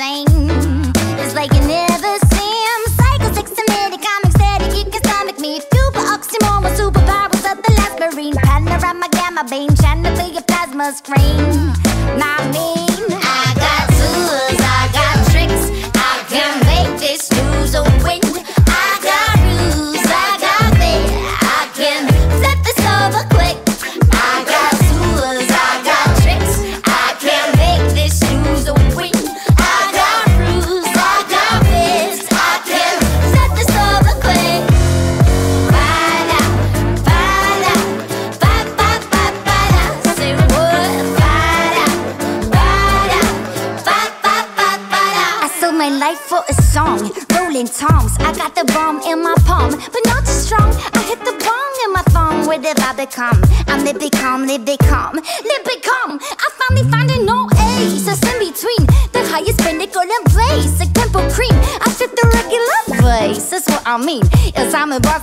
seen. It's like you never seen. Psycho, six, and eight, comic steady, you can stomach me. Super oxymoron with superpowers of the last marine. Panorama, gamma beam, trying to be a plasma screen. My mean,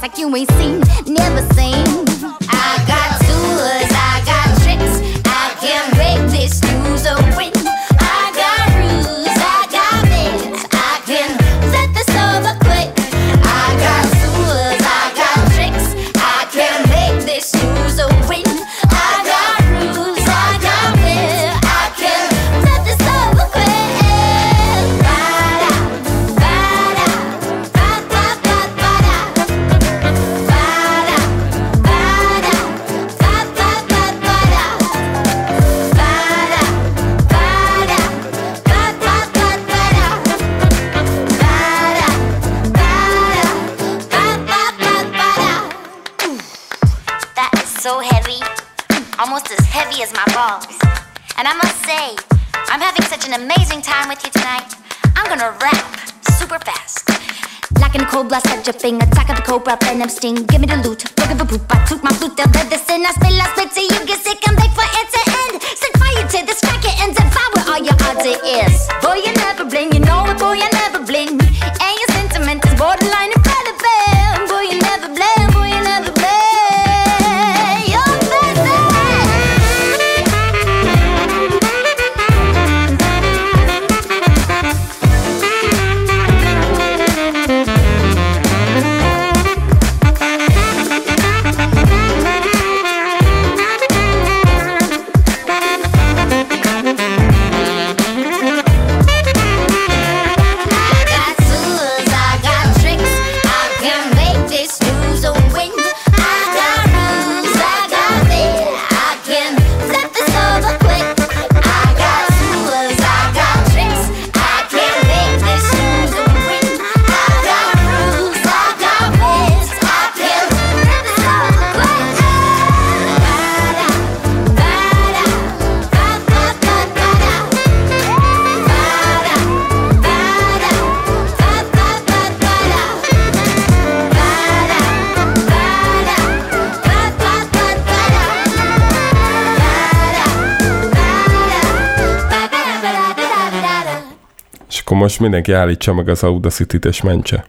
aqui um ensino. Mindenki állítsa meg az Audacity-t és mentse.